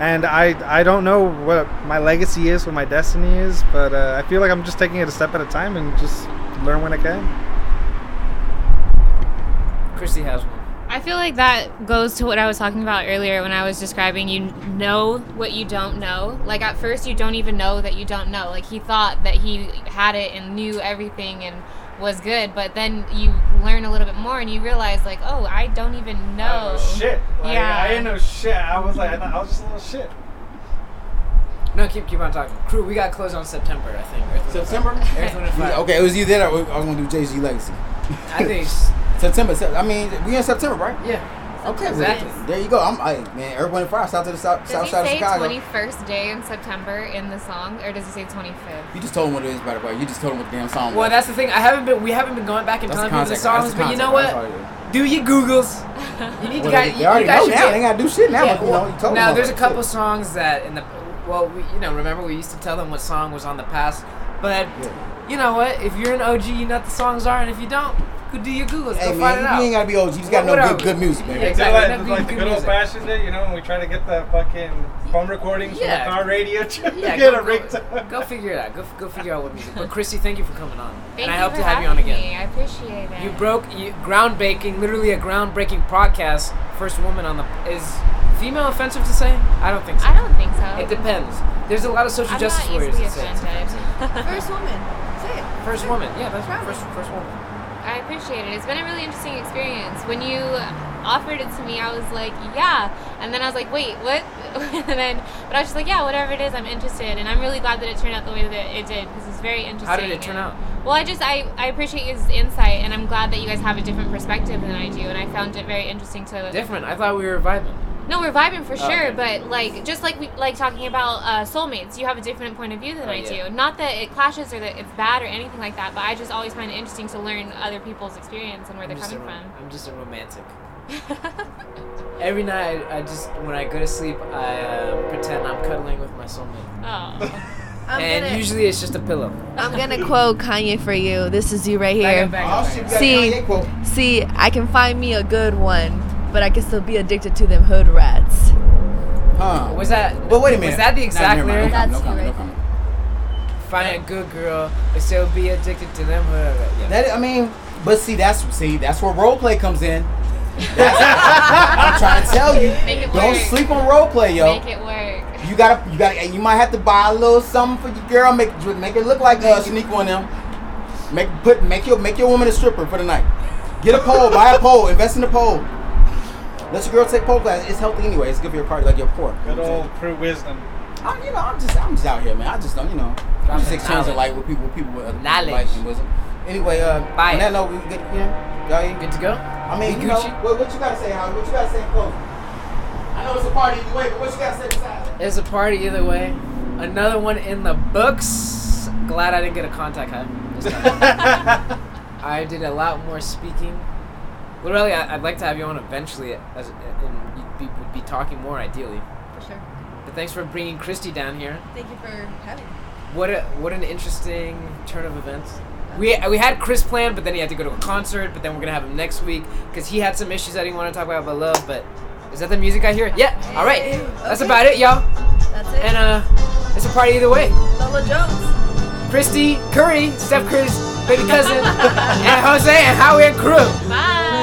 And I I don't know what my legacy is, what my destiny is, but uh, I feel like I'm just taking it a step at a time and just learn when I can. Christy has one. I feel like that goes to what I was talking about earlier when I was describing you know what you don't know. Like at first you don't even know that you don't know. Like he thought that he had it and knew everything and was good, but then you learn a little bit more and you realize like, oh, I don't even know. shit. Like, Yeah. I didn't know shit. I was like, I, was just a little shit. No, keep keep on talking. Crew, we got closed on September. I think. Earth, September? Earth, Wind, and Fire. Okay, it was either that or I was gonna do Jay Z legacy. I think. September. I mean, we in September, right? Yeah. Okay, Exactly. well, there you go. I'm, I, man, Earth, Wind, and Fire, south to the south, Does south he side of say Chicago. 21st day in September in the song, or does he say 25th? You just told him what it is, by the way. You just told him what the damn song was. Well, was. that's the thing. I haven't been. We haven't been going back and That's the telling people the songs, the but you know what? That's all Do your Googles. You need is. to Well, guys. they, you they already guys know should now. get- They gotta do shit now. Yeah, but, you well, know, you told now them there's a already. couple songs that in the well, we, you know, remember we used to tell them what song was on the past, but Yeah. you know what? If you're an OG, you know what the songs are, and if you don't, go do your Googles. Hey go man, find it you, ain't gotta be old. You just gotta know good, are- good music, baby. Yeah, exactly. like, That'd like the good good old fashioned day, you know, when we try to get the fucking phone recordings Yeah. from the car radio to yeah, get go, a go, ringtone. go figure it out. Go, go figure out what music. But Christy, thank you for coming on, Thank and I you hope for to have you on having again. me. I appreciate it. You broke you, groundbreaking, literally a groundbreaking podcast. First woman on the is female offensive to say? I don't think so. I don't think so. It depends. There's a lot of social I'm justice not warriors that say First woman. Say it. First woman, yeah, that's Proud. first first woman. I appreciate it. It's been a really interesting experience. When you offered it to me, I was like, yeah. And then I was like, wait, what? and then, but I was just like, yeah, whatever it is, I'm interested. And I'm really glad that it turned out the way that it did because it's very interesting. How did it turn and- out? Well, I just I, I appreciate his insight, and I'm glad that you guys have a different perspective than I do, and I found it very interesting to. Different. I thought we were vibing. No, we're vibing for Oh, sure, okay. but like just like we like talking about uh, soulmates, you have a different point of view than Oh, I yeah. do. Not that it clashes or that it's bad or anything like that, but I just always find it interesting to learn other people's experience and where I'm they're coming rom- from. I'm just a romantic. Every night, I, I just when I go to sleep, I uh, pretend I'm cuddling with my soulmate, oh. I'm and gonna, usually it's just a pillow. I'm gonna quote Kanye for you. This is you right Back here. up, back up, back up. we got a See- Kanye quote. See, I can find me a good one, but I can still be addicted to them hood rats. Huh. Was that? But wait a minute. Was that the exact never lyric? No comment, That's no comment, no comment. Find a good girl, but still be addicted to them. Whatever. Yeah. That I mean, but see, that's see, that's where role play comes in. That's, I'm trying to tell you, Make it don't work. sleep on role play, yo. Make it work. You gotta, you gotta, you might have to buy a little something for your girl. Make make it look like uh, Shaniqua on them. Make put make your make your woman a stripper for the night. Get a pole, buy a pole, invest in a pole. Let your girl take pole class. It's healthy anyway. It's good for your party, like your core. Good old crew wisdom. I'm, you know, I'm just, I'm just out here, man. I just don't, you know, I'm just Dropping exchanging knowledge. light with people, with people with Knowledge. light and wisdom. Anyway, uh, Bye. on that note, we good, yeah, y'all, you Good to go. I mean, Be you know, Gucci? what, what you gotta say, Howard? What you gotta say in closing? I know it's a party either way, but what you gotta say besides that? It's a party either way. Another one in the books. Glad I didn't get a contact high. I did a lot more speaking. Literally, I'd like to have you on eventually, as and you'd be, would be talking more ideally. For sure. But thanks for bringing Christy down here. Thank you for having me. What a what an interesting turn of events. We we had Chris planned, but then he had to go to a concert. But then we're gonna have him next week because he had some issues that he wanted to talk about But love. But is that the music I hear? Yeah. All right. Hey, That's about it, y'all. That's it. And uh, it's a party either way. Lola Jones. Christy Curry, Steph Curry's baby cousin, and Jose and Howie and crew. Bye.